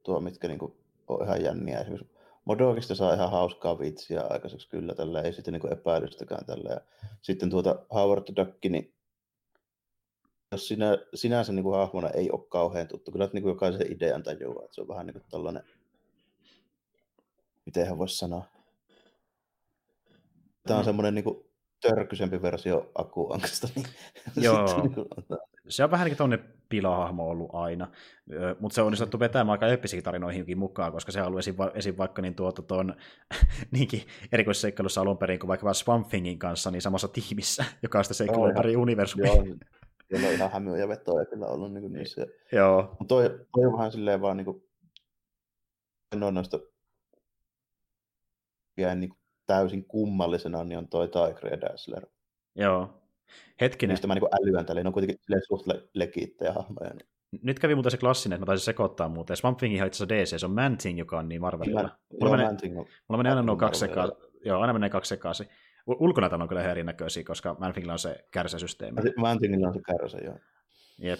B: tuo, mitkä niinku, on ihan jänniä. Esimerkiksi Modokista saa ihan hauskaa vitsiä aikaiseksi kyllä, tällä ei sitten niinku epäilystäkään tällä. Ja sitten tuota Howard Duck, niin jos sinä, sinänsä niin kuin hahmona ei ole kauhean tuttu, kyllä niin kuin jokaisen idean tajuaa, että se on vähän niin kuin tällainen, miten hän voisi sanoa, Tämä on mm. semmoinen niin kuin törkyisempi versio Akuankasta. Niin
A: Joo. niin kuin, se on vähän niin kuin pilahahmo ollut aina, mutta se on onnistuttu vetämään aika eeppisiin tarinoihinkin mukaan, koska se haluaa esim. Va- esim. vaikka niin tuota tuon niinkin erikoisseikkailussa alun perin kuin vaikka Swamp Thingin kanssa niin samassa tiimissä, joka on sitä seikkailu ympäri universumia.
B: Joo, siellä on ihan hämyä vetoja kyllä ollut niin kuin niissä.
A: Joo.
B: Mutta toi, toi on vähän silleen vaan niin kuin, noin noista jäin niin täysin kummallisena, niin on toi Tiger ja Dazzler.
A: Joo. Hetkinen.
B: Mistä mä niin älyän tälle, ne on kuitenkin suht legiittejä hahmoja. Niin.
A: Nyt kävi muuten se klassinen, että mä taisin sekoittaa muuten. Swamp Thing ihan itse asiassa DC, se on Man Thing, joka on niin Marvelilla. Mä, mulla, menee, mulla menee aina nuo kaksi sekaisin. Joo, aina menee kaksi sekaisin. Ulkonäötä on kyllä ihan erinäköisiä, koska Man Thingillä on se kärsäsysteemi.
B: Man Thingillä on se kärsä, joo.
A: Jep.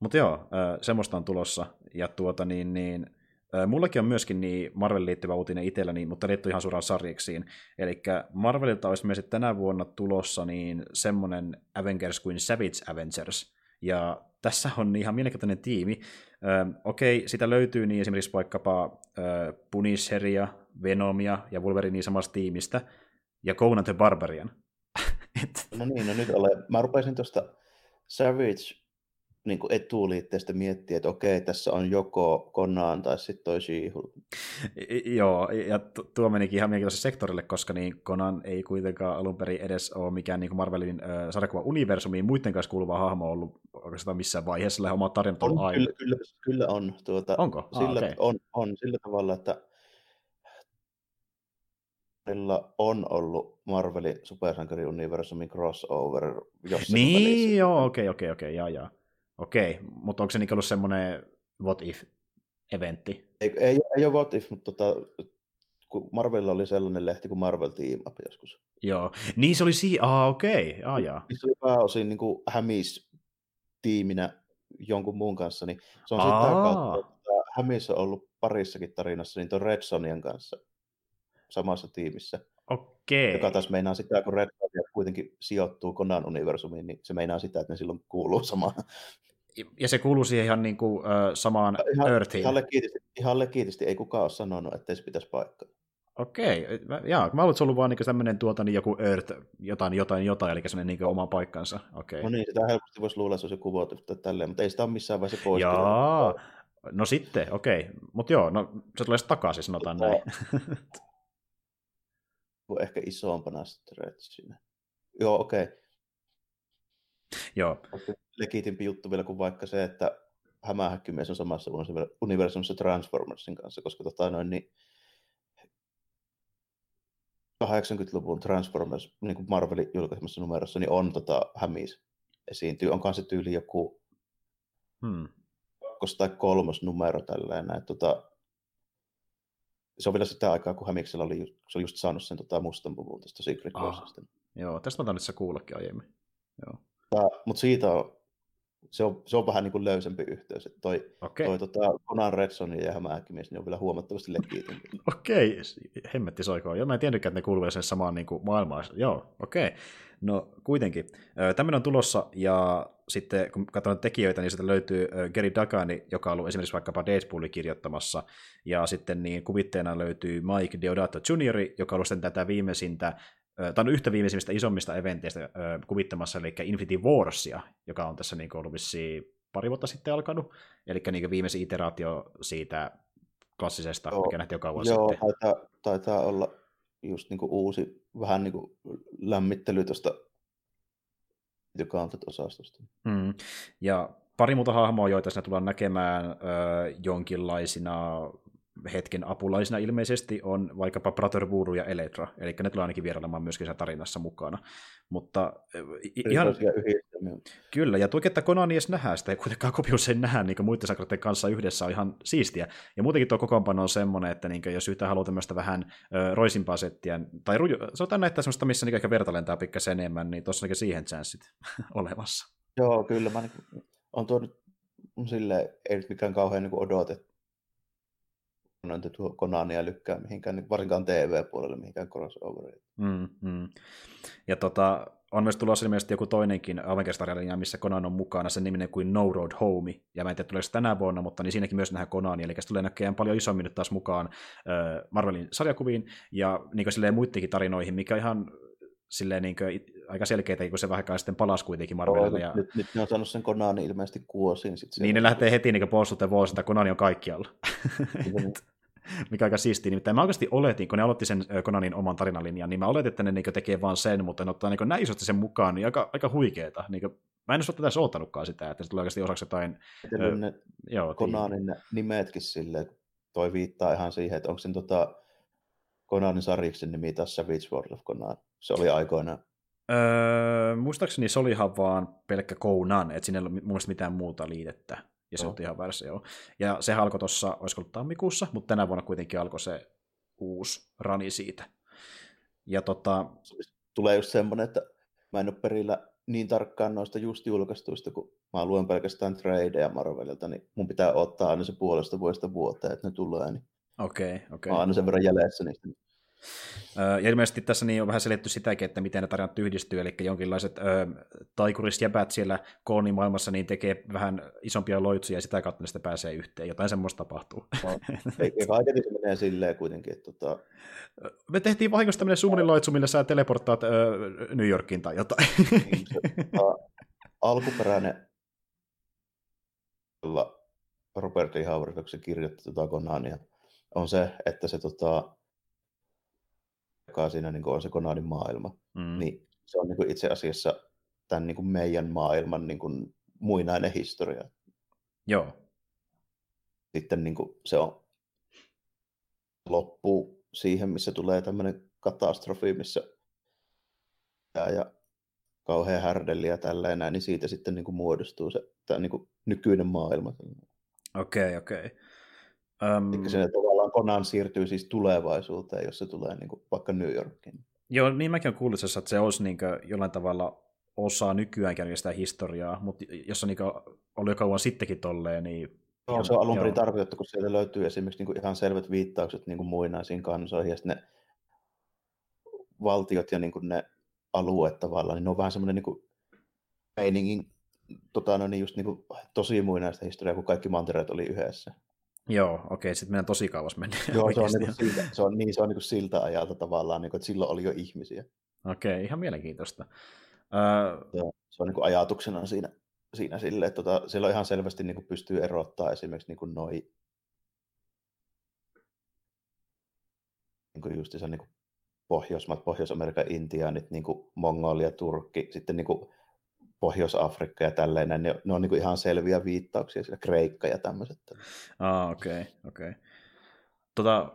A: Mutta joo, semmoista on tulossa. Ja tuota niin, niin Mullakin on myöskin niin Marvel liittyvä uutinen itselläni, mutta liittyy ihan suoraan sarjiksiin. Eli Marvelilta olisi myös tänä vuonna tulossa niin semmoinen Avengers kuin Savage Avengers. Ja tässä on ihan mielenkiintoinen tiimi. Ö, okei, sitä löytyy niin esimerkiksi vaikkapa ö, Punisheria, Venomia ja Wolverine samasta tiimistä, ja Conan the Barbarian.
B: No niin, no nyt olen. Mä rupesin tuosta Savage niin kuin etuliitteestä miettiä, että okei, tässä on joko Conan tai sitten toi she
A: Joo, ja tuo menikin ihan mielenkiintoiselle sektorille, koska niin Conan ei kuitenkaan alun perin edes ole mikään niin Marvelin äh, sarjakuva-universumiin muiden kanssa kuuluva hahmo ollut oikeastaan missään vaiheessa, sillä oma tarinat
B: on, on kyllä, kyllä, kyllä, on. Tuota,
A: Onko? Ah,
B: sillä,
A: okay.
B: on, on sillä tavalla, että on ollut Marvelin supersankariuniversumin crossover jossain
A: Niin, välissä. joo, okei, okei, okei, jaa, jaa. Okei, mutta onko se niin ollut semmoinen what if-eventti?
B: Ei, ei, ei ole what if, mutta tota, kun Marvelilla oli sellainen lehti kuin Marvel Team Up joskus.
A: Joo, niin se oli siinä, ah okei, okay. ah, jaa.
B: Se oli pääosin niin kuin hämis tiiminä jonkun muun kanssa, niin se on sitten kautta, että Hämis on ollut parissakin tarinassa niin tuon Red Sonjan kanssa samassa tiimissä.
A: Okei.
B: Joka taas meinaa sitä, kun Red Sonja kuitenkin sijoittuu Conan universumiin, niin se meinaa sitä, että ne silloin kuuluu samaan.
A: Ja se kuuluu siihen ihan niin kuin, uh, samaan
B: ihan,
A: Earthiin.
B: Ihan legitisti, ihan legitisti, ei kukaan ole sanonut, että se pitäisi paikkaa.
A: Okei, mä, jaa, mä ollut ollut vaan niin tämmöinen tuota, niin joku Earth, jotain, jotain, jotain, eli semmoinen niin oma paikkansa. Okei.
B: No niin, sitä helposti voisi luulla, että se olisi joku tälleen, mutta ei sitä ole missään vaiheessa pois.
A: Jaa, no sitten, okei. Mutta joo, no se tulee takaisin, sanotaan näin.
B: ehkä isompana stretchinä. Joo, okei. Okay.
A: Joo.
B: Legitimpi juttu vielä kuin vaikka se, että hämähäkkimies on samassa universumissa Transformersin kanssa, koska tota noin, niin 80-luvun Transformers, niin kuin Marvelin julkaisemassa numerossa, niin on tota, hämis esiintyy. Onkohan se tyyli joku hmm. tai kolmas numero tälleen. Näin, tota, se on vielä sitä aikaa, kun Hämiksellä oli, se oli just saanut sen tota, mustan puvun tästä Secret Warsista.
A: Joo, tästä mä tainnut kuullakin aiemmin. Joo.
B: Mutta siitä on se on, se on vähän niin kuin löysempi yhteys. Että toi, okay. toi tota, Conan Redson ja Hämähäkkimies niin on vielä huomattavasti legiitimpi.
A: Okei, okay. hemmetti soikoon. Joo, mä en tiennytkään, että ne kuuluvat sen samaan niin kuin maailmaan. Joo, okei. Okay. No kuitenkin. Tämmöinen on tulossa, ja sitten kun katsotaan tekijöitä, niin sieltä löytyy Gary Dagani, joka on ollut esimerkiksi vaikkapa Deadpoolin kirjoittamassa, ja sitten niin kuvitteena löytyy Mike Deodato Jr., joka on ollut tätä viimeisintä tai on yhtä viimeisimmistä isommista eventeistä kuvittamassa, eli Infinity Warsia, joka on tässä niin ollut pari vuotta sitten alkanut, eli niin viimeisin iteraatio siitä klassisesta, joo, mikä nähtiin joka vuosi
B: joo,
A: sitten.
B: Taitaa, taitaa olla just niin uusi vähän niin kuin lämmittely tuosta osastosta.
A: Mm. Ja pari muuta hahmoa, joita siinä tullaan näkemään ö, jonkinlaisina hetken apulaisina ilmeisesti on vaikkapa Brother Voodoo ja Electra, eli ne tulee ainakin vierailemaan myöskin siinä tarinassa mukana. Mutta ihan... Kyllä, ja tuo, että Konani edes nähdään sitä, ei kuitenkaan Kopius ei nähdä niin muiden sakroiden kanssa yhdessä on ihan siistiä. Ja muutenkin tuo kokoonpano on semmoinen, että niin jos yhtään haluaa tämmöistä vähän ö, roisimpaa settiä, tai ruju, sanotaan näitä semmoista, missä niin ehkä verta lentää pikkasen enemmän, niin tuossa on siihen chanssit olemassa.
B: Joo, kyllä. Mä niin, on tuo nyt silleen, ei nyt mikään kauhean niin odotettu noita tuo Konania lykkää mihinkään, niin varsinkaan TV-puolelle mihinkään crossoveriin.
A: Mm, mm. Ja tota, on myös tulossa ilmeisesti joku toinenkin avengers missä Conan on mukana, sen niminen kuin No Road Home, ja mä en tiedä tuleeko tänä vuonna, mutta niin siinäkin myös nähdään Konani, eli se tulee näkemään paljon isommin nyt taas mukaan Marvelin sarjakuviin, ja niin kuin muidenkin tarinoihin, mikä ihan silleen niin kuin, aika selkeitä, kun se vähän sitten palasi kuitenkin Marvelille. Ja...
B: Nyt, nyt, ne on saanut sen Konani ilmeisesti kuosiin. Sit
A: niin, ne lähtee heti niin puolustuksen vuosi, että Konani on kaikkialla. Mikä aika siistiä. Nimittäin mä oikeasti oletin, kun ne aloitti sen Konanin oman tarinalinjan, niin mä oletin, että ne niin tekeekin vaan sen, mutta ne ottaa niin näin isosti sen mukaan, niin aika, aika huikeeta. Niin kuin, mä en olisi tässä odottanutkaan sitä, että se tulee oikeasti osaksi jotain...
B: Ö, ne joo, Konanin ne nimetkin silleen, toi viittaa ihan siihen, että onko sen tota, Konanin sarjiksen nimi tässä Savage World of Conan. Se oli aikoinaan.
A: Öö, muistaakseni se oli ihan vaan pelkkä Conan, että sinne ei ollut mun mitään muuta liitettä ja se on ihan versio. Ja se alkoi tuossa, olisiko ollut tammikuussa, mutta tänä vuonna kuitenkin alkoi se uusi rani siitä. Ja tota...
B: Tulee just semmoinen, että mä en ole perillä niin tarkkaan noista just julkaistuista, kun mä luen pelkästään tradeja Marvelilta, niin mun pitää ottaa aina se puolesta vuodesta vuoteen, että ne tulee. Niin
A: okei, okay, okei. Okay.
B: Mä oon aina sen verran jäljessä niistä.
A: Ja ilmeisesti tässä niin on vähän selitty sitäkin, että miten ne tarinat yhdistyy, eli jonkinlaiset ö, taikurisjäbät siellä koonimaailmassa niin tekee vähän isompia loitsuja ja sitä kautta ne sitten pääsee yhteen. Jotain semmoista tapahtuu. No,
B: ja kaiketi se menee silleen kuitenkin. Että tota...
A: Me tehtiin vahingossa tämmöinen summonin loitsu, millä sä teleporttaat ö, New Yorkiin tai jotain.
B: Niin, se, tota, alkuperäinen Robert. Howard, se kirjoitti tuota Konania, on se, että se tota, joka siinä niin on se Konanin maailma, mm. niin se on niin kuin itse asiassa tämän niin kuin meidän maailman niin kuin muinainen historia.
A: Joo.
B: Sitten niin kuin se on loppuu siihen, missä tulee tämmöinen katastrofi, missä ja kauhean härdelli ja tällä näin, niin siitä sitten niin kuin muodostuu se tämä niin kuin nykyinen maailma.
A: Okei, okay, okei.
B: Okay. Um... Eli tavallaan Conan siirtyy siis tulevaisuuteen, jos se tulee niin kuin vaikka New Yorkiin.
A: Joo, niin mäkin olen kuullut, että se olisi niin jollain tavalla osa nykyäänkään sitä historiaa, mutta jos on niin ollut jo kauan sittenkin tolleen, niin...
B: Joo, se on alun perin tarkoitettu, kun sieltä löytyy esimerkiksi niin kuin ihan selvät viittaukset niin kuin muinaisiin kansoihin, ja ne valtiot ja niin kuin ne alueet tavallaan, niin ne on vähän semmoinen niin meiningin tota, no niin just niin kuin, tosi muinaista historiaa, kun kaikki mantereet oli yhdessä.
A: Joo, okei, okay, sitten meidän tosi kauas mennä.
B: Joo, se on, niin kuin siltä, se on, niin, se on niin kuin siltä ajalta tavallaan, niin kuin, että silloin oli jo ihmisiä.
A: Okei, okay, ihan mielenkiintoista.
B: Uh... se on niin kuin ajatuksena siinä, siinä silleen, että tota, siellä on ihan selvästi niin kuin pystyy erottaa esimerkiksi niin kuin noi, niin kuin just se niin kuin Pohjoismaat, Pohjois-Amerikan Intiaanit, niin kuin Mongolia, Turkki, sitten niin kuin Pohjois-Afrikka ja tälleen, ne, ne on niin ihan selviä viittauksia, siellä Kreikka ja tämmöiset.
A: Ah, okei, okay, okei. Okay. Tota,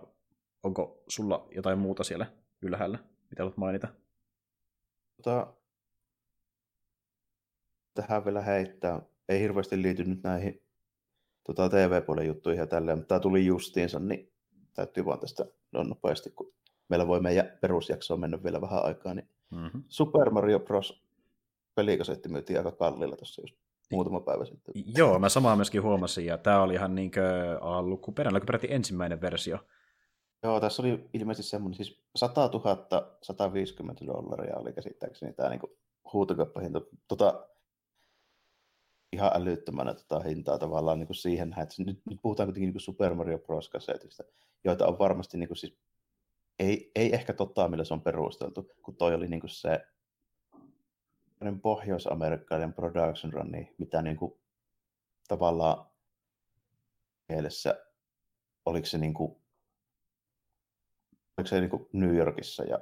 A: onko sulla jotain muuta siellä ylhäällä, mitä haluat mainita?
B: Tota, tähän vielä heittää. Ei hirveästi liity nyt näihin tota, TV-puolen juttuihin ja tälleen, mutta tämä tuli justiinsa, niin täytyy vaan tästä nopeasti, kun meillä voi meidän perusjakso mennä vielä vähän aikaa, niin mm-hmm. Super Mario Bros. Pelikasetti myytiin aika kallilla tuossa just muutama päivä sitten.
A: Joo, mä samaa myöskin huomasin, ja tämä oli ihan niin alkuperäinen, peräti ensimmäinen versio.
B: Joo, tässä oli ilmeisesti semmoinen, siis 100 000, 150 dollaria oli käsittääkseni tämä niin huutokaupahinta. Tota, ihan älyttömänä tota hintaa tavallaan niin kuin siihen, että nyt, nyt puhutaan kuitenkin niin kuin Super Mario Bros. kasetista, joita on varmasti niin kuin siis ei, ei ehkä totta, millä se on perusteltu, kun toi oli niinku se pohjois-amerikkalainen production run, niin mitä niinku tavallaan mielessä, oliko se niinku oliko se niinku New Yorkissa ja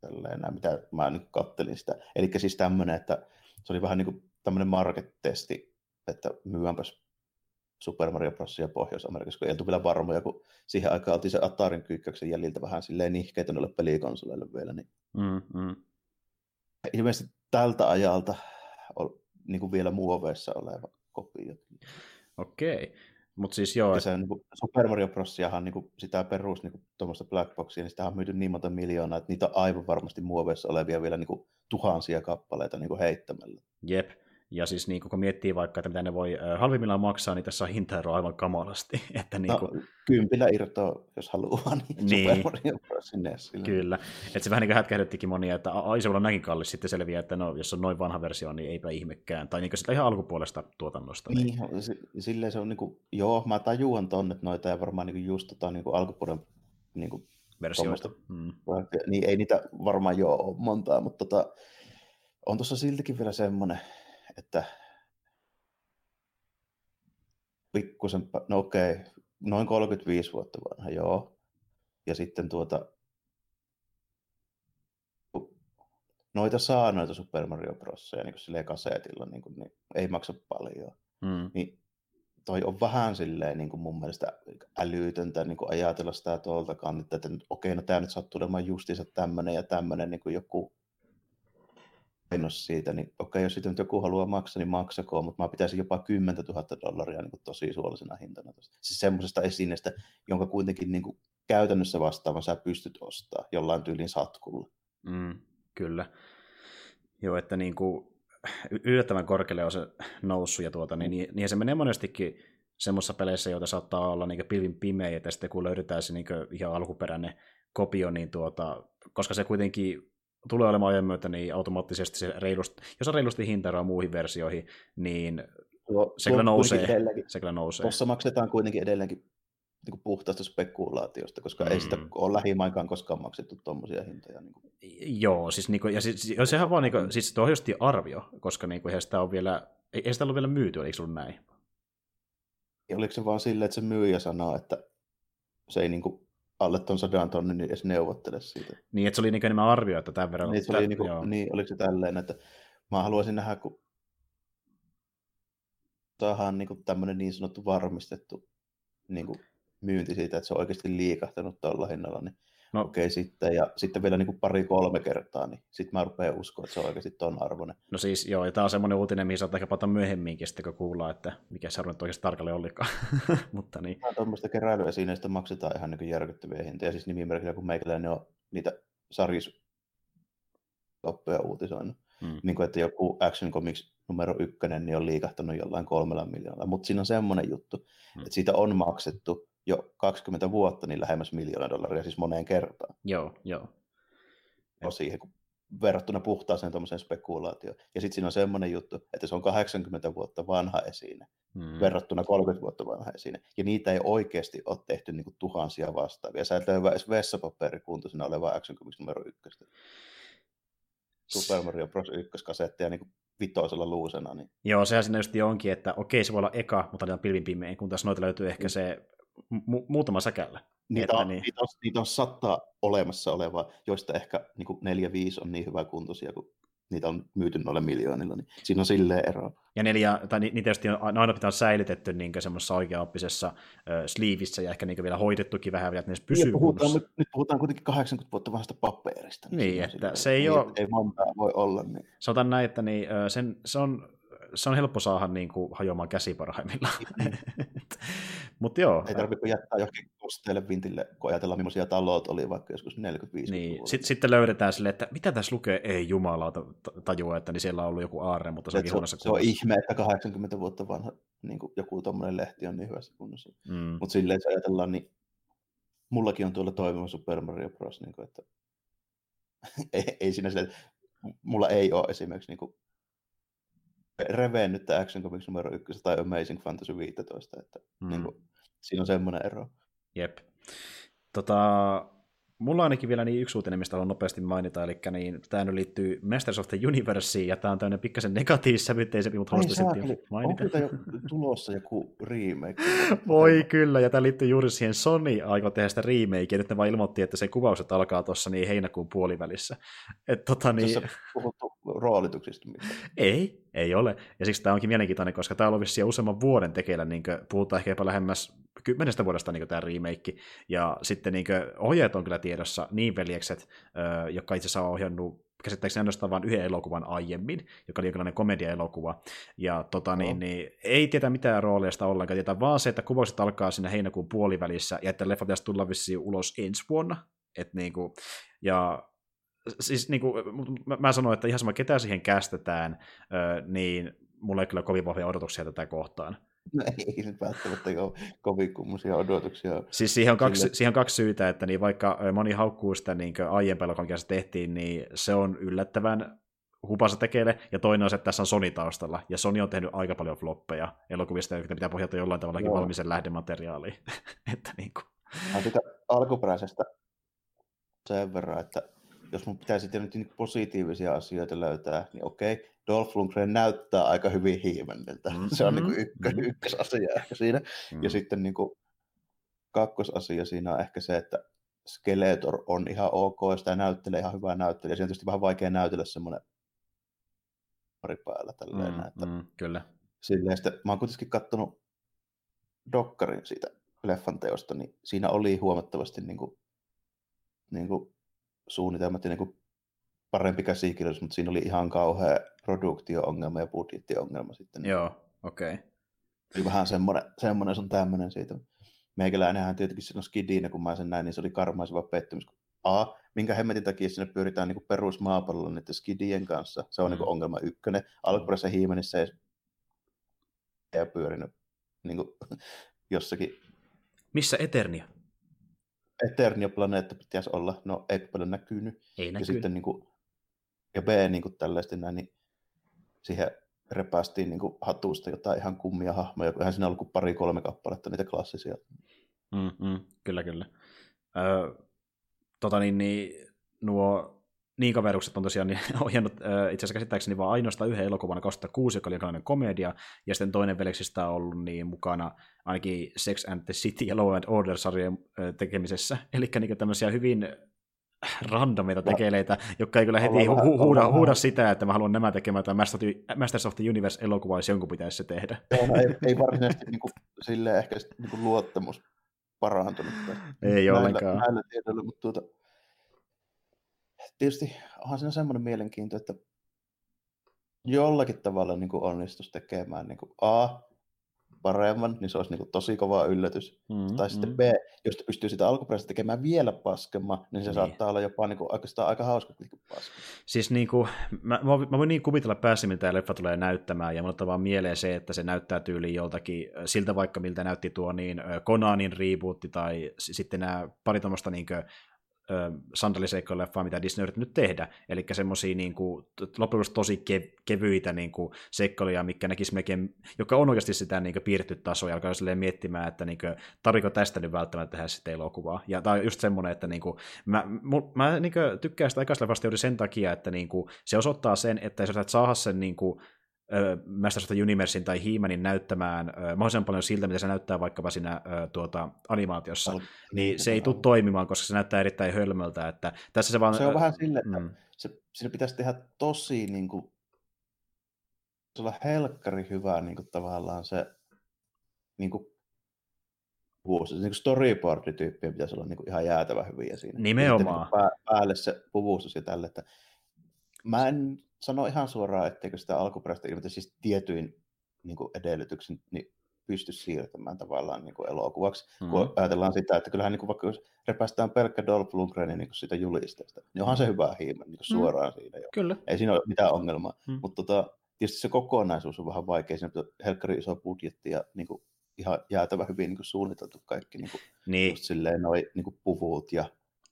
B: tälleen, mitä mä niin kattelin sitä. Eli siis tämmöinen, että se oli vähän niin kuin tämmöinen market-testi, että myydäänpäs Super Mario Brosia Pohjois-Amerikassa, kun ei oltu vielä varmoja, kun siihen aikaan oltiin se Atarin kyykkäyksen jäljiltä vähän silleen nihkeitä noille pelikonsoleille vielä. Niin...
A: Mm, mm.
B: Ilmeisesti tältä ajalta on niin kuin vielä muoveissa oleva kopio.
A: Okei. Mutta siis joo.
B: Ja se, niin kuin, Super Mario Brosiahan niin kuin, sitä perus niin tuommoista Black Boxia, niin sitä on myyty niin monta miljoonaa, että niitä on aivan varmasti muoveissa olevia vielä niin kuin, tuhansia kappaleita niin kuin heittämällä.
A: Jep. Ja siis niin kun miettii vaikka, että mitä ne voi halvimmillaan maksaa, niin tässä on hintaero aivan kamalasti. Että niin kuin... no,
B: kympillä irtoa, jos haluaa, niin,
A: niin. Kyllä. Että se vähän niin hätkähdyttikin monia, että ai se olla näinkin kallis, sitten selviää, että no, jos on noin vanha versio, niin eipä ihmekään. Tai niin sitä ihan alkupuolesta tuotannosta.
B: Niin, niin. silleen se on niin kuin, joo, mä tajuan tonne, noita ja varmaan niin just tota, niin kuin alkupuolen niin kuin,
A: versioista. Mm.
B: Niin ei niitä varmaan jo ole montaa, mutta tota, on tuossa siltikin vielä semmoinen, että pikkusen, no okei, noin 35 vuotta vanha, joo. Ja sitten tuota, noita saa noita Super Mario Brosia niin silleen kasetilla, niin, kuin, niin ei maksa paljon. Mm. Niin toi on vähän silleen niin kuin mun mielestä älytöntä niin kuin ajatella sitä tuoltakaan, että, että okei, no tämä nyt sattuu olemaan justiinsa tämmöinen ja tämmöinen niin kuin joku siitä, niin okei, jos sitten joku haluaa maksaa, niin maksakoon, mutta mä pitäisin jopa 10 000 dollaria niin kuin tosi suollisena hintana. Tosta. Siis semmoisesta esineestä, jonka kuitenkin niin kuin käytännössä vastaavan sä pystyt ostaa jollain tyylin satkulla.
A: Mm, kyllä. Joo, että niin kuin yllättävän korkealle on se noussut ja tuota, niin, niin, niin se menee monestikin semmoisissa peleissä, joita saattaa olla niin pilvin pimeä, ja sitten kun löydetään se niin ihan alkuperäinen kopio, niin tuota, koska se kuitenkin tulee olemaan ajan myötä, niin automaattisesti se reilusti, jos on reilusti hintaeroa muihin versioihin, niin tuo, se, kyllä nousee, se kyllä nousee.
B: Tuossa maksetaan kuitenkin edelleenkin niin puhtaasta spekulaatiosta, koska mm. ei sitä mm. ole lähimaikaan koskaan maksettu tuommoisia hintoja. Niin
A: kuin. Joo, siis, niin kuin, ja siis, sehän vaan, niin kuin, siis tuo on arvio, koska niin kuin, sitä on vielä Ei, ei sitä ollut vielä myyty, eikö ollut näin?
B: Ja oliko se vaan silleen, että se myyjä sanoo, että se ei niinku alle ton sadan tonnin niin edes neuvottele siitä.
A: Niin, että se oli niin enemmän arvio, että tämän verran...
B: Niin, se oli niinku, niin, oliko se tälleen, että mä haluaisin nähdä, kun saadaan niinku tämmöinen niin sanottu varmistettu niinku myynti siitä, että se on oikeasti liikahtanut tuolla hinnalla, niin No. Okei, sitten, ja sitten vielä niin kuin pari-kolme kertaa, niin sitten mä rupean uskoa, että se on oikeasti ton arvoinen.
A: No siis joo, ja tämä on semmoinen uutinen, mihin saattaa palata myöhemminkin, sitten kun kuullaan, että mikä se arvoinen oikeasti tarkalleen olikaan. Mutta niin.
B: Tuommoista keräilyesineistä maksetaan ihan niin järkyttäviä hintoja, siis nimimerkillä, kun meikäläinen on niitä sarjisoppeja uutisoinut. Hmm. Niin kuin, että joku Action Comics numero ykkönen niin on liikahtanut jollain kolmella miljoonalla, mutta siinä on semmoinen juttu, hmm. että siitä on maksettu jo 20 vuotta niin lähemmäs miljoona dollaria, siis moneen kertaan.
A: Joo, joo.
B: Ja siihen, kun verrattuna puhtaaseen tuommoiseen spekulaatioon. Ja sitten siinä on semmoinen juttu, että se on 80 vuotta vanha esine, hmm. verrattuna 30 vuotta vanha esine. Ja niitä ei oikeasti ole tehty niin kuin tuhansia vastaavia. Sä et löyvä edes vessapaperikuntoisena oleva Action Comics numero ykköstä. Super Mario Bros. 1 kasetteja niin vitoisella luusena. Niin...
A: Joo, sehän siinä just onkin, että okei, se voi olla eka, mutta on pilvin pimein, kun tässä noita löytyy ehkä mm. se mu- muutama säkällä.
B: Niitä on, niin... niitä, on, niitä on sata olemassa olevaa, joista ehkä niin neljä, viisi on niin hyvä kuntoisia, kun niitä on myyty noille miljoonilla, niin siinä on silleen eroa.
A: Ja neljä, tai niitä tietysti on, aina pitää säilytetty niin semmoisessa oikeaoppisessa äh, sleevissä ja ehkä niin vielä hoitettukin vähän vielä, että ne pysyy
B: puhutaan, nyt, nyt, puhutaan kuitenkin 80 vuotta vanhasta paperista.
A: Niin, niin että se ei niin, ole...
B: Ei montaa voi olla. Niin.
A: Sanotaan näin, että niin, sen, se on se on helppo saada niin kuin, hajoamaan käsi parhaimmillaan. Niin. Mutta joo.
B: Ei tarvitse jättää johonkin kosteelle vintille, kun ajatellaan, millaisia talot oli vaikka joskus 45
A: niin. Sitten, sitten löydetään sille, että mitä tässä lukee, ei jumala tajua, että niin siellä on ollut joku aarre, mutta se,
B: onkin huonossa Se on ihme, että 80 vuotta vanha niin kuin joku tuommoinen lehti on niin hyvässä kunnossa. Mm. Mutta silleen, että ajatellaan, niin mullakin on tuolla toimiva Super Mario Bros. Niin kuin, että ei, ei siinä sille, mulla ei ole esimerkiksi niin kuin revennyt Action Comics numero 1 tai Amazing Fantasy 15, että mm. niin kuin, siinä on semmoinen ero.
A: Jep. Tota, mulla on ainakin vielä niin yksi uutinen, mistä haluan nopeasti mainita, eli niin, tämä nyt liittyy Masters of the Universeen, ja tämä on tämmöinen pikkasen negatiivissävytteisempi, mutta haluaisin silti
B: mainita. Onko jo tulossa joku remake?
A: Voi kyllä, ja tämä liittyy juuri siihen Sony aikoo tehdä sitä remakea, nyt ne vaan ilmoitti, että se kuvaukset alkaa tuossa niin heinäkuun puolivälissä. Et, tota, niin...
B: Tässä puhuttu roolituksista?
A: Ei, ei ole. Ja siksi tämä onkin mielenkiintoinen, koska tämä on ollut useamman vuoden tekeillä, niin puhutaan ehkä jopa lähemmäs kymmenestä vuodesta niin tämä remake, ja sitten niin ohjeet on kyllä tiedossa, niin veljekset, jotka itse asiassa on ohjannut käsittääkseni ainoastaan vain yhden elokuvan aiemmin, joka oli jonkinlainen komedia-elokuva, ja tota, niin, niin, ei tiedä mitään rooleista ollenkaan, tietää vaan se, että kuvaukset alkaa siinä heinäkuun puolivälissä, ja että leffa pitäisi tulla vissiin ulos ensi vuonna, et niin kuin, ja siis niin kuin, mä, mä sanoin, että ihan sama ketä siihen kästetään, niin mulla ei kyllä kovin vahvia odotuksia tätä kohtaan.
B: No ei välttämättä ole kovin kummosia odotuksia.
A: Siis siihen on kaksi, siihen on kaksi syytä, että niin vaikka moni haukkuu sitä niin aiempaa mikä se tehtiin, niin se on yllättävän hupassa tekeille, ja toinen on se, että tässä on Sony taustalla, ja Sony on tehnyt aika paljon floppeja elokuvista, jotka pitää pohjata jollain tavalla valmiisen lähdemateriaaliin. että niin kuin.
B: alkuperäisestä sen verran, että jos mun pitäisi nyt positiivisia asioita löytää, niin okei, Dolph Lundgren näyttää aika hyvin hiimenneltä. Mm-hmm. Se on niin kuin ykkö, mm-hmm. ykkösasia ehkä siinä. Mm-hmm. Ja sitten niin kuin kakkosasia siinä on ehkä se, että Skeletor on ihan ok, ja sitä näyttelee ihan hyvää näyttelijä. Siinä on tietysti vähän vaikea näytellä semmoinen pari päällä tälleen. Mm, että mm,
A: kyllä.
B: Silleen, sitten, mä oon kuitenkin katsonut Dokkarin siitä leffan teosta, niin siinä oli huomattavasti niin kuin, niin kuin suunnitelmat ja niin kuin parempi käsikirjoitus, mutta siinä oli ihan kauhea produktio-ongelma ja budjettiongelma sitten.
A: Joo, okei. Okay.
B: vähän semmoinen, semmoinen sun tämmöinen siitä. Meikäläinenhän tietenkin silloin skidinä, kun mä sen näin, niin se oli karmaiseva pettymys. A, minkä hemmetin takia sinne pyritään niin perusmaapallolla niiden skidien kanssa. Se on niin mm. niin ongelma ykkönen. Alkuperäisessä hiimenissä ei ei pyörinyt niin kuin, jossakin.
A: Missä Eternia?
B: Eternia-planeetta pitäisi olla. No, ei paljon näkynyt.
A: Ei näkynyt.
B: Ja sitten niin kuin, ja B niin kuin tällaisesti näin, niin siihen repästiin niin kuin hatusta jotain ihan kummia hahmoja, kun eihän siinä ollut kuin pari-kolme kappaletta niitä klassisia.
A: Mm, mm, kyllä, kyllä. Öö, tota niin, niin, nuo niin kaverukset on tosiaan niin, ohjannut äh, itse asiassa käsittääkseni vaan ainoastaan yhden elokuvan 2006, joka oli jonkinlainen komedia, ja sitten toinen veljeksistä on ollut niin mukana ainakin Sex and the City ja Law and Order-sarjojen äh, tekemisessä, eli niin tämmöisiä hyvin randomeita tekeleitä, jotka ei kyllä heti hu- hu- huuda, huuda sitä, että mä haluan nämä tekemään, tai Masters of the Universe-elokuva, jos jonkun pitäisi se tehdä.
B: Joo, no ei, ei varsinaisesti niin kuin, silleen ehkä niin kuin luottamus parantunut.
A: Ei näillä, ollenkaan.
B: Näillä tiedoilla, mutta tuota, tietysti onhan siinä semmoinen mielenkiinto, että jollakin tavalla niin onnistuisi tekemään niin kuin A, paremman, niin se olisi niin tosi kova yllätys. Mm, tai sitten mm. B, jos pystyy sitä alkuperäistä tekemään vielä paskemman, niin se niin. saattaa olla jopa niin kuin, oikeastaan aika hauska paska.
A: Siis niin kuin, mä, mä voin niin kuvitella päässä, tämä leffa tulee näyttämään, ja mulle vaan mieleen se, että se näyttää tyyliin joltakin, siltä vaikka miltä näytti tuo niin Conanin rebootti, tai sitten nämä pari tuommoista niin sandaliseikkoileffaa, mitä Disney yritti tehdä. Eli semmoisia niin kuin, loppujen tosi kev- kevyitä niin kuin, seikkailuja, mikä näkisi melkein, joka on oikeasti sitä niin piirretty tasoa, ja alkaa miettimään, että niin kuin, tarviko tästä nyt välttämättä tehdä sitten elokuvaa. Ja tämä on just semmoinen, että niin kuin, mä, mu, mä niin kuin, tykkään sitä aikaisesta juuri sen takia, että niin kuin, se osoittaa sen, että jos sä saada sen niin kuin, Masters of the Universein tai He-Manin näyttämään ö, mahdollisimman paljon siltä, mitä se näyttää vaikkapa siinä ö, tuota, animaatiossa, no, niin se ei tule toimimaan, koska se näyttää erittäin hölmöltä. Että tässä se, vaan,
B: se on vähän sille, että mm. se, siinä pitäisi tehdä tosi niin kuin, se olla helkkari hyvä niin kuin, tavallaan se niin kuin, puvuus. Niin storyboard-tyyppiä pitäisi olla niin kuin, ihan jäätävä hyviä siinä.
A: Nimenomaan.
B: Sitten, niin päälle se puvustus ja tälle, että mä en sano ihan suoraan, etteikö sitä alkuperäistä ilmiötä siis tietyin niin kuin edellytyksin niin pysty siirtämään tavallaan niin kuin elokuvaksi. Mm-hmm. Kun ajatellaan sitä, että kyllähän niin kuin vaikka jos repästään pelkkä Dolph Lundgrenin niin siitä julisteesta, niin onhan se hyvä hiimen niin suoraan mm. siinä jo.
A: Kyllä.
B: Ei siinä ole mitään ongelmaa. Mm. Mutta tota, tietysti se kokonaisuus on vähän vaikea. Siinä on helkkari iso budjetti ja niin kuin, ihan jäätävä hyvin niin kuin suunniteltu kaikki niin kuin, niin. Just silleen noi niin kuin puvut ja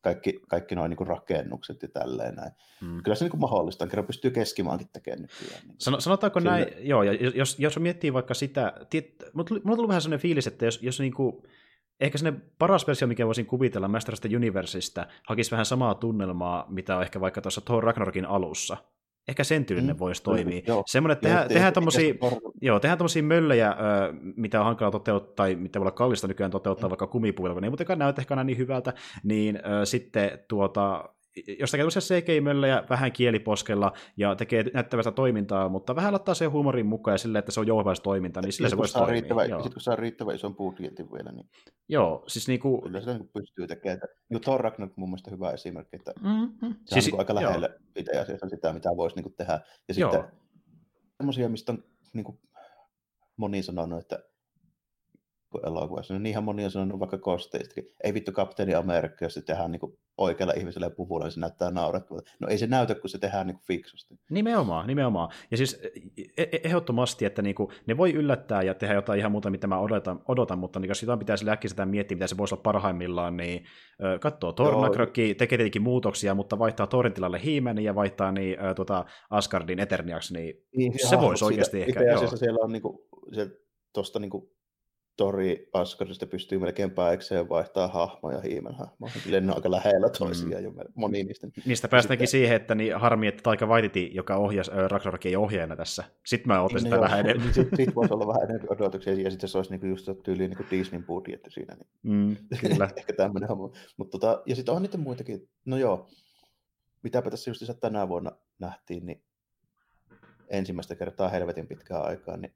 B: kaikki, kaikki nuo niin rakennukset ja tälleen näin. Hmm. Kyllä se niin mahdollista, kerran pystyy keskimaankin tekemään nykyään. Niin
A: Sanotaanko Sille... näin, joo, ja jos, jos miettii vaikka sitä, tiet, mulla on tullut vähän sellainen fiilis, että jos, jos niin kuin, ehkä sinne paras versio, mikä voisin kuvitella Master of the Universeista, hakisi vähän samaa tunnelmaa, mitä on ehkä vaikka tuossa Thor Ragnarokin alussa. Ehkä sen tyylinen mm, voisi toimia. Joo. Semmoinen, että tehdään, tehdään tommosia, joo, tehdään tommosia möllejä, ö, mitä on hankala toteuttaa, tai mitä voi olla kallista nykyään toteuttaa mm. vaikka kumipuilla, kun ei muutenkaan näytä ehkä niin hyvältä, niin ö, sitten tuota, jos tekee tosiaan CGI-möllejä vähän kieliposkella ja tekee näyttävästä toimintaa, mutta vähän laittaa se huumorin mukaan ja sille, että se on jouhvaista toiminta, niin sillä se voisi toimia.
B: Riittävä, sitten kun saa riittävän ison budjetin vielä, niin
A: Joo, siis niinku...
B: Kyllä se niin pystyy tekemään. Niin Thor Ragnarok mun mielestä hyvä esimerkki, että mm-hmm. se on siis, niin aika lähellä joo. itse asiassa sitä, mitä voisi niin tehdä. Ja sitten semmoisia, mistä on niin kuin moni sanonut, että elokuvassa. Niin ihan moni on sanonut vaikka kosteistakin. Ei vittu kapteeni Amerikka, jos se tehdään niin kuin oikealla ihmisellä puvulla, niin se näyttää naurettavalta. No ei se näytä, kun se tehdään niin kuin fiksusti.
A: Nimenomaan, nimenomaan. Ja siis e-, e- ehdottomasti, että niin kuin, ne voi yllättää ja tehdä jotain ihan muuta, mitä mä odotan, odotan mutta niin, jos sitä pitäisi äkkiseltään miettiä, mitä se voisi olla parhaimmillaan, niin katsoo Tornakrokki, tekee tietenkin muutoksia, mutta vaihtaa Torin tilalle ja vaihtaa niin, tuota Asgardin Eterniaksi, niin, niin se voisi oikeasti ehkä.
B: Itse asiassa siellä on niin kuin, se, tosta niin kuin Tori Asgardista pystyy melkein päikseen vaihtaa hahmoja hiimen hahmoja. Ne on aika lähellä toisiaan mm. jo moni niistä.
A: Niistä päästäänkin sitten... siihen, että niin harmi, että Taika Waititi, joka ohjasi äh, Ragnarokin ohjeena tässä. Sitten mä otin sitä vähän enemmän.
B: Niin sitten sit voisi olla vähän enemmän odotuksia, ja sitten se olisi niinku just tyyliin niinku Disneyn budjetti siinä. Niin.
A: Mm, kyllä.
B: Ehkä tämmöinen homma. Mut tota, ja sitten on niitä muitakin. No joo, mitäpä tässä just tänä vuonna nähtiin, niin ensimmäistä kertaa helvetin pitkään aikaa, niin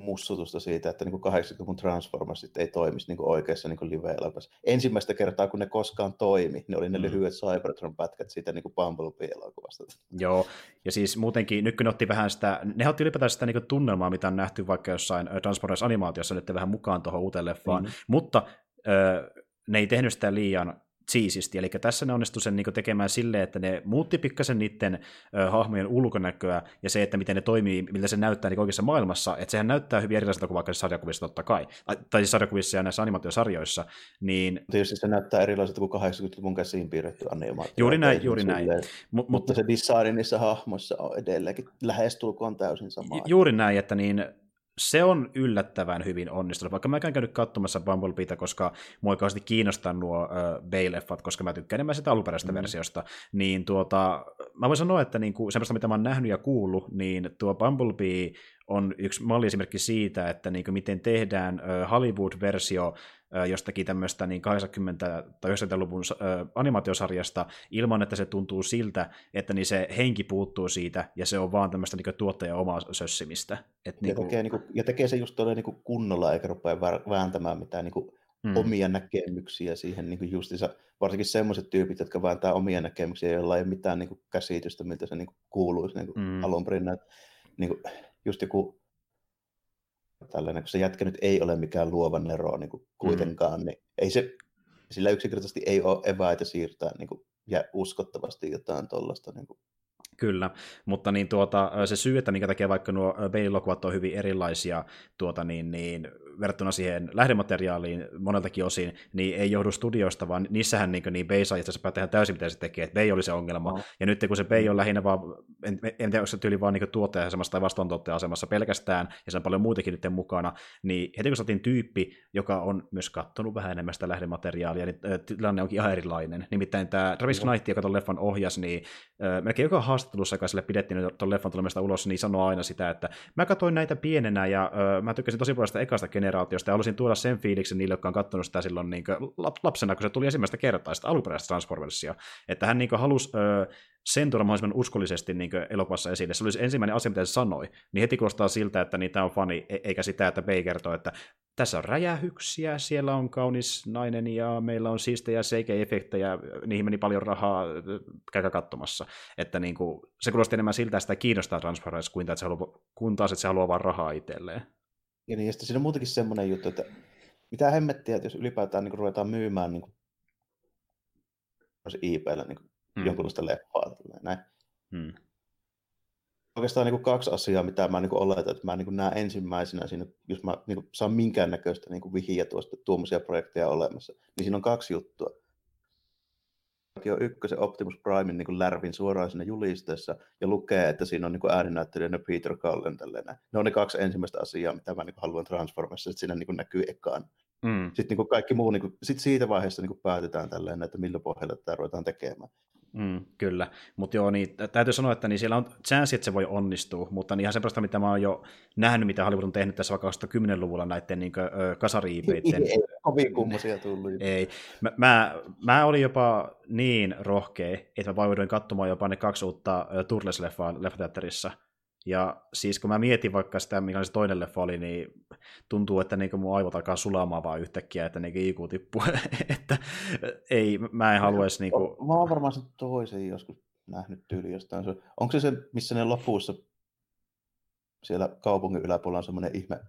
B: mussutusta siitä, että niin 80-luvun Transformersit ei toimisi niin oikeassa niin live-elokuvassa. Ensimmäistä kertaa, kun ne koskaan toimi, ne oli ne mm. lyhyet Cybertron-pätkät siitä niin Bumblebee-elokuvasta.
A: Joo, ja siis muutenkin, nyt kun ne otti vähän sitä, ne otti ylipäätään sitä niin tunnelmaa, mitä on nähty vaikka jossain Transformers-animaatiossa, nyt vähän mukaan tuohon uuteen leffaan, mm. mutta äh, ne ei tehnyt sitä liian siististi. Eli tässä ne onnistui sen niin tekemään silleen, että ne muutti pikkasen niiden ö, hahmojen ulkonäköä ja se, että miten ne toimii, miltä se näyttää niin oikeassa maailmassa. Että sehän näyttää hyvin erilaiselta kuin vaikka sarjakuvissa totta kai. Tai siis sarjakuvissa ja näissä animaatiosarjoissa. Niin...
B: Tietysti se näyttää erilaiselta kuin 80-luvun käsiin piirretty animaatio.
A: Juuri näin, juuri näin.
B: M- mutta, mutta se design niissä hahmoissa on edelleenkin lähestulkoon täysin sama.
A: Juuri näin, että niin se on yllättävän hyvin onnistunut, vaikka mä en käynyt katsomassa Bumblebeeta, koska mua ei kiinnostaa nuo Bay-leffat, koska mä tykkään enemmän sitä alkuperäisestä mm. versiosta, niin tuota, mä voin sanoa, että niinku, semmoista, mitä mä oon nähnyt ja kuullut, niin tuo Bumblebee on yksi malliesimerkki siitä, että niinku, miten tehdään uh, Hollywood-versio jostakin tämmöistä niin 80- tai 90-luvun animaatiosarjasta ilman, että se tuntuu siltä, että niin se henki puuttuu siitä ja se on vaan tämmöistä niin tuottajan omaa sössimistä.
B: Et ja, niin kuin... tekee, niin kuin, ja tekee se just niin kuin kunnolla eikä rupea vääntämään mitään niin kuin hmm. omia näkemyksiä siihen niin kuin justiinsa, varsinkin semmoiset tyypit, jotka vääntää omia näkemyksiä, joilla ei ole mitään niin kuin käsitystä, miltä se niin kuin kuuluisi niin kuin hmm. alun perin. Niin kuin, just joku tällainen, kun se jätkä nyt ei ole mikään luovan nero niin kuin kuitenkaan, mm. niin ei se, sillä yksinkertaisesti ei ole eväitä siirtää niin kuin, ja uskottavasti jotain tuollaista niin kuin,
A: Kyllä, mutta niin tuota, se syy, että minkä takia vaikka nuo Bale-elokuvat on hyvin erilaisia tuota, niin, niin, verrattuna siihen lähdemateriaaliin moneltakin osin, niin ei johdu studioista, vaan niissähän niin, niin Bay saa itse asiassa tehdä täysin mitä se tekee, että Bay oli se ongelma. No. Ja nyt kun se Bay on lähinnä vaan, en, en tiedä, onko se tyyli vaan niin tuottaja-asemassa tai vastaantuottaja-asemassa pelkästään, ja se on paljon muitakin nyt mukana, niin heti kun saatiin tyyppi, joka on myös kattonut vähän enemmän sitä lähdemateriaalia, niin tilanne onkin ihan erilainen. Nimittäin tämä Travis Knight, joka tuon leffan ohjasi, niin melkein joka haastattelussa, joka sille pidettiin tuon leffan tulemasta ulos, niin sanoo aina sitä, että mä katsoin näitä pienenä ja ö, mä tykkäsin tosi paljon sitä ekasta generaatiosta ja halusin tuoda sen fiiliksen niille, jotka on katsonut sitä silloin niin lapsena, kun se tuli ensimmäistä kertaa, sitä alkuperäistä Transformersia. Että hän niin halusi ö, sen tuoda mahdollisimman uskollisesti niin elokuvassa esille. Se oli se ensimmäinen asia, mitä se sanoi. Niin heti kuulostaa siltä, että niitä on fani, e- eikä sitä, että Bay kertoo, että tässä on räjähyksiä, siellä on kaunis nainen ja meillä on siistejä seike-efektejä, niihin meni paljon rahaa, käykää katsomassa. Että niin kuin, se kuulosti enemmän siltä, että sitä kiinnostaa Transformers, kuin, että se haluaa, kun taas, että se haluaa vaan rahaa itselleen.
B: Ja niin, ja sitten siinä on muutenkin semmoinen juttu, että mitä hemmettiä, että jos ylipäätään niin ruvetaan myymään niin kuin, IP-llä niin mm. jonkunlaista leffaa. Näin. Mm. Oikeastaan niin kuin kaksi asiaa, mitä mä niin kuin oletan, että mä niin kuin näen ensimmäisenä siinä, jos mä niin kuin saan minkäännäköistä niin kuin vihiä tuosta tuommoisia projekteja olemassa, niin siinä on kaksi juttua. On ykkösen Optimus Primein niin kuin lärvin suoraan siinä julisteessa ja lukee, että siinä on niin ääninäyttelijänä Peter Cullen. Tällainen. Ne on ne kaksi ensimmäistä asiaa, mitä mä niin kuin haluan Transformassa, että siinä niin kuin näkyy ekaan. Mm. Sitten niin kuin kaikki muu, niin kuin, sit siitä vaiheessa niin kuin päätetään tälleen, että millä pohjalla tätä ruvetaan tekemään.
A: Mm, kyllä, mutta joo, niin, täytyy sanoa, että niin siellä on chanssi, että se voi onnistua, mutta niin ihan semmoista, mitä mä oon jo nähnyt, mitä Hollywood on tehnyt tässä vaikka 2010-luvulla näiden niin kasariipeiden.
B: Ei, kovin kummosia tullut.
A: Ei, mä, mä, mä, olin jopa niin rohkea, että mä vaivoin katsomaan jopa ne kaksi uutta Turles-leffaa leffateatterissa, ja siis kun mä mietin vaikka sitä, mikä se toinen leffa oli, niin tuntuu, että niin mun aivot alkaa sulamaan vaan yhtäkkiä, että niin IQ tippuu. että ei, mä en haluaisi... Niin kuin...
B: Mä oon varmaan sen toisen joskus nähnyt tyyli jostain. Onko se se, missä ne lopussa siellä kaupungin yläpuolella on semmoinen ihme,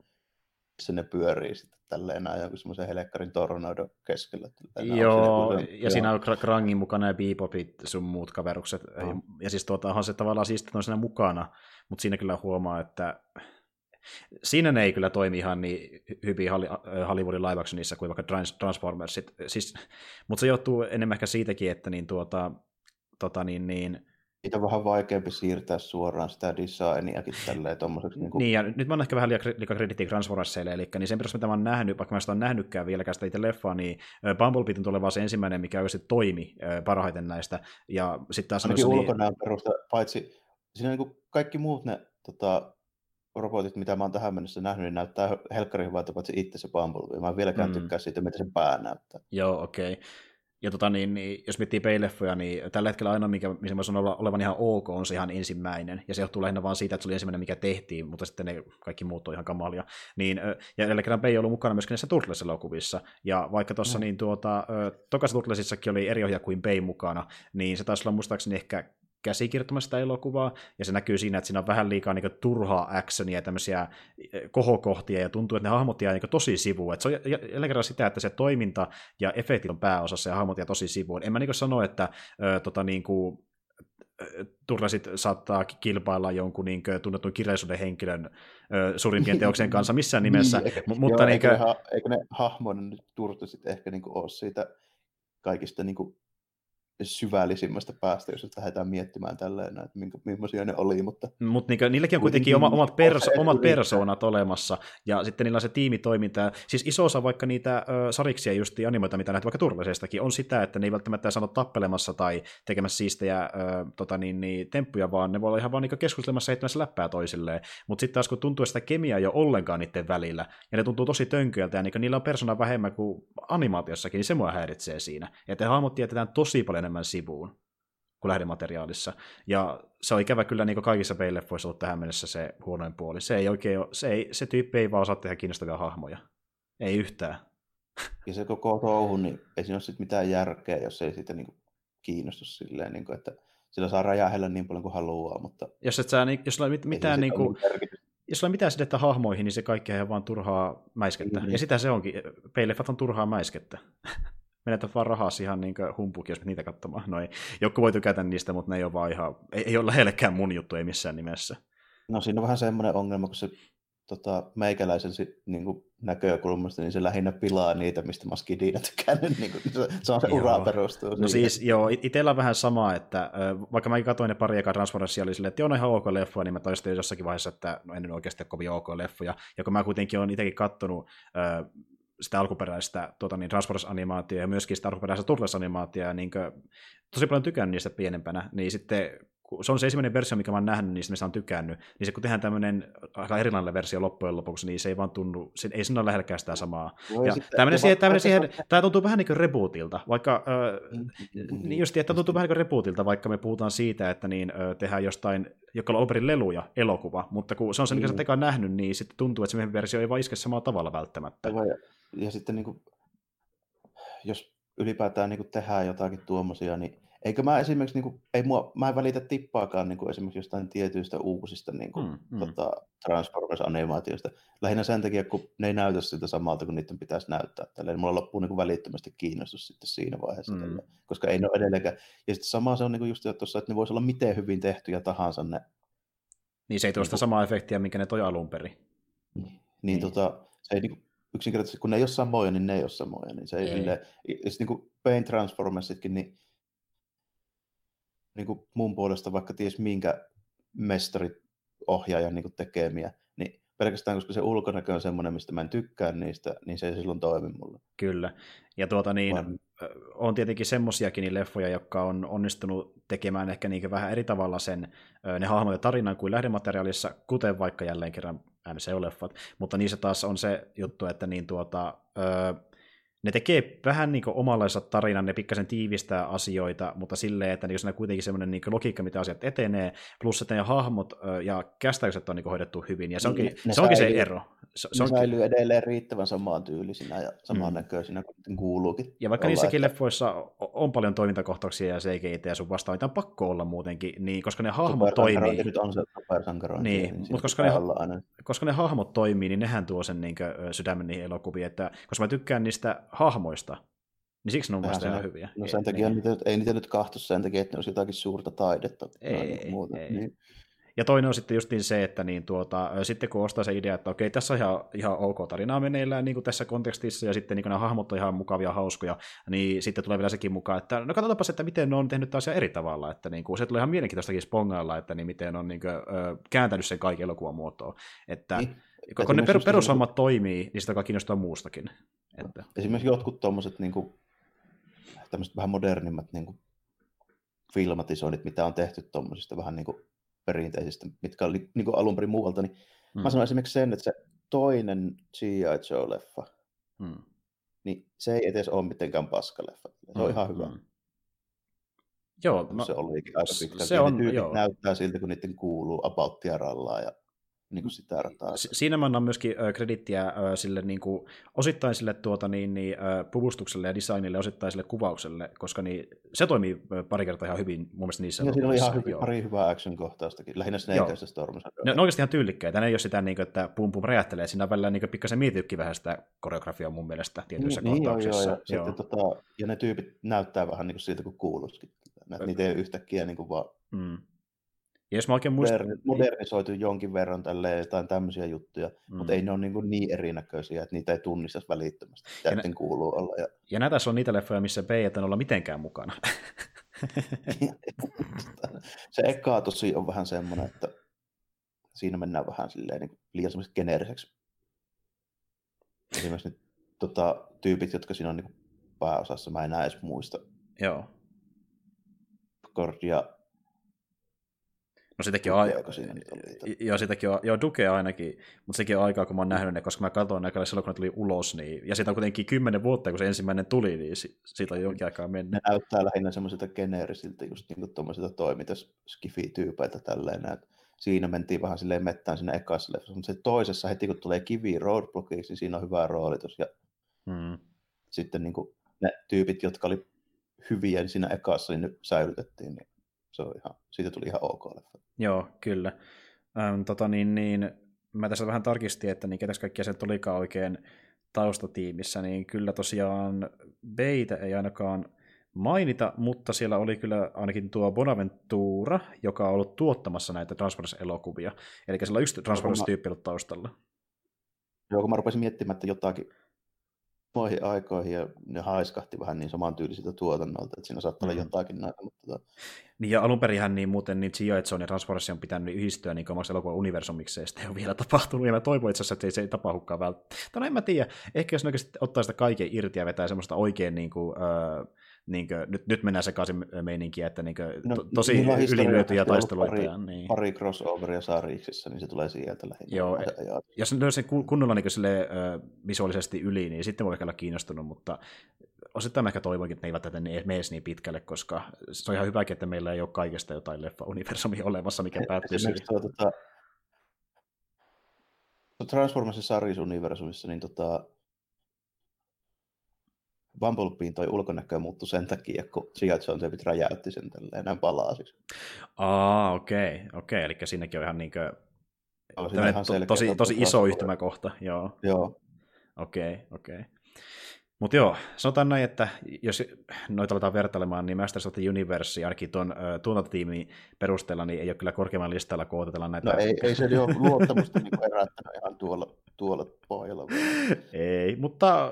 B: missä ne pyörii sitten tälleen näin jonkun semmoisen helekkarin tornado keskellä.
A: Joo, ja joo. siinä on Krangin mukana ja Bebopit sun muut kaverukset. No. Ja siis tuota, onhan se tavallaan siistiä on siinä mukana, mutta siinä kyllä huomaa, että siinä ne ei kyllä toimi ihan niin hyvin Hollywoodin live actionissa kuin vaikka Transformersit. Siis, mutta se johtuu enemmän ehkä siitäkin, että niin tuota, tota niin, niin,
B: Niitä on vähän vaikeampi siirtää suoraan sitä designiakin tälleen tommoseksi.
A: Niin, kuin... niin, ja nyt mä oon ehkä vähän liikaa krediittiä Transformersseille, eli niin sen perusteella, mitä mä oon nähnyt, vaikka mä sitä on nähnytkään vieläkään sitä itse leffaa, niin Bumblebee on tuleva se ensimmäinen, mikä oikeasti toimi parhaiten näistä. Ja sitten taas
B: Ainakin niin... ulkonäön perusta, paitsi siinä niin kuin kaikki muut ne tota, robotit, mitä mä oon tähän mennessä nähnyt, niin näyttää helkkarin hyvältä, paitsi itse se Bumblebee. Mä en vieläkään mm. tykkää siitä, mitä sen pää näyttää.
A: Joo, okei. Okay. Ja tota, niin, niin, jos miettii peileffoja, niin tällä hetkellä ainoa, mikä, missä mä sanon olevan ihan ok, on se ihan ensimmäinen. Ja se johtuu lähinnä vaan siitä, että se oli ensimmäinen, mikä tehtiin, mutta sitten ne kaikki muut on ihan kamalia. Niin, ja jälleen kerran Pei on ollut mukana myöskin näissä Turtles-elokuvissa. Ja vaikka tuossa mm. niin tuota, tokassa Turtlesissakin oli eri ohjaaja kuin Pei mukana, niin se taisi olla muistaakseni ehkä käsikirjoittamassa elokuvaa, ja se näkyy siinä, että siinä on vähän liikaa niin turhaa actionia ja tämmöisiä e, kohokohtia, ja tuntuu, että ne hahmot jää niin tosi sivuun. Että se on jälleen kerran sitä, että se toiminta ja efektit on pääosassa, ja hahmot jää tosi sivuun. En mä niin sano, että ö, tota, niin kuin, turlasit saattaa kilpailla jonkun niin kuin, tunnetun kirjallisuuden henkilön ö, suurimpien teoksen kanssa missään nimessä. niin,
B: eikä, mutta joo, niin kuin... eikö, ne, eikö ne hahmoinen nyt turtasit ehkä niin kuin, ole siitä kaikista niin kuin, syvällisimmästä päästä, jos lähdetään miettimään tälleen, että minkä, millaisia ne oli. Mutta
A: Mut niinku, niilläkin on kuitenkin oma, omat, perso, omat persoonat olemassa, ja sitten niillä on se tiimitoiminta. Siis iso osa vaikka niitä ö, sariksia just animoita, mitä näet vaikka turvallisestakin, on sitä, että ne ei välttämättä sano tappelemassa tai tekemässä siistejä ö, tota niin, niin, temppuja, vaan ne voi olla ihan vaan niinku keskustelemassa heittämässä läppää toisilleen. Mutta sitten taas kun tuntuu sitä kemiaa jo ollenkaan niiden välillä, ja ne tuntuu tosi tönkyiltä, ja niinku, niillä on persona vähemmän kuin animaatiossakin, niin se mua häiritsee siinä. Että hahmot tietetään tosi paljon enemmän sivuun kuin lähdemateriaalissa. Ja se on ikävä kyllä niin kuin kaikissa peileffoissa ollut tähän mennessä se huonoin puoli. Se, ei oikein ole, se, ei, se tyyppi ei vaan osaa tehdä kiinnostavia hahmoja. Ei yhtään.
B: Ja se koko touhu, niin ei siinä ole sit mitään järkeä, jos ei siitä niin kiinnostu silleen, niin kuin, että sillä saa räjähellä niin paljon kuin haluaa, mutta...
A: Jos et sä, jos sulla ei mitään niin kuin, jos sulla ei mitään sidettä hahmoihin, niin se kaikki on vaan turhaa mäiskettä. Mm-hmm. Ja sitä se onkin. Peileffat on turhaa mäiskettä. menetät vaan rahaa ihan niin humpukin, jos niitä katsomaan. No ei, joku voi tykätä niistä, mutta ne ei ole vaan ihan, ei, ei ole lähellekään mun juttu, ei missään nimessä.
B: No siinä on vähän semmoinen ongelma, kun se tota, meikäläisen niin kuin näkökulmasta, niin se lähinnä pilaa niitä, mistä mä Skidina tykännyt. Niin kuin, se, se on se ura perustuu. No
A: siihen. siis joo, itsellä on vähän sama, että vaikka mä katsoin ne pari ekaa Transformersia, oli silleen, että on ihan ok leffoja, niin mä toistin jossakin vaiheessa, että no en oikeasti ole kovin ok leffoja. Ja kun mä kuitenkin olen itsekin kattonut sitä alkuperäistä tuota, niin Transformers-animaatiota ja myöskin sitä alkuperäistä Turtles-animaatiota, niin kuin, tosi paljon tykännyt niistä pienempänä, niin sitten se on se ensimmäinen versio, mikä mä oon nähnyt niistä, mistä on tykännyt, niin se kun tehdään tämmöinen aika erilainen versio loppujen lopuksi, niin se ei vaan tunnu, se, ei siinä ole lähelläkään sitä samaa. No, ja tämmöinen siihen, tämmöinen siihen, tämä tuntuu vähän niin kuin rebootilta, vaikka, äh, niin just, että tuntuu vähän niin kuin rebootilta, vaikka me puhutaan siitä, että niin, äh, tehdään jostain, joka on operin leluja, elokuva, mutta kun se on se, mikä mm. sä nähnyt, niin sitten tuntuu, että se versio ei vaan iske samalla tavalla välttämättä.
B: Ja, ja sitten niin kuin, jos ylipäätään niin kuin tehdään jotakin tuommoisia, niin Eikö mä esimerkiksi, niin kuin, ei mua, mä en välitä tippaakaan niin kuin esimerkiksi jostain tietyistä uusista niin kuin, mm, mm. Tota, Transformers-animaatioista. Lähinnä sen takia, kun ne ei näytä sitä samalta kuin niiden pitäisi näyttää. Tälleen. Mulla loppuu niin kuin välittömästi kiinnostus sitten siinä vaiheessa, mm. koska ei ne ole edelleenkään. Ja sitten sama se on niin kuin just tuossa, että ne voisi olla miten hyvin tehtyjä tahansa ne.
A: Niin se ei tuosta niin samaa efektiä, minkä ne toi alun perin.
B: Niin, niin, niin. Tota, se ei niin kuin, yksinkertaisesti, kun ne ei ole samoja, niin ne ei ole samoja. Niin se ei, ei. Sille, ja sitten niin kuin Paint Transformersitkin, niin niin kuin mun puolesta vaikka ties minkä mestarit ohjaajan niin tekemiä, niin pelkästään koska se ulkonäkö on semmoinen, mistä mä en tykkää niistä, niin se ei silloin toimi mulle.
A: Kyllä. Ja tuota niin, Vaan... on tietenkin semmosiakin niin leffoja, jotka on onnistunut tekemään ehkä niin vähän eri tavalla sen, ne hahmot ja tarinan kuin lähdemateriaalissa, kuten vaikka jälleen kerran MCU-leffat, mutta niissä taas on se juttu, että niin tuota, ne tekee vähän niin omanlaista tarinan, ne pikkasen tiivistää asioita, mutta silleen, että niin siinä on kuitenkin semmoinen niin logiikka, mitä asiat etenee, plus että ne hahmot ja kästäykset on niin hoidettu hyvin, ja se onkin, ne se, onkin säilyy, se ero.
B: Se, se onkin... säilyy edelleen riittävän samaan tyylisinä ja samannäköisinä mm. kuin kuuluukin.
A: Ja vaikka olla, niissäkin että... leffoissa on paljon toimintakohtauksia ja CGI ja sun vastaan, mitä on pakko olla muutenkin, niin koska ne hahmot toimii.
B: nyt on se
A: niin, niin mutta koska ne, koska ne hahmot toimii, niin nehän tuo sen niin sydämen niihin elokuviin, että koska mä tykkään niistä hahmoista, niin siksi ne on mielestäni ihan hyviä.
B: No sen takia niin. ei niitä nyt kahtu sen takia, että ne olisi jotakin suurta taidetta.
A: Ei, muuta. ei. Niin. Ja toinen on sitten just niin se, että niin tuota, sitten kun ostaa se idea, että okei, tässä on ihan, ihan ok tarinaa meneillään niin kuin tässä kontekstissa, ja sitten niin nämä hahmot on ihan mukavia, hauskoja, niin sitten tulee vielä sekin mukaan, että no katsotaanpas, että miten ne on tehnyt asia eri tavalla, että niin kuin, se tulee ihan mielenkiintoistakin spongailla, että niin miten on niin kuin, kääntänyt sen kaiken elokuvan muotoon. Että, niin. Kun ne per, perushommat niin... toimii, niin sitä kiinnostaa muustakin.
B: Että... Esimerkiksi jotkut tuommoiset niin kuin, vähän modernimmat niin kuin, filmatisoinnit, mitä on tehty tuommoisista vähän niin kuin, perinteisistä, mitkä oli niin kuin alun perin muualta, niin mm. mä sanoin esimerkiksi sen, että se toinen G.I. Joe-leffa, mm. niin se ei edes ole mitenkään paskaleffa. Se mm. on ihan hyvä. Mm.
A: Joo, no,
B: se olikin aika pitkälti. Se on, joo. näyttää siltä, kun niiden kuuluu About rallaa ja niin kuin sitä rataa.
A: Siinä mä annan myöskin äh, kredittiä äh, sille niin kuin, osittain sille tuota, niin, niin, äh, puvustukselle ja designille, osittain sille kuvaukselle, koska niin, se toimii pari kertaa ihan hyvin mun mielestä niissä.
B: Ja siinä oli ihan hyvin, pari hyvää action-kohtaustakin, lähinnä Snake ja Stormissa.
A: Ne, ne on oikeasti ihan tyylikkäitä, ne ei ole sitä, niin kuin, että pum pum räjähtelee, siinä on välillä niin pikkasen mietitykin vähän sitä koreografiaa mun mielestä tietyissä niin, kohtauksissa. Joo,
B: joo, ja, joo. tota, ja ne tyypit näyttää vähän niin kuin siltä kuin kuuluisikin. Niitä ei yhtäkkiä niin kuin vaan mm
A: ja jos mä oikein muistan...
B: Modernisoitu jonkin verran tälleen jotain tämmöisiä juttuja, mm. mutta ei ne ole niin, niin erinäköisiä, että niitä ei tunnistaisi välittömästi. Ja, nä- kuuluu olla. Ja...
A: ja näitä on niitä leffoja, missä B ei olla mitenkään mukana.
B: se eka tosi on vähän semmoinen, että siinä mennään vähän silleen niin liian semmoiseksi geneeriseksi. Esimerkiksi nyt tota, tyypit, jotka siinä on niin pääosassa, mä en enää edes muista.
A: Joo.
B: Kordia
A: No sitäkin on, aika, joo, sitäkin on, joo, Duke ainakin, mutta sekin on aikaa, kun mä oon nähnyt ne, koska mä katsoin ne silloin, kun ne tuli ulos, niin, ja siitä on kuitenkin kymmenen vuotta, kun se ensimmäinen tuli, niin siitä on jonkin aikaa mennyt.
B: Ne näyttää lähinnä semmoisilta geneerisiltä, just niin kuin tuommoisilta toimintas skifi-tyypeiltä tälleen, että siinä mentiin vähän silleen mettään sinne ekassa leffassa, mutta se toisessa heti kun tulee kivi roadblockiksi, niin siinä on hyvä roolitus, ja hmm. sitten niin kuin ne tyypit, jotka oli hyviä niin siinä ekassa, niin nyt säilytettiin, niin se on ihan, siitä tuli ihan ok leffa.
A: Joo, kyllä. Ähm, tota niin, niin, mä tässä vähän tarkistin, että niin ketäs kaikkia se tulikaan oikein taustatiimissä, niin kyllä tosiaan Beitä ei ainakaan mainita, mutta siellä oli kyllä ainakin tuo Bonaventura, joka on ollut tuottamassa näitä Transformers-elokuvia. Eli siellä on yksi Transformers-tyyppi ollut taustalla.
B: Joo, kun mä rupesin miettimään, että jotakin samoihin aikoihin ja ne haiskahti vähän niin samantyylisiltä tuotannolta, että siinä saattaa mm. olla jotakin näitä. Mutta... Tota-
A: niin ja alun perin niin muuten niin G.I. Joe ja Transformers on pitänyt yhdistyä niin omaksi elokuvan universumiksi, ja sitten ei ole vielä tapahtunut, ja mä toivon itse asiassa, että se, se ei tapahdukaan välttämättä. No en mä tiedä, ehkä jos ne oikeasti ottaa sitä kaiken irti ja vetää semmoista oikein niin kuin, uh, niin kuin, nyt, nyt mennään sekaisin meininkiä, että niin kuin, no, to, tosi niin ylilyötyjä taisteluita.
B: Pari,
A: ja, niin.
B: pari crossoveria sarjiksissa, niin se tulee sieltä lähinnä.
A: Joo, jos ne sen kunnolla niin sille, uh, visuaalisesti yli, niin sitten voi ehkä olla kiinnostunut, mutta osittain mä ehkä toivonkin, että ne eivät tätä mene niin pitkälle, koska se on ihan hyväkin, että meillä ei ole kaikesta jotain leffa-universumia olemassa, mikä päättyy
B: siihen. Tuo, tuota, Transformersin sarjisuniversumissa, niin tota, Bumblebeein toi ulkonäkö muuttui sen takia, kun G.I. Jonesepit räjäytti sen tälleen näin palasiksi.
A: Aa, okei, okay, okei, okay. eli siinäkin on ihan niin kuin, ihan to, tosi, tosi iso yhtymäkohta, joo.
B: Joo.
A: Okei, okay, okei. Okay. Mutta joo, sanotaan näin, että jos noita aletaan vertailemaan, niin Masters of the Universe, ainakin tuon uh, tuotantotiimin perusteella, niin ei ole kyllä korkeamman listalla kootella näitä.
B: No ei, ei se ole luottamusta niin herättänyt ihan tuolla, tuolla pohjalla.
A: ei, mutta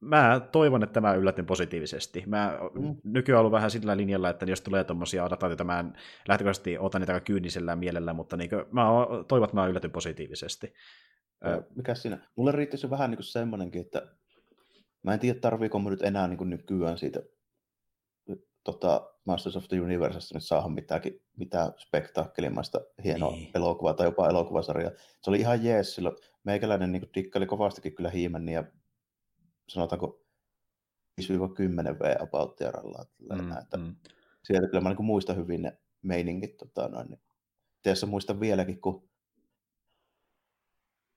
A: mä toivon, että mä yllätyn positiivisesti. Mä mm. nykyään ollut vähän sillä linjalla, että jos tulee tuommoisia adaptaatioita, mä en lähtökohtaisesti ota niitä kyynisellä mielellä, mutta niin mä toivon, että mä yllätyn positiivisesti.
B: Mikä siinä? Mulle riittäisi vähän niin semmoinenkin, että mä en tiedä, tarviiko mä nyt enää niin nykyään siitä tota, Masters of the Universesta nyt saada mitään, mitään spektaakkelimaista hienoa niin. elokuvaa tai jopa elokuvasarjaa. Se oli ihan jees silloin. Meikäläinen niin dikkaili kovastikin kyllä ja sanotaanko 5-10 V about mm, että mm. Sieltä kyllä mä niin muistan hyvin ne meiningit. Tota, noin, niin. Teessä muistan vieläkin, kun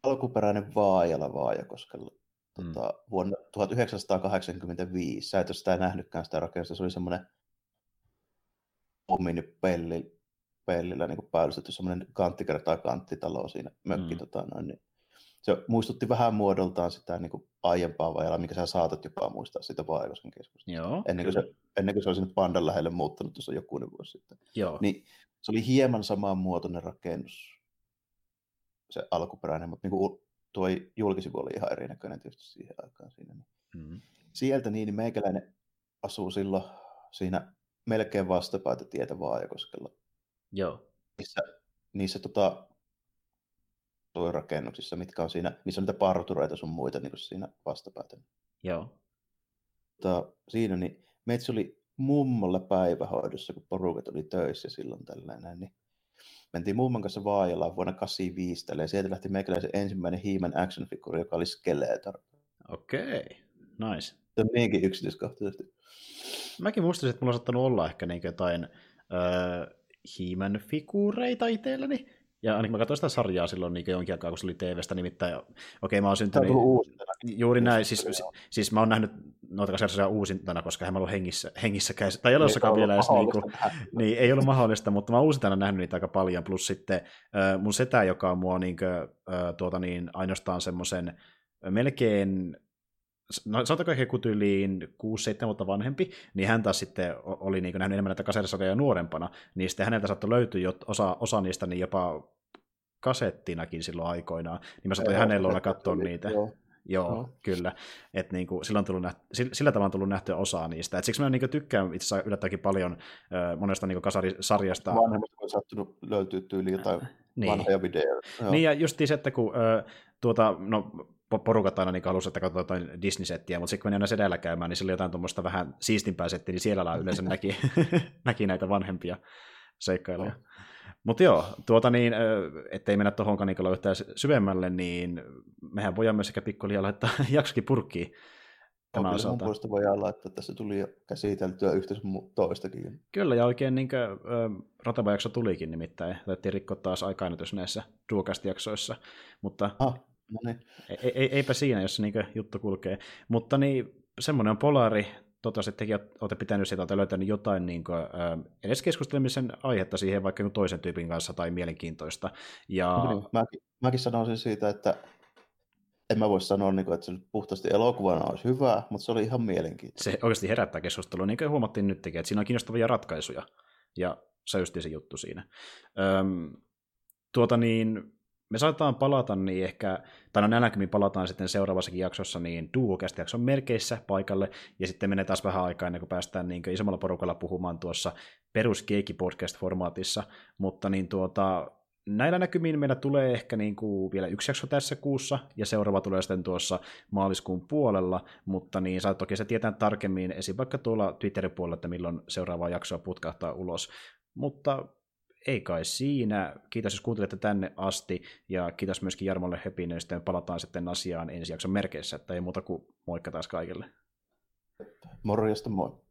B: alkuperäinen Vaajala Vaajakoskella mm. tota, vuonna 1985. Sä et ole sitä nähnytkään sitä rakennusta. Se oli semmoinen pelli, pellillä niin päällystetty semmoinen kantti kertaa kanttitalo siinä mökki. Mm. Tota, noin, niin se muistutti vähän muodoltaan sitä niin kuin aiempaa vajalaa, mikä sä saatat jopa muistaa sitä Vaajokosken keskusta.
A: Joo,
B: ennen, kuin se, ennen kuin se olisi nyt Pandan lähelle muuttanut tuossa jokunen vuosi sitten.
A: Joo.
B: Niin se oli hieman samanmuotoinen rakennus, se alkuperäinen, mutta niin kuin tuo julkisivu oli ihan erinäköinen tietysti siihen aikaan siinä. Niin mm. Sieltä niin, niin meikäläinen asuu silloin siinä melkein vastapäätä tietä Vaajakoskella.
A: Joo.
B: Niissä, niissä tota, rakennuksissa, mitkä on siinä, missä on niitä partureita sun muita niin siinä vastapäätä.
A: Joo.
B: Tota, siinä niin meitä oli mummolla päivähoidossa, kun porukat oli töissä silloin tällainen, niin mentiin mummon kanssa Vaajalaan vuonna 85 ja sieltä lähti meikäläisen ensimmäinen He-Man action figure, joka oli Skeletor.
A: Okei, okay. nice.
B: Se on niinkin yksityiskohtaisesti.
A: Mäkin muistin, että mulla on saattanut olla ehkä niin jotain äh, He-Man figureita itselläni, ja ainakin mä katsoin sitä sarjaa silloin niin jonkin aikaa, kun se oli TV-stä nimittäin. Okei, okay, mä oon syntynyt... Juuri näin, siis, siis mä oon nähnyt noita sarjoja uusintana, koska hän ollut hengissä, hengissä käy, tai ei jossakaan vielä edes, niin, kuin, niin, ei ollut mahdollista, mutta mä oon uusintana nähnyt niitä aika paljon, plus sitten äh, mun setä, joka on mua niin kuin, äh, tuota niin, ainoastaan semmoisen melkein no sanotaanko ehkä kutyyliin 6-7 vuotta vanhempi, niin hän taas sitten oli niin nähnyt enemmän näitä kaserisarjoja nuorempana, niin sitten häneltä saattoi löytyä jo osa, osa niistä niin jopa kasettinakin silloin aikoinaan, niin mä saatoin hänellä olla katsoa niitä. Joo. Joo, no. kyllä. Et niinku, sillä, on tullut nähty, sillä tavalla on tullut nähtyä osaa niistä. Et siksi mä niinku tykkään itse asiassa yllättäenkin paljon äh, monesta niinku kasarisarjasta.
B: Vanhemmasta on sattunut löytyä tyyliin jotain niin. vanhoja videoita.
A: Joo. Niin, ja just se, että kun äh, tuota, no, porukat aina niin halusivat, että katsotaan Disney-settiä, mutta sitten kun meni aina sedällä käymään, niin sillä oli jotain tuommoista vähän siistimpää settiä, niin siellä yleensä näki, näki näitä vanhempia seikkailuja. No. Mutta joo, tuota niin, ettei mennä tuohonkaan niin yhtään syvemmälle, niin mehän voidaan myös ehkä pikkuliaa laittaa jaksokin purkkiin.
B: Tämä kyllä mun puolesta voidaan laittaa, että tässä tuli jo käsiteltyä yhtä toistakin.
A: Kyllä, ja oikein niin kuin, ratava jakso tulikin nimittäin. Taittiin rikkoa taas aikainotus näissä Duocast-jaksoissa, mutta ah, no niin. ei, ei, eipä siinä, jos se niin juttu kulkee. Mutta niin, semmoinen on Polari, toivottavasti tekin olette pitänyt sieltä, olette löytänyt jotain niin kuin, äh, edes keskustelemisen aihetta siihen vaikka toisen tyypin kanssa tai mielenkiintoista. Ja...
B: No, niin, mäkin, mäkin sanoisin siitä, että en mä voi sanoa, niin kuin, että se puhtaasti elokuvana olisi hyvä, mutta se oli ihan mielenkiintoista.
A: Se oikeasti herättää keskustelua, niin kuin huomattiin nytkin, että siinä on kiinnostavia ratkaisuja, ja se just se juttu siinä. Öm, tuota niin, me saatetaan palata niin ehkä, tai no näilläkin palataan sitten seuraavassakin jaksossa niin duokästä jakson merkeissä paikalle, ja sitten menee taas vähän aikaa ennen kuin päästään niin kuin isommalla porukalla puhumaan tuossa perus podcast-formaatissa, mutta niin tuota, näillä näkymin meillä tulee ehkä niin kuin vielä yksi jakso tässä kuussa, ja seuraava tulee sitten tuossa maaliskuun puolella, mutta niin saat toki se tietää tarkemmin esim. vaikka tuolla Twitterin puolella, että milloin seuraava jaksoa putkahtaa ulos. Mutta ei kai siinä. Kiitos, jos kuuntelette tänne asti, ja kiitos myöskin Jarmolle Höpinen, ja palataan sitten asiaan ensi jakson merkeissä, että ei muuta kuin moikka taas kaikille.
B: Morjesta moi.